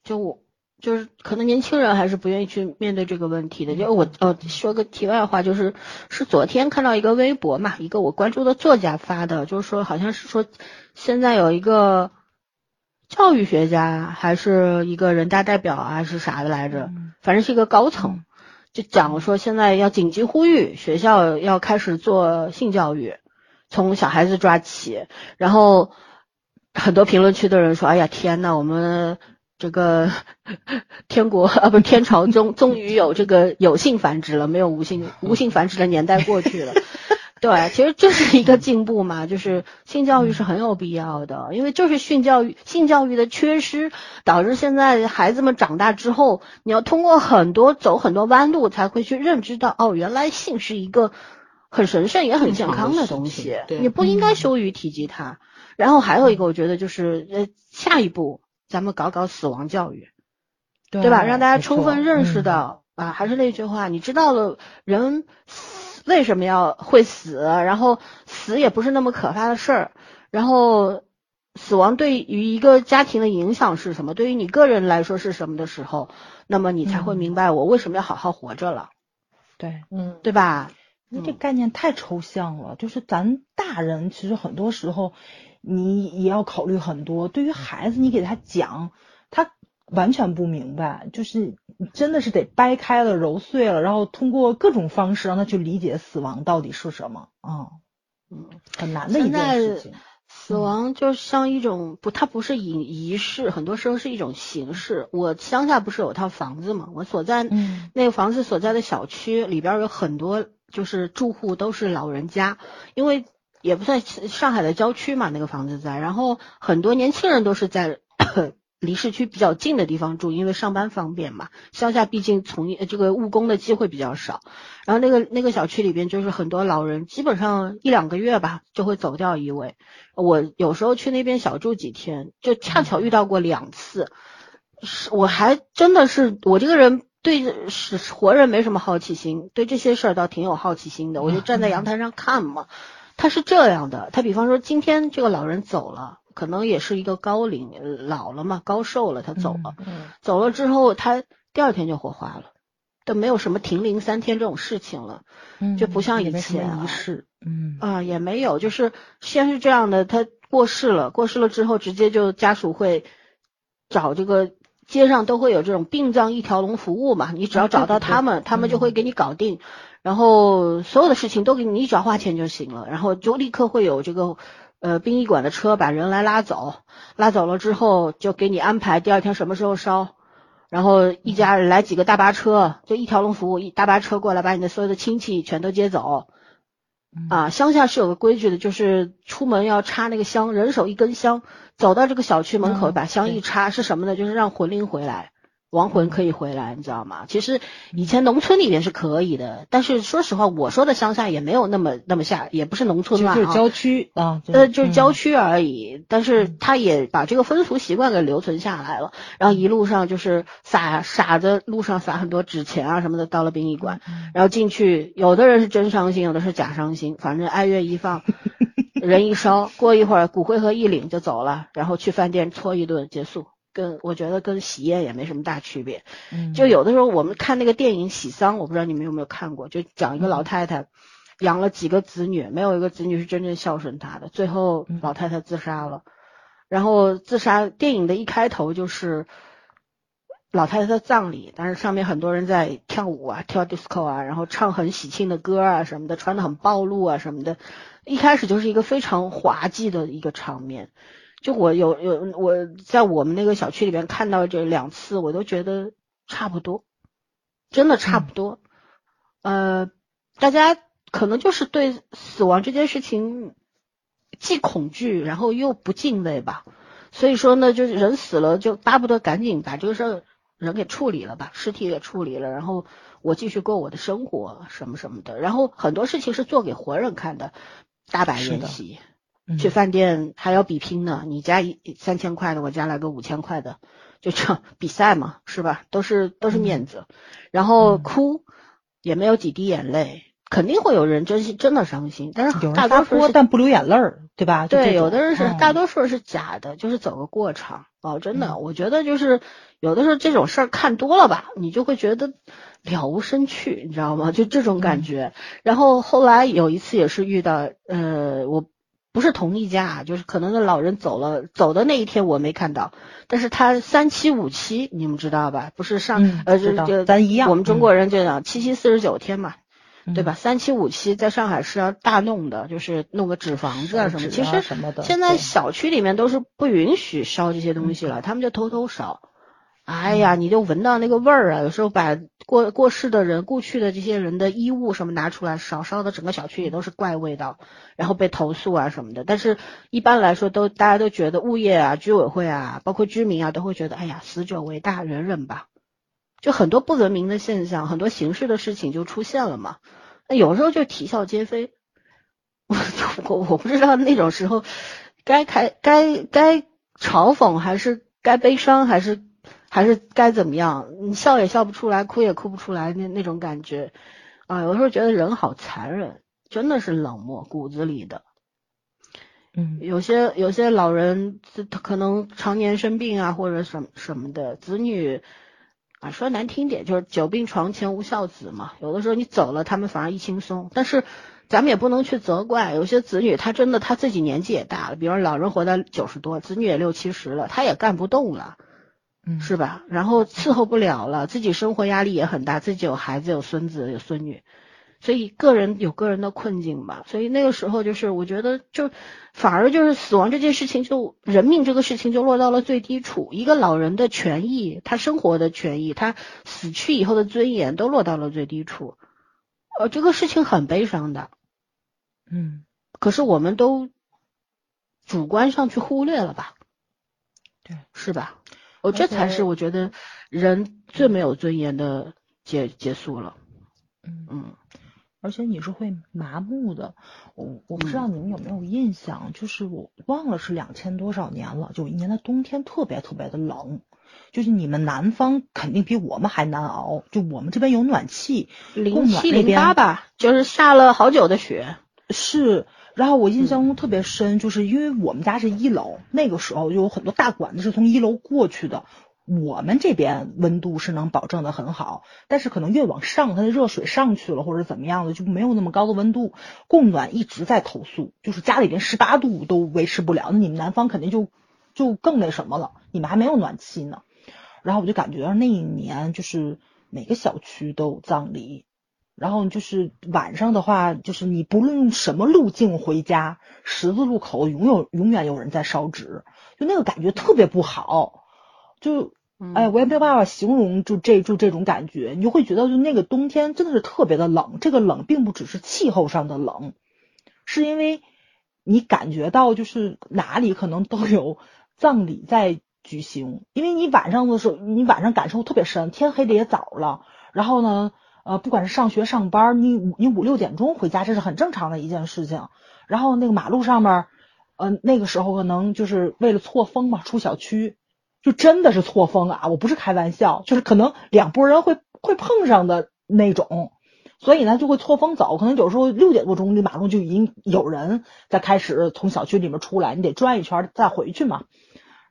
就我就是可能年轻人还是不愿意去面对这个问题的。就我呃说个题外话，就是是昨天看到一个微博嘛，一个我关注的作家发的，就是说好像是说现在有一个教育学家还是一个人大代表啊还是啥的来着，嗯反正是一个高层，就讲说现在要紧急呼吁学校要开始做性教育，从小孩子抓起。然后很多评论区的人说：“哎呀天呐，我们这个 [LAUGHS] 天国啊不是天朝终终于有这个有性繁殖了，没有无性无性繁殖的年代过去了。”对，其实这是一个进步嘛，[LAUGHS] 就是性教育是很有必要的，因为就是性教育性教育的缺失，导致现在孩子们长大之后，你要通过很多走很多弯路，才会去认知到，哦，原来性是一个很神圣也很健康的东西你不应该嗯羞于提及它。然后还有一个，我觉得就是呃，下一步咱们搞搞死亡教育。对吧？让大家充分认识到、啊，还是那句话，你知道了人死为什么要会死，然后死也不是那么可怕的事儿，然后死亡对于一个家庭的影响是什么，对于你个人来说是什么的时候，那么你才会嗯明白我为什么要好好活着了，对。嗯，对吧？你这概念太抽象了，就是咱大人其实很多时候你也要考虑很多。对于孩子，你给他讲，他完全不明白，就是真的是得掰开了揉碎了，然后通过各种方式让他去理解死亡到底是什么啊，嗯，很难的一件事情。死亡就像一种不，它不是仪仪式，很多时候是一种形式。我乡下不是有套房子嘛，我所在那个房子所在的小区里边有很多，就是住户都是老人家，因为也不算上海的郊区嘛，那个房子在，然后很多年轻人都是在。离市区比较近的地方住，因为上班方便嘛。乡下毕竟从业这个务工的机会比较少，然后那个那个小区里边就是很多老人，基本上一两个月吧就会走掉一位。我有时候去那边小住几天，就恰巧遇到过两次。是我还真的是我这个人对是活人没什么好奇心，对这些事儿倒挺有好奇心的。我就站在阳台上看嘛。他是这样的，他比方说今天这个老人走了。可能也是一个高龄老了嘛，高寿了，他走了，走了之后他第二天就火化了，都没有什么停灵三天这种事情了，就不像以前仪式，嗯。啊也没有，就是先是这样的，他过世了，过世了之后直接就家属会找这个街上都会有这种殡葬一条龙服务嘛，你只要找到他们，他们就会给你搞定，然后所有的事情都给你，你只要花钱就行了，然后就立刻会有这个。呃，殡仪馆的车把人来拉走，拉走了之后就给你安排第二天什么时候烧，然后一家人来几个大巴车，就一条龙服务，一大巴车过来把你的所有的亲戚全都接走。啊，乡下是有个规矩的，就是出门要插那个香，人手一根香，走到这个小区门口把香一插，是什么呢？就是让魂灵回来。亡魂可以回来，你知道吗？其实以前农村里面是可以的，但是说实话，我说的乡下也没有那么那么下，也不是农村嘛，就是郊区啊，呃，就是郊区而已。但是他也把这个风俗习惯给留存下来了，然后一路上就是撒撒着路上撒很多纸钱啊什么的，到了殡仪馆，然后进去，有的人是真伤心，有的是假伤心，反正哀乐一放，[LAUGHS] 人一烧，过一会儿骨灰盒一领就走了，然后去饭店搓一顿结束。跟我觉得跟喜宴也没什么大区别，就有的时候我们看那个电影《喜丧》，我不知道你们有没有看过，就讲一个老太太养了几个子女，没有一个子女是真正孝顺她的，最后老太太自杀了，然后自杀电影的一开头就是老太太的葬礼，但是上面很多人在跳舞啊，跳 disco 啊，然后唱很喜庆的歌啊什么的，穿的很暴露啊什么的，一开始就是一个非常滑稽的一个场面。就我有有我在我们那个小区里边看到这两次，我都觉得差不多，真的差不多。呃，大家可能就是对死亡这件事情既恐惧，然后又不敬畏吧。所以说呢，就是人死了就巴不得赶紧把这个事儿人给处理了吧，尸体也处理了，然后我继续过我的生活什么什么的。然后很多事情是做给活人看的，大摆宴席。去饭店还要比拼呢，你加一三千块的，我加来个五千块的，就这样比赛嘛，是吧？都是都是面子，然后哭也没有几滴眼泪，肯定会有人真心真的伤心，但是大多数但不流眼泪儿，对吧？对，有的人是大多数是假的，就是走个过场哦，真的，我觉得就是有的时候这种事儿看多了吧，你就会觉得了无生趣，你知道吗？就这种感觉。然后后来有一次也是遇到，呃，我。不是同一家，就是可能那老人走了，走的那一天我没看到，但是他三七五七，你们知道吧？不是上呃就就咱一样，我们中国人就讲七七四十九天嘛，对吧？三七五七在上海是要大弄的，就是弄个纸房子啊什么。其实现在小区里面都是不允许烧这些东西了，他们就偷偷烧。哎呀，你就闻到那个味儿啊！有时候把过过世的人、故去的这些人的衣物什么拿出来烧，烧的整个小区也都是怪味道，然后被投诉啊什么的。但是一般来说，都大家都觉得物业啊、居委会啊，包括居民啊，都会觉得，哎呀，死者为大，忍忍吧。就很多不文明的现象，很多形式的事情就出现了嘛。那有时候就啼笑皆非。[LAUGHS] 我我我不知道那种时候该开该该嘲讽还是该悲伤还是。还是该怎么样？你笑也笑不出来，哭也哭不出来，那那种感觉啊，有时候觉得人好残忍，真的是冷漠，骨子里的。嗯，有些有些老人他可能常年生病啊，或者什么什么的，子女啊说难听点就是久病床前无孝子嘛。有的时候你走了，他们反而一轻松。但是咱们也不能去责怪有些子女，他真的他自己年纪也大了，比如老人活到九十多，子女也六七十了，他也干不动了。嗯，是吧？然后伺候不了了，自己生活压力也很大，自己有孩子、有孙子、有孙女，所以个人有个人的困境吧。所以那个时候就是，我觉得就反而就是死亡这件事情，就人命这个事情就落到了最低处。一个老人的权益，他生活的权益，他死去以后的尊严都落到了最低处。呃，这个事情很悲伤的，嗯，可是我们都主观上去忽略了吧？对，是吧？哦，这才是我觉得人最没有尊严的结结束了。嗯嗯，而且你是会麻木的。我我不知道你们有没有印象，就是我忘了是两千多少年了，有一年的冬天特别特别的冷，就是你们南方肯定比我们还难熬，就我们这边有暖气，零七零八吧，就是下了好久的雪。是，然后我印象中特别深，就是因为我们家是一楼，那个时候就有很多大管子是从一楼过去的。我们这边温度是能保证的很好，但是可能越往上，它的热水上去了或者怎么样的，就没有那么高的温度。供暖一直在投诉，就是家里边十八度都维持不了，那你们南方肯定就就更那什么了，你们还没有暖气呢。然后我就感觉那一年就是每个小区都有葬礼，然后就是晚上的话，就是你不论用什么路径回家，十字路口永有永远有人在烧纸，就那个感觉特别不好，就嗯。哎，我也没有办法形容就这就这种感觉，你就会觉得就那个冬天真的是特别的冷，这个冷并不只是气候上的冷，是因为你感觉到就是哪里可能都有葬礼在举行，因为你晚上的时候，你晚上感受特别深，天黑的也早了，然后呢，呃，不管是上学上班，你你五六点钟回家，这是很正常的一件事情。然后那个马路上面，呃，那个时候可能就是为了错峰嘛，出小区，就真的是错峰啊，我不是开玩笑，就是可能两拨人会会碰上的那种。所以呢，就会错峰走，可能有时候六点多钟，那马路就已经有人在开始从小区里面出来，你得转一圈再回去嘛。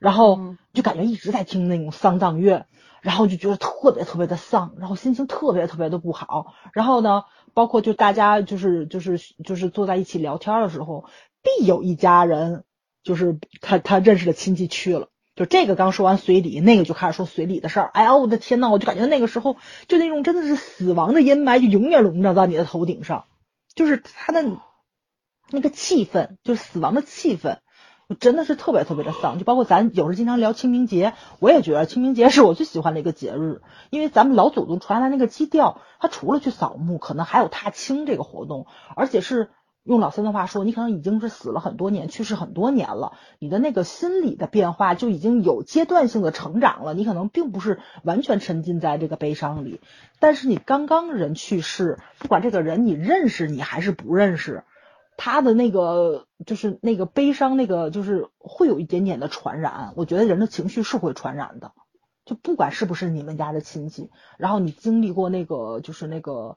然后嗯就感觉一直在听那种丧葬乐，然后就觉得特别特别的丧，然后心情特别特别的不好。然后呢，包括就大家就是就是就是坐在一起聊天的时候，必有一家人就是他他认识的亲戚去了。就这个刚说完随礼，那个就开始说随礼的事儿。哎呀，我的天呐，我就感觉那个时候就那种真的是死亡的阴霾，就永远笼罩在你的头顶上，就是他的那个气氛，就是死亡的气氛，真的是特别特别的丧。就包括咱有时经常聊清明节，我也觉得清明节是我最喜欢的一个节日，因为咱们老祖宗传来那个基调，它除了去扫墓，可能还有踏青这个活动，而且是。用老三的话说，你可能已经是死了很多年，去世很多年了，你的那个心理的变化就已经有阶段性的成长了。你可能并不是完全沉浸在这个悲伤里，但是你刚刚人去世，不管这个人你认识你还是不认识，他的那个就是那个悲伤，那个就是会有一点点的传染。我觉得人的情绪是会传染的，就不管是不是你们家的亲戚，然后你经历过那个就是那个。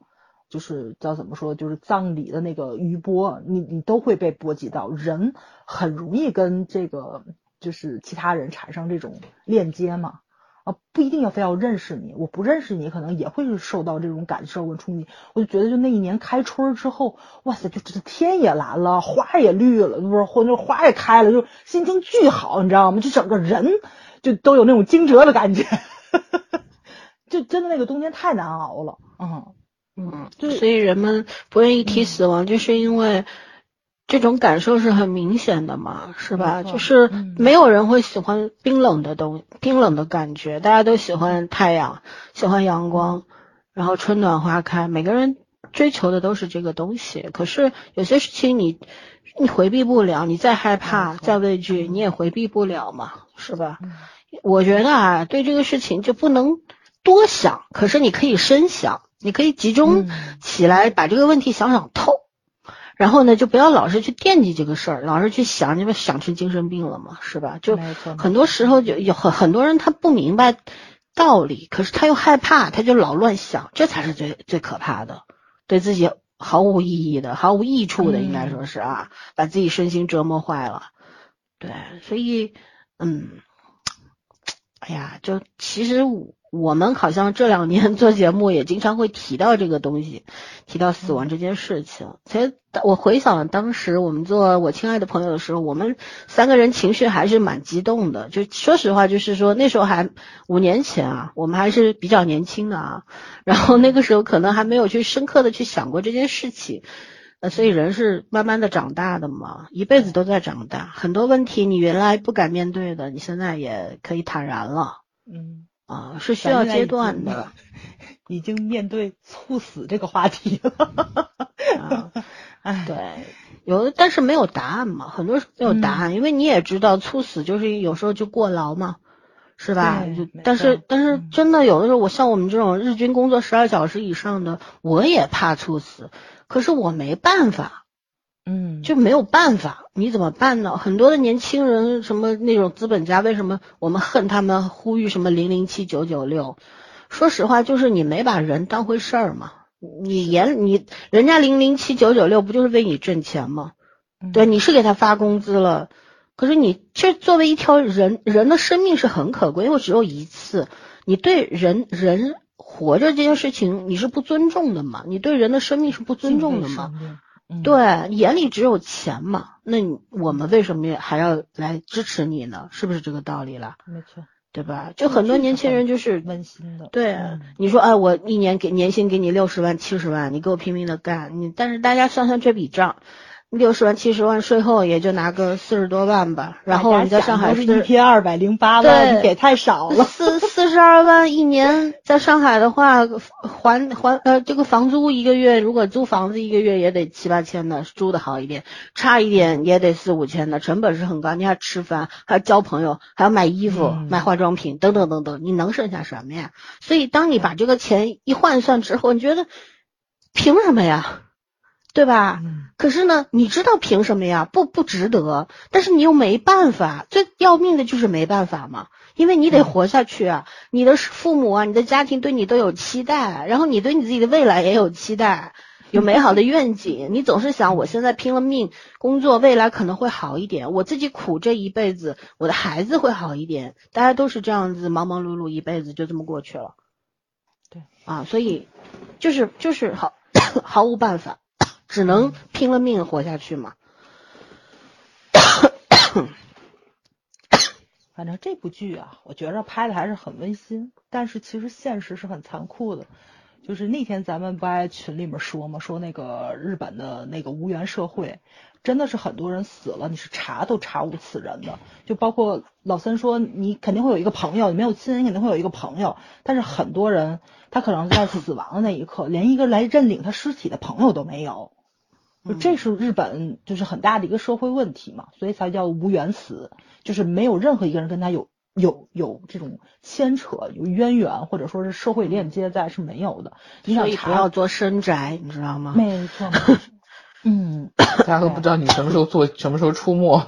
就是叫怎么说，就是葬礼的那个余波，你你都会被波及到，人很容易跟这个就是其他人产生这种链接嘛，啊，不一定要非要认识你，我不认识你，可能也会受到这种感受跟冲击。我就觉得，就那一年开春之后，哇塞，就这天也蓝了，花也绿了，不是或者花也开了，就心情巨好，你知道吗？就整个人就都有那种惊蛰的感觉，[LAUGHS] 就真的那个冬天太难熬了，嗯。嗯，对所以人们不愿意提死亡，就是因为这种感受是很明显的嘛，是吧？就是嗯没有人会喜欢冰冷的东冰冷的感觉，大家都喜欢太阳，喜欢阳光，然后春暖花开，每个人追求的都是这个东西。可是有些事情你你回避不了，你再害怕、再畏惧，你也回避不了嘛，是吧？嗯我觉得啊，对这个事情就不能多想，可是你可以深想，你可以集中嗯起来把这个问题想想透，然后呢，就不要老是去惦记这个事儿，老是去想，你不想成精神病了嘛，是吧？就很多时候就有很很多人他不明白道理，可是他又害怕，他就老乱想，这才是最最可怕的，对自己毫无意义的、毫无益处的，嗯应该说是啊，把自己身心折磨坏了。对，所以，嗯，哎呀，就其实我我们好像这两年做节目也经常会提到这个东西，提到死亡这件事情。其实我回想当时我们做我亲爱的朋友的时候，我们三个人情绪还是蛮激动的。就说实话，就是说那时候还五年前啊，我们还是比较年轻的啊，然后那个时候可能还没有去深刻的去想过这件事情。呃，所以人是慢慢的长大的嘛，一辈子都在长大，很多问题你原来不敢面对的，你现在也可以坦然了。嗯，啊，是需要阶段的。已经面对猝死这个话题了。[LAUGHS] 啊，哎，对，有的，但是没有答案嘛，很多没有答案，因为你也知道猝死就是有时候就过劳嘛，是吧？但是但是真的有的时候，我像我们这种日均工作十二小时以上的，我也怕猝死。可是我没办法，嗯，就没有办法，你怎么办呢？很多的年轻人，什么那种资本家，为什么我们恨他们？呼吁什么零零七九九六？说实话，就是你没把人当回事儿嘛。你言你人家零零七九九六不就是为你挣钱吗？对，你是给他发工资了，可是你这作为一条人，人的生命是很可贵，因为只有一次，你对人人。活着这件事情你是不尊重的嘛？你对人的生命是不尊重的嘛？对，眼里只有钱嘛？那你我们为什么还要来支持你呢？是不是这个道理了？没错，对吧？就很多年轻人就是温馨的。对，你说哎，我一年给年薪给你六十万、七十万，你给我拼命的干，你但是大家算算这笔账。六十万七十万税后也就拿个四十多万吧，然后你在上海是一天二百零八万，你给太少了。四四十二万一年，在上海的话还还呃这个房租一个月，如果租房子一个月也得七八千的，租的好一点，差一点也得四五千的，成本是很高。你还吃饭，还要交朋友，还要买衣服、买化妆品等等等等，你能剩下什么呀？所以当你把这个钱一换算之后，你觉得凭什么呀？对吧？可是呢，你知道凭什么呀？不不值得，但是你又没办法，最要命的就是没办法嘛，因为你得活下去啊，你的父母啊，你的家庭对你都有期待，然后你对你自己的未来也有期待，有美好的愿景，[LAUGHS] 你总是想我现在拼了命工作，未来可能会好一点，我自己苦这一辈子，我的孩子会好一点，大家都是这样子忙忙碌碌一辈子就这么过去了，对。啊，所以就是就是毫 [COUGHS] 毫无办法。只能拼了命活下去嘛。[COUGHS] 反正这部剧啊，我觉着拍的还是很温馨，但是其实现实是很残酷的。就是那天咱们不爱群里面说嘛，说那个日本的那个无缘社会，真的是很多人死了，你是查都查无此人的。就包括老三说，你肯定会有一个朋友，你没有亲人，肯定会有一个朋友，但是很多人他可能在死亡的那一刻，连一个来认领他尸体的朋友都没有。就这是日本就是很大的一个社会问题嘛，所以才叫无缘死，就是没有任何一个人跟他有有有这种牵扯、有渊源或者说是社会链接在是没有的。所以不要做深宅，你知道吗？没错。[LAUGHS] 嗯，大家都不知道你什么时候做，什么时候出没。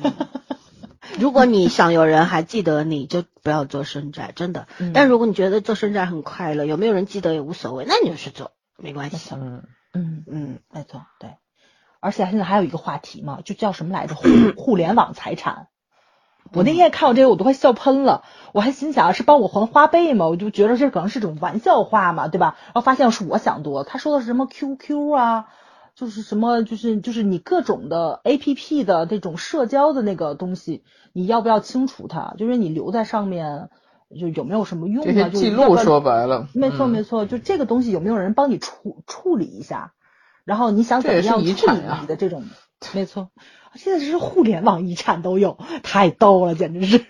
[LAUGHS] 如果你想有人还记得你，就不要做深宅，真的。但如果你觉得做深宅很快乐，有没有人记得也无所谓，那你就去做，没关系。嗯。嗯嗯，没错，对，而且现在还有一个话题嘛，就叫什么来着？互 [COUGHS] 互联网财产。我那天看到这个，我都快笑喷了。我还心想是帮我还花呗吗？我就觉得这可能是种玩笑话嘛，对吧？然后发现是我想多。他说的是什么 QQ 啊，就是什么，就是就是你各种的 APP 的这种社交的那个东西，你要不要清除它？就是你留在上面。就有没有什么用啊？就记录说白了，没错没错，就这个东西有没有人帮你处处理一下？然后你想怎么样处理你的这种？[TSK] 没错，现在是互联网遗产都有，太逗了，简直是。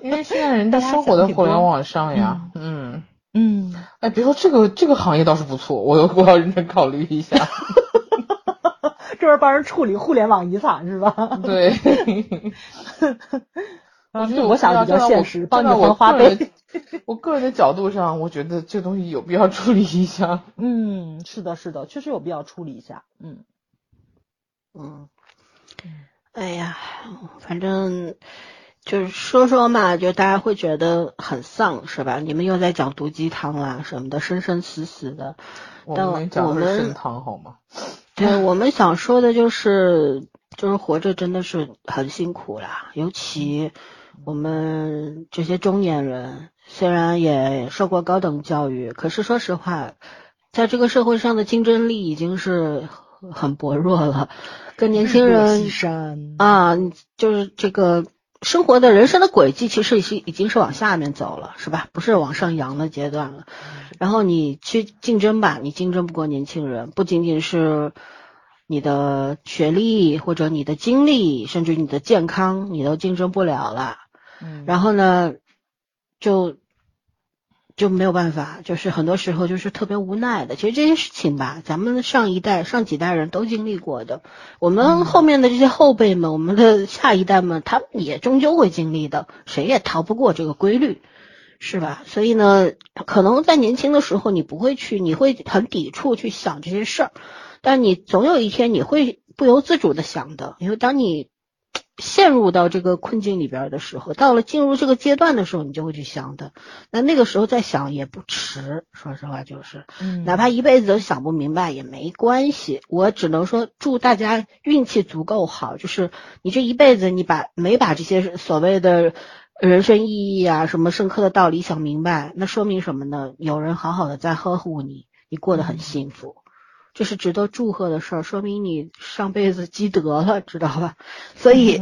因为现在人 [LAUGHS] 家生活在互联网上呀，嗯嗯。哎，别说这个这个行业倒是不错，我我要认真考虑一下。这是帮人处理互联网遗产是吧？对。[LAUGHS] 我想比较现实，帮你还花呗。[LAUGHS] 我个人的角度上，我觉得这东西有必要处理一下。[LAUGHS] 嗯，是的，是的，确实有必要处理一下。嗯嗯，哎呀，反正就是说说嘛，就大家会觉得很丧，是吧？你们又在讲毒鸡汤啦什么的，生生死死的。我们讲的是参汤好吗？[LAUGHS] 对，我们想说的就是，就是活着真的是很辛苦啦，尤其。我们这些中年人虽然也受过高等教育，可是说实话，在这个社会上的竞争力已经是很薄弱了，跟年轻人啊，就是这个。生活的人生的轨迹其实已经已经是往下面走了，是吧？不是往上扬的阶段了。然后你去竞争吧，你竞争不过年轻人，不仅仅是你的学历或者你的精力，甚至你的健康，你都竞争不了了。嗯。然后呢，就。就没有办法，就是很多时候就是特别无奈的。其实这些事情吧，咱们上一代、上几代人都经历过的，我们后面的这些后辈们，我们的下一代们，他们也终究会经历的，谁也逃不过这个规律，是吧？所以呢，可能在年轻的时候你不会去，你会很抵触去想这些事儿，但你总有一天你会不由自主的想的，因为当你。陷入到这个困境里边的时候，到了进入这个阶段的时候，你就会去想的。那那个时候再想也不迟，说实话就是，哪怕一辈子都想不明白也没关系。我只能说祝大家运气足够好，就是你这一辈子你把没把这些所谓的人生意义啊、什么深刻的道理想明白，那说明什么呢？有人好好的在呵护你，你过得很幸福。这是值得祝贺的事儿，说明你上辈子积德了，知道吧？所以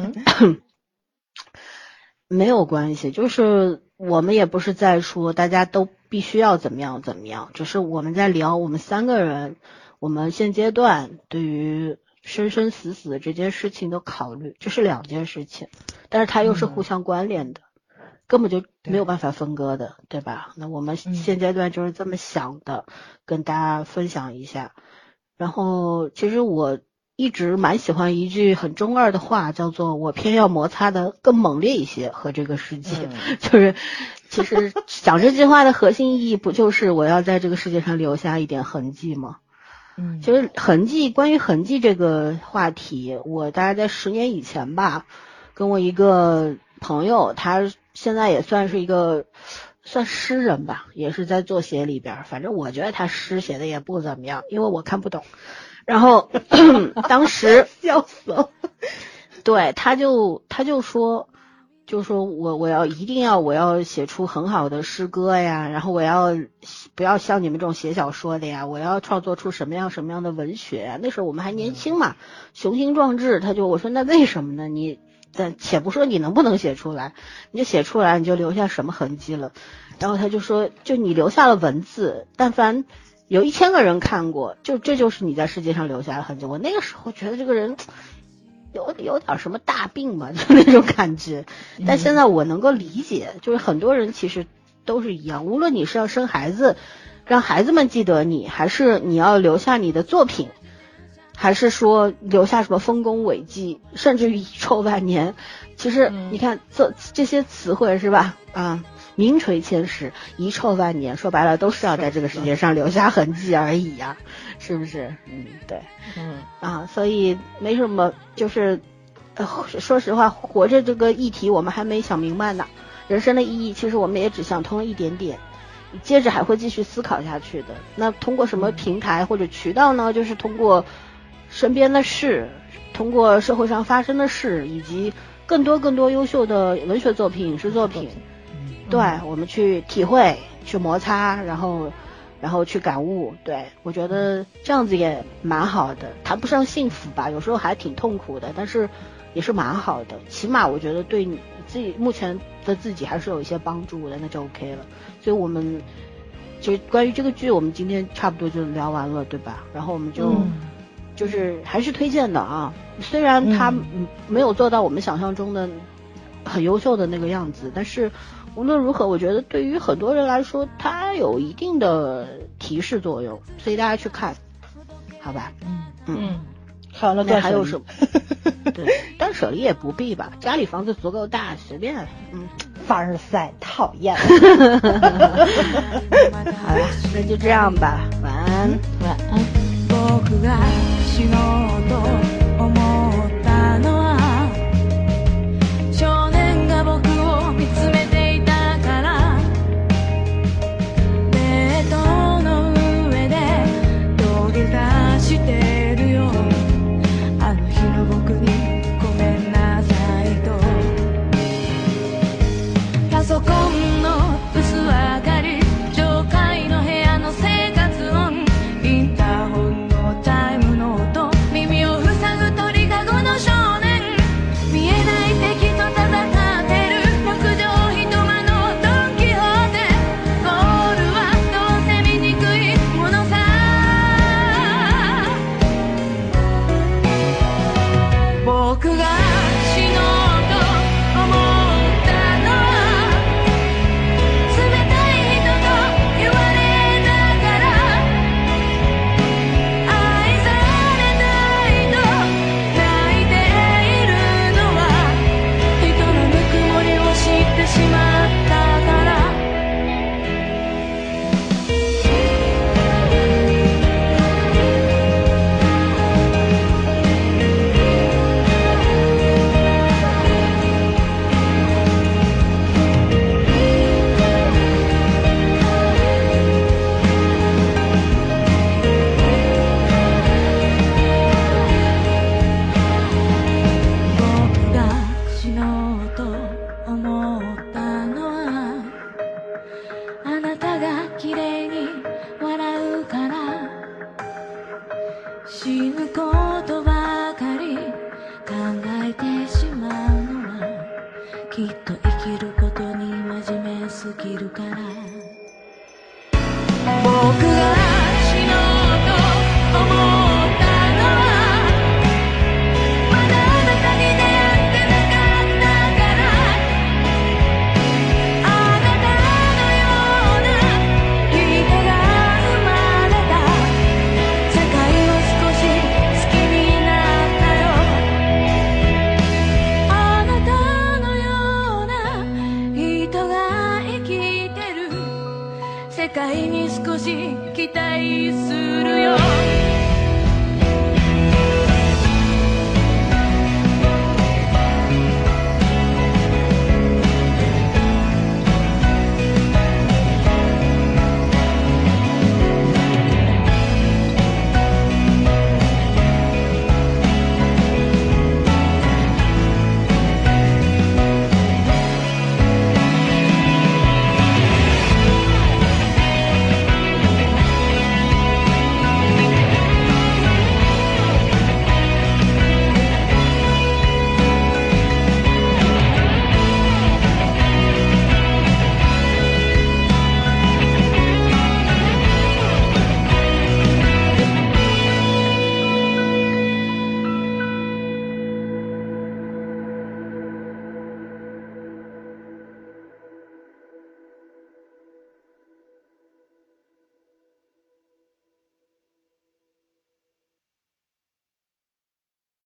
[CLEARS THROAT] 没有关系，就是我们也不是在说大家都必须要怎么样怎么样，只是我们在聊我们三个人，我们现阶段对于生生死死这件事情的考虑，这是两件事情，但是它又是互相关联的，根本就没有办法分割的，对吧？那我们现阶段就是这么想的，跟大家分享一下。然后，其实我一直蛮喜欢一句很中二的话，叫做“我偏要摩擦的更猛烈一些”，和这个世界。就是，其实讲这句话的核心意义，不就是我要在这个世界上留下一点痕迹吗？嗯，其实痕迹，关于痕迹这个话题，我大概在十年以前吧，跟我一个朋友，他现在也算是一个。算诗人吧，也是在作协里边。反正我觉得他诗写的也不怎么样，因为我看不懂。然后 [LAUGHS] 当时 [LAUGHS] 笑死了，对，他就他就说，就说我我要一定要我要写出很好的诗歌呀，然后我要不要像你们这种写小说的呀，我要创作出什么样什么样的文学。那时候我们还年轻嘛，雄心壮志。他就我说那为什么呢？你。但且不说你能不能写出来，你就写出来，你就留下什么痕迹了。然后他就说，就你留下了文字，但凡有一千个人看过，就这就是你在世界上留下的痕迹。我那个时候觉得这个人有有点什么大病吧，就那种感觉。但现在我能够理解，就是很多人其实都是一样，无论你是要生孩子，让孩子们记得你，还是你要留下你的作品。还是说留下什么丰功伟绩，甚至于遗臭万年？其实你看这这些词汇是吧？啊，名垂千史，遗臭万年，说白了都是要在这个世界上留下痕迹而已呀，是不是？嗯，对，嗯啊，所以没什么，就是呃，说实话，活着这个议题我们还没想明白呢。人生的意义其实我们也只想通了一点点，接着还会继续思考下去的。那通过什么平台或者渠道呢？就是通过。身边的事，通过社会上发生的事，以及更多更多优秀的文学作品、影视作品，对我们去体会、去摩擦，然后，然后去感悟。对我觉得这样子也蛮好的，谈不上幸福吧，有时候还挺痛苦的，但是也是蛮好的。起码我觉得对你自己目前的自己还是有一些帮助的，那就 OK 了。所以我们就关于这个剧，我们今天差不多就聊完了，对吧？然后我们就。就是还是推荐的啊，虽然他没有做到我们想象中的很优秀的那个样子，但是无论如何，我觉得对于很多人来说，它有一定的提示作用，所以大家去看，好吧？嗯嗯，好了，那还有什么？[LAUGHS] 对，断舍离也不必吧，家里房子足够大，随便。嗯，凡尔赛，讨厌。[LAUGHS] 好了，那就这样吧，晚安，晚安。死のうと思ったの